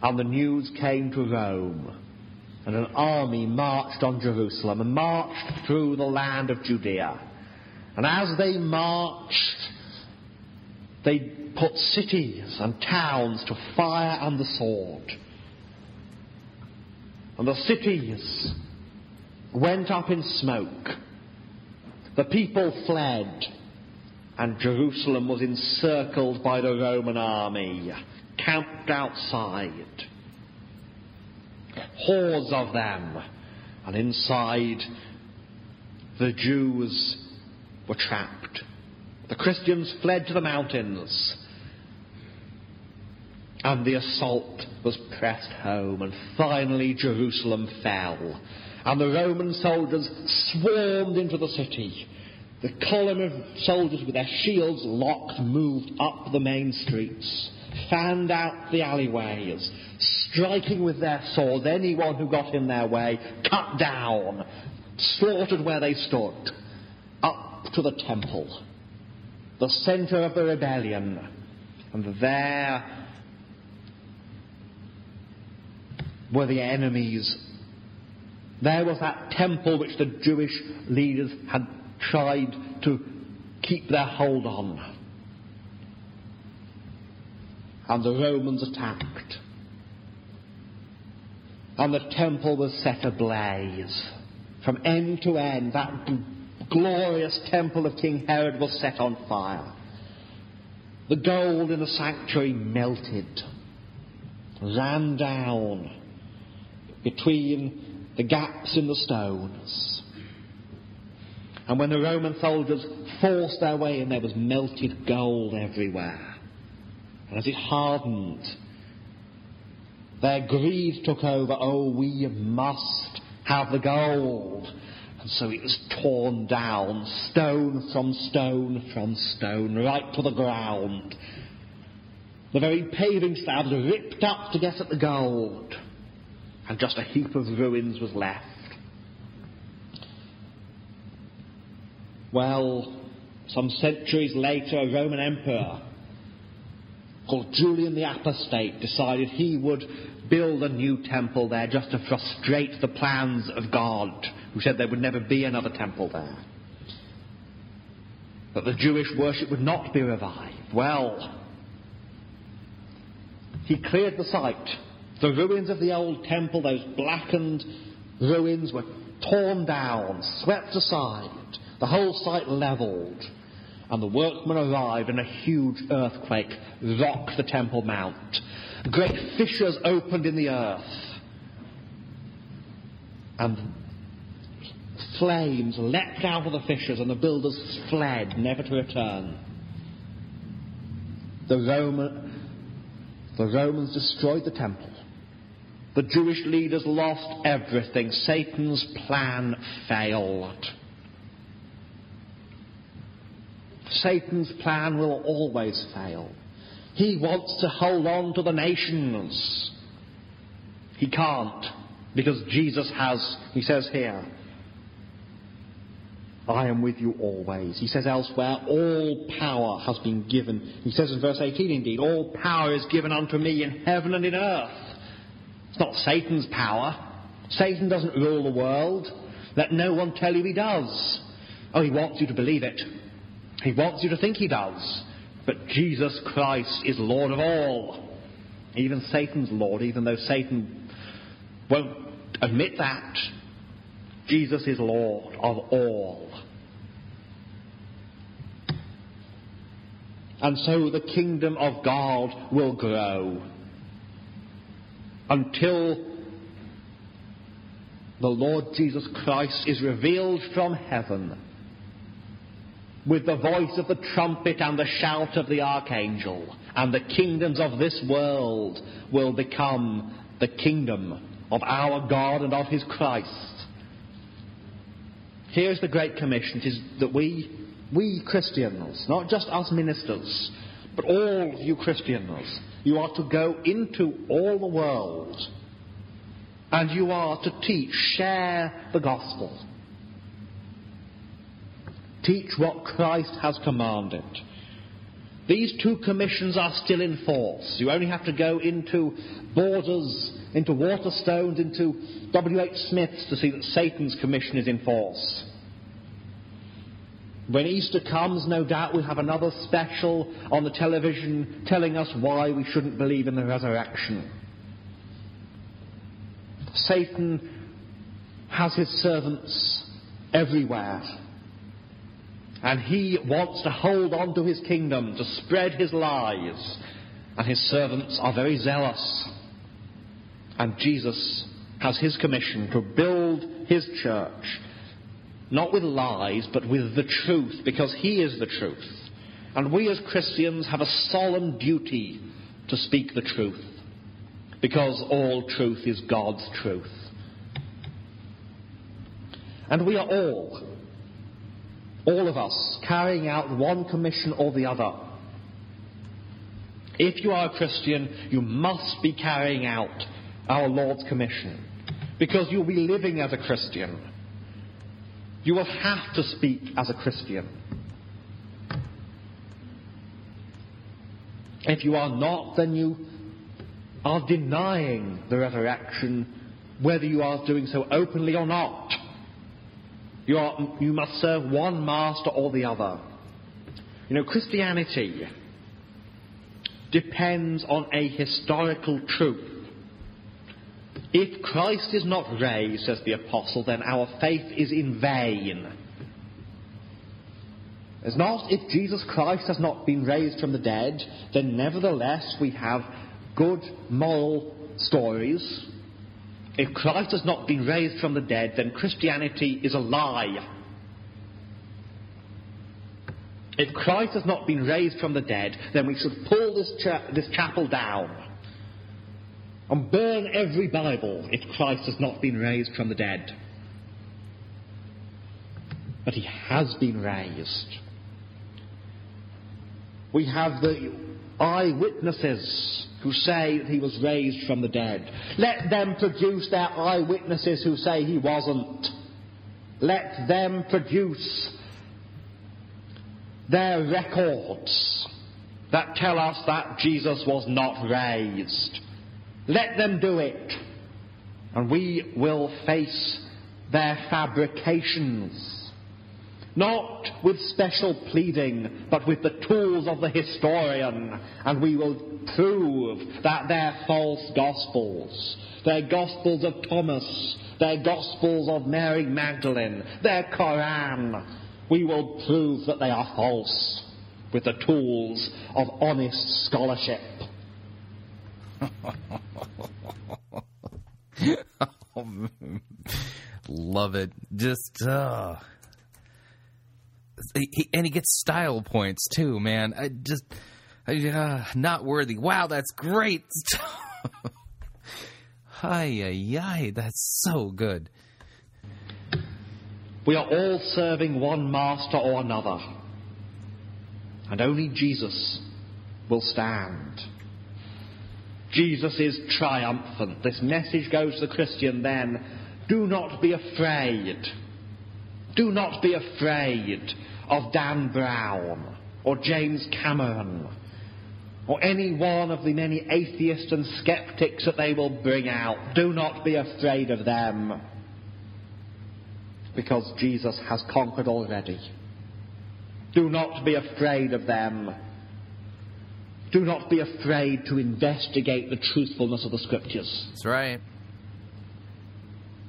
And the news came to Rome. And an army marched on Jerusalem and marched through the land of Judea. And as they marched, they put cities and towns to fire and the sword. And the cities went up in smoke. The people fled. And Jerusalem was encircled by the Roman army, camped outside. Hordes of them. And inside, the Jews were trapped. The Christians fled to the mountains. And the assault was pressed home, and finally Jerusalem fell. And the Roman soldiers swarmed into the city. The column of soldiers with their shields locked moved up the main streets, fanned out the alleyways, striking with their swords anyone who got in their way, cut down, slaughtered where they stood, up to the temple the center of the rebellion. And there were the enemies. There was that temple which the Jewish leaders had tried to keep their hold on. And the Romans attacked. And the temple was set ablaze. From end to end, that glorious temple of King Herod was set on fire. The gold in the sanctuary melted, ran down between the gaps in the stones. And when the Roman soldiers forced their way in, there was melted gold everywhere. And as it hardened, their greed took over. Oh, we must have the gold. And so it was torn down, stone from stone from stone, right to the ground. The very paving slabs were ripped up to get at the gold, and just a heap of ruins was left. Well, some centuries later, a Roman emperor called Julian the Apostate decided he would build a new temple there just to frustrate the plans of God who said there would never be another temple there. That the Jewish worship would not be revived. Well, he cleared the site. The ruins of the old temple, those blackened ruins, were torn down, swept aside, the whole site levelled. And the workmen arrived, and a huge earthquake rocked the Temple Mount. Great fissures opened in the earth. And flames leapt out of the fissures, and the builders fled, never to return. The, Roman, the Romans destroyed the temple. The Jewish leaders lost everything. Satan's plan failed. Satan's plan will always fail. He wants to hold on to the nations. He can't, because Jesus has, he says here, I am with you always. He says elsewhere, all power has been given. He says in verse 18 indeed, all power is given unto me in heaven and in earth. It's not Satan's power. Satan doesn't rule the world. Let no one tell you he does. Oh, he wants you to believe it. He wants you to think he does. But Jesus Christ is Lord of all. Even Satan's Lord, even though Satan won't admit that. Jesus is Lord of all. And so the kingdom of God will grow until the Lord Jesus Christ is revealed from heaven with the voice of the trumpet and the shout of the archangel, and the kingdoms of this world will become the kingdom of our God and of his Christ. Here's the Great Commission. It is that we, we Christians, not just us ministers, but all you Christians, you are to go into all the world and you are to teach, share the gospel. Teach what Christ has commanded. These two commissions are still in force. You only have to go into Borders, into Waterstones, into W.H. Smith's to see that Satan's commission is in force. When Easter comes, no doubt we'll have another special on the television telling us why we shouldn't believe in the resurrection. Satan has his servants everywhere. And he wants to hold on to his kingdom, to spread his lies. And his servants are very zealous. And Jesus has his commission to build his church, not with lies, but with the truth, because he is the truth. And we as Christians have a solemn duty to speak the truth, because all truth is God's truth. And we are all all of us, carrying out one commission or the other. If you are a Christian, you must be carrying out our Lord's commission because you'll be living as a Christian. You will have to speak as a Christian. If you are not, then you are denying the resurrection, whether you are doing so openly or not. You, are, you must serve one master or the other. You know, Christianity depends on a historical truth. If Christ is not raised, says the apostle, then our faith is in vain. It's not if Jesus Christ has not been raised from the dead, then nevertheless we have good moral stories if Christ has not been raised from the dead, then Christianity is a lie. If Christ has not been raised from the dead, then we should pull this, this chapel down and burn every Bible if Christ has not been raised from the dead. But he has been raised. We have the eyewitnesses who say that he was raised from the dead. Let them produce their eyewitnesses who say he wasn't. Let them produce their records that tell us that Jesus was not raised. Let them do it, and we will face their fabrications. Not with special pleading, but with the tools of the historian, and we will prove that their false gospels, their gospels of Thomas, their gospels of Mary Magdalene, their Koran, we will prove that they are false with the tools of honest scholarship. Love it. Just, uh. He, and he gets style points too, man. I just, uh, not worthy. Wow, that's great. Hi, ay, that's so good. We are all serving one master or another, and only Jesus will stand. Jesus is triumphant. This message goes to the Christian then. Do not be afraid. Do not be afraid of Dan Brown or James Cameron or any one of the many atheists and skeptics that they will bring out. Do not be afraid of them because Jesus has conquered already. Do not be afraid of them. Do not be afraid to investigate the truthfulness of the Scriptures. That's right.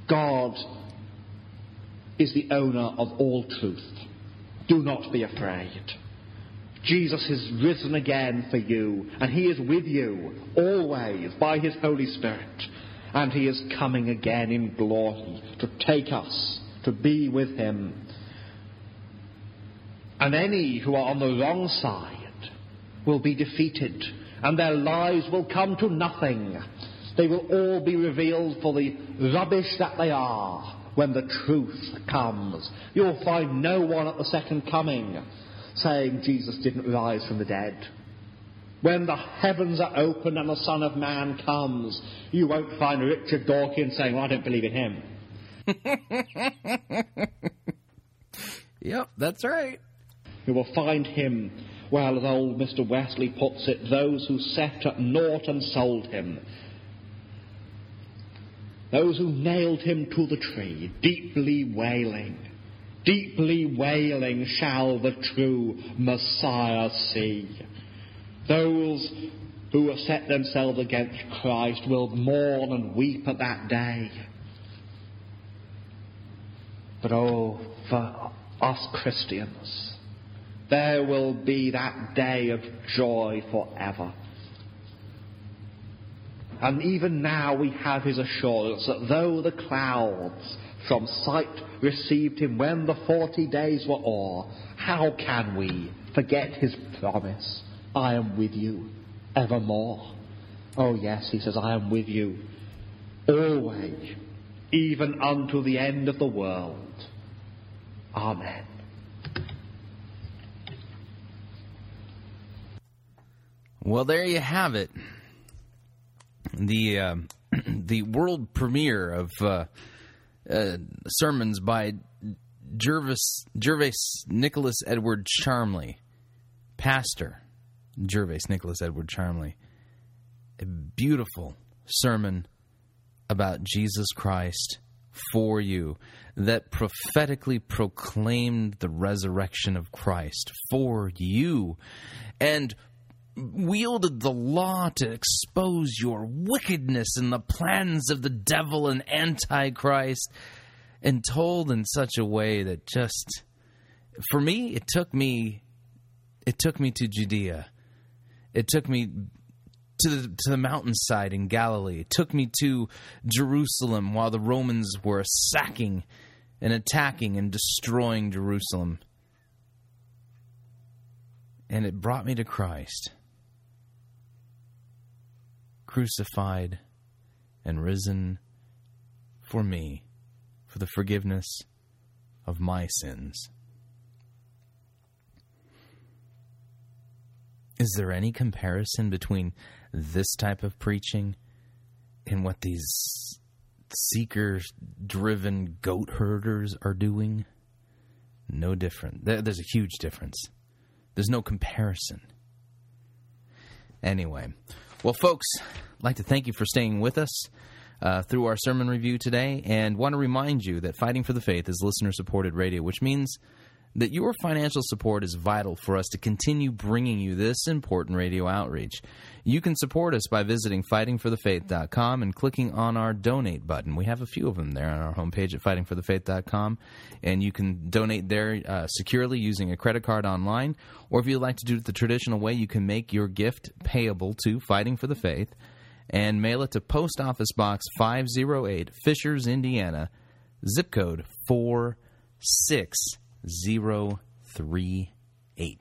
God is the owner of all truth. Do not be afraid. Jesus has risen again for you, and He is with you always by His Holy Spirit. And He is coming again in glory to take us to be with Him. And any who are on the wrong side will be defeated, and their lives will come to nothing. They will all be revealed for the rubbish that they are when the truth comes. You'll find no one at the second coming saying Jesus didn't rise from the dead. When the heavens are opened and the Son of Man comes, you won't find Richard Dawkins saying, well, I don't believe in him. yep, that's right. You will find him, well, as old Mr. Wesley puts it, those who set at naught and sold him. Those who nailed him to the tree, deeply wailing, deeply wailing shall the true Messiah see. Those who have set themselves against Christ will mourn and weep at that day. But oh, for us Christians, there will be that day of joy forever. And even now we have his assurance that though the clouds from sight received him when the forty days were o'er, how can we forget his promise? I am with you evermore. Oh, yes, he says, I am with you always, even unto the end of the world. Amen. Well, there you have it. The uh, the world premiere of uh, uh, sermons by Jervis Gervase Nicholas Edward Charmley, pastor Gervase Nicholas Edward Charmley. A beautiful sermon about Jesus Christ for you that prophetically proclaimed the resurrection of Christ for you and wielded the law to expose your wickedness and the plans of the devil and antichrist and told in such a way that just for me it took me it took me to Judea it took me to the, to the mountainside in Galilee. It took me to Jerusalem while the Romans were sacking and attacking and destroying Jerusalem. And it brought me to Christ, crucified and risen for me, for the forgiveness of my sins. Is there any comparison between this type of preaching and what these seeker driven goat herders are doing? No different. There's a huge difference. There's no comparison. Anyway, well, folks, I'd like to thank you for staying with us uh, through our sermon review today, and want to remind you that Fighting for the Faith is listener supported radio, which means that your financial support is vital for us to continue bringing you this important radio outreach. You can support us by visiting fightingforthefaith.com and clicking on our donate button. We have a few of them there on our homepage at fightingforthefaith.com, and you can donate there uh, securely using a credit card online, or if you'd like to do it the traditional way, you can make your gift payable to Fighting for the Faith and mail it to Post Office Box 508, Fishers, Indiana, zip code 46038.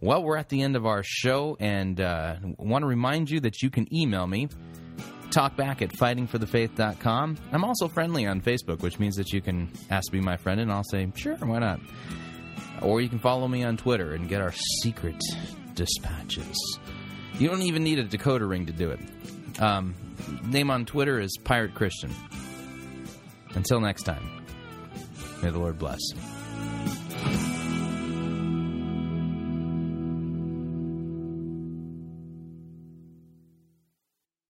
Well, we're at the end of our show, and uh, want to remind you that you can email me, talkback at fightingforthefaith.com. I'm also friendly on Facebook, which means that you can ask to be my friend, and I'll say, sure, why not? Or you can follow me on Twitter and get our secret dispatches. You don't even need a decoder ring to do it. Um, name on Twitter is Pirate Christian. Until next time, may the Lord bless. Thank you.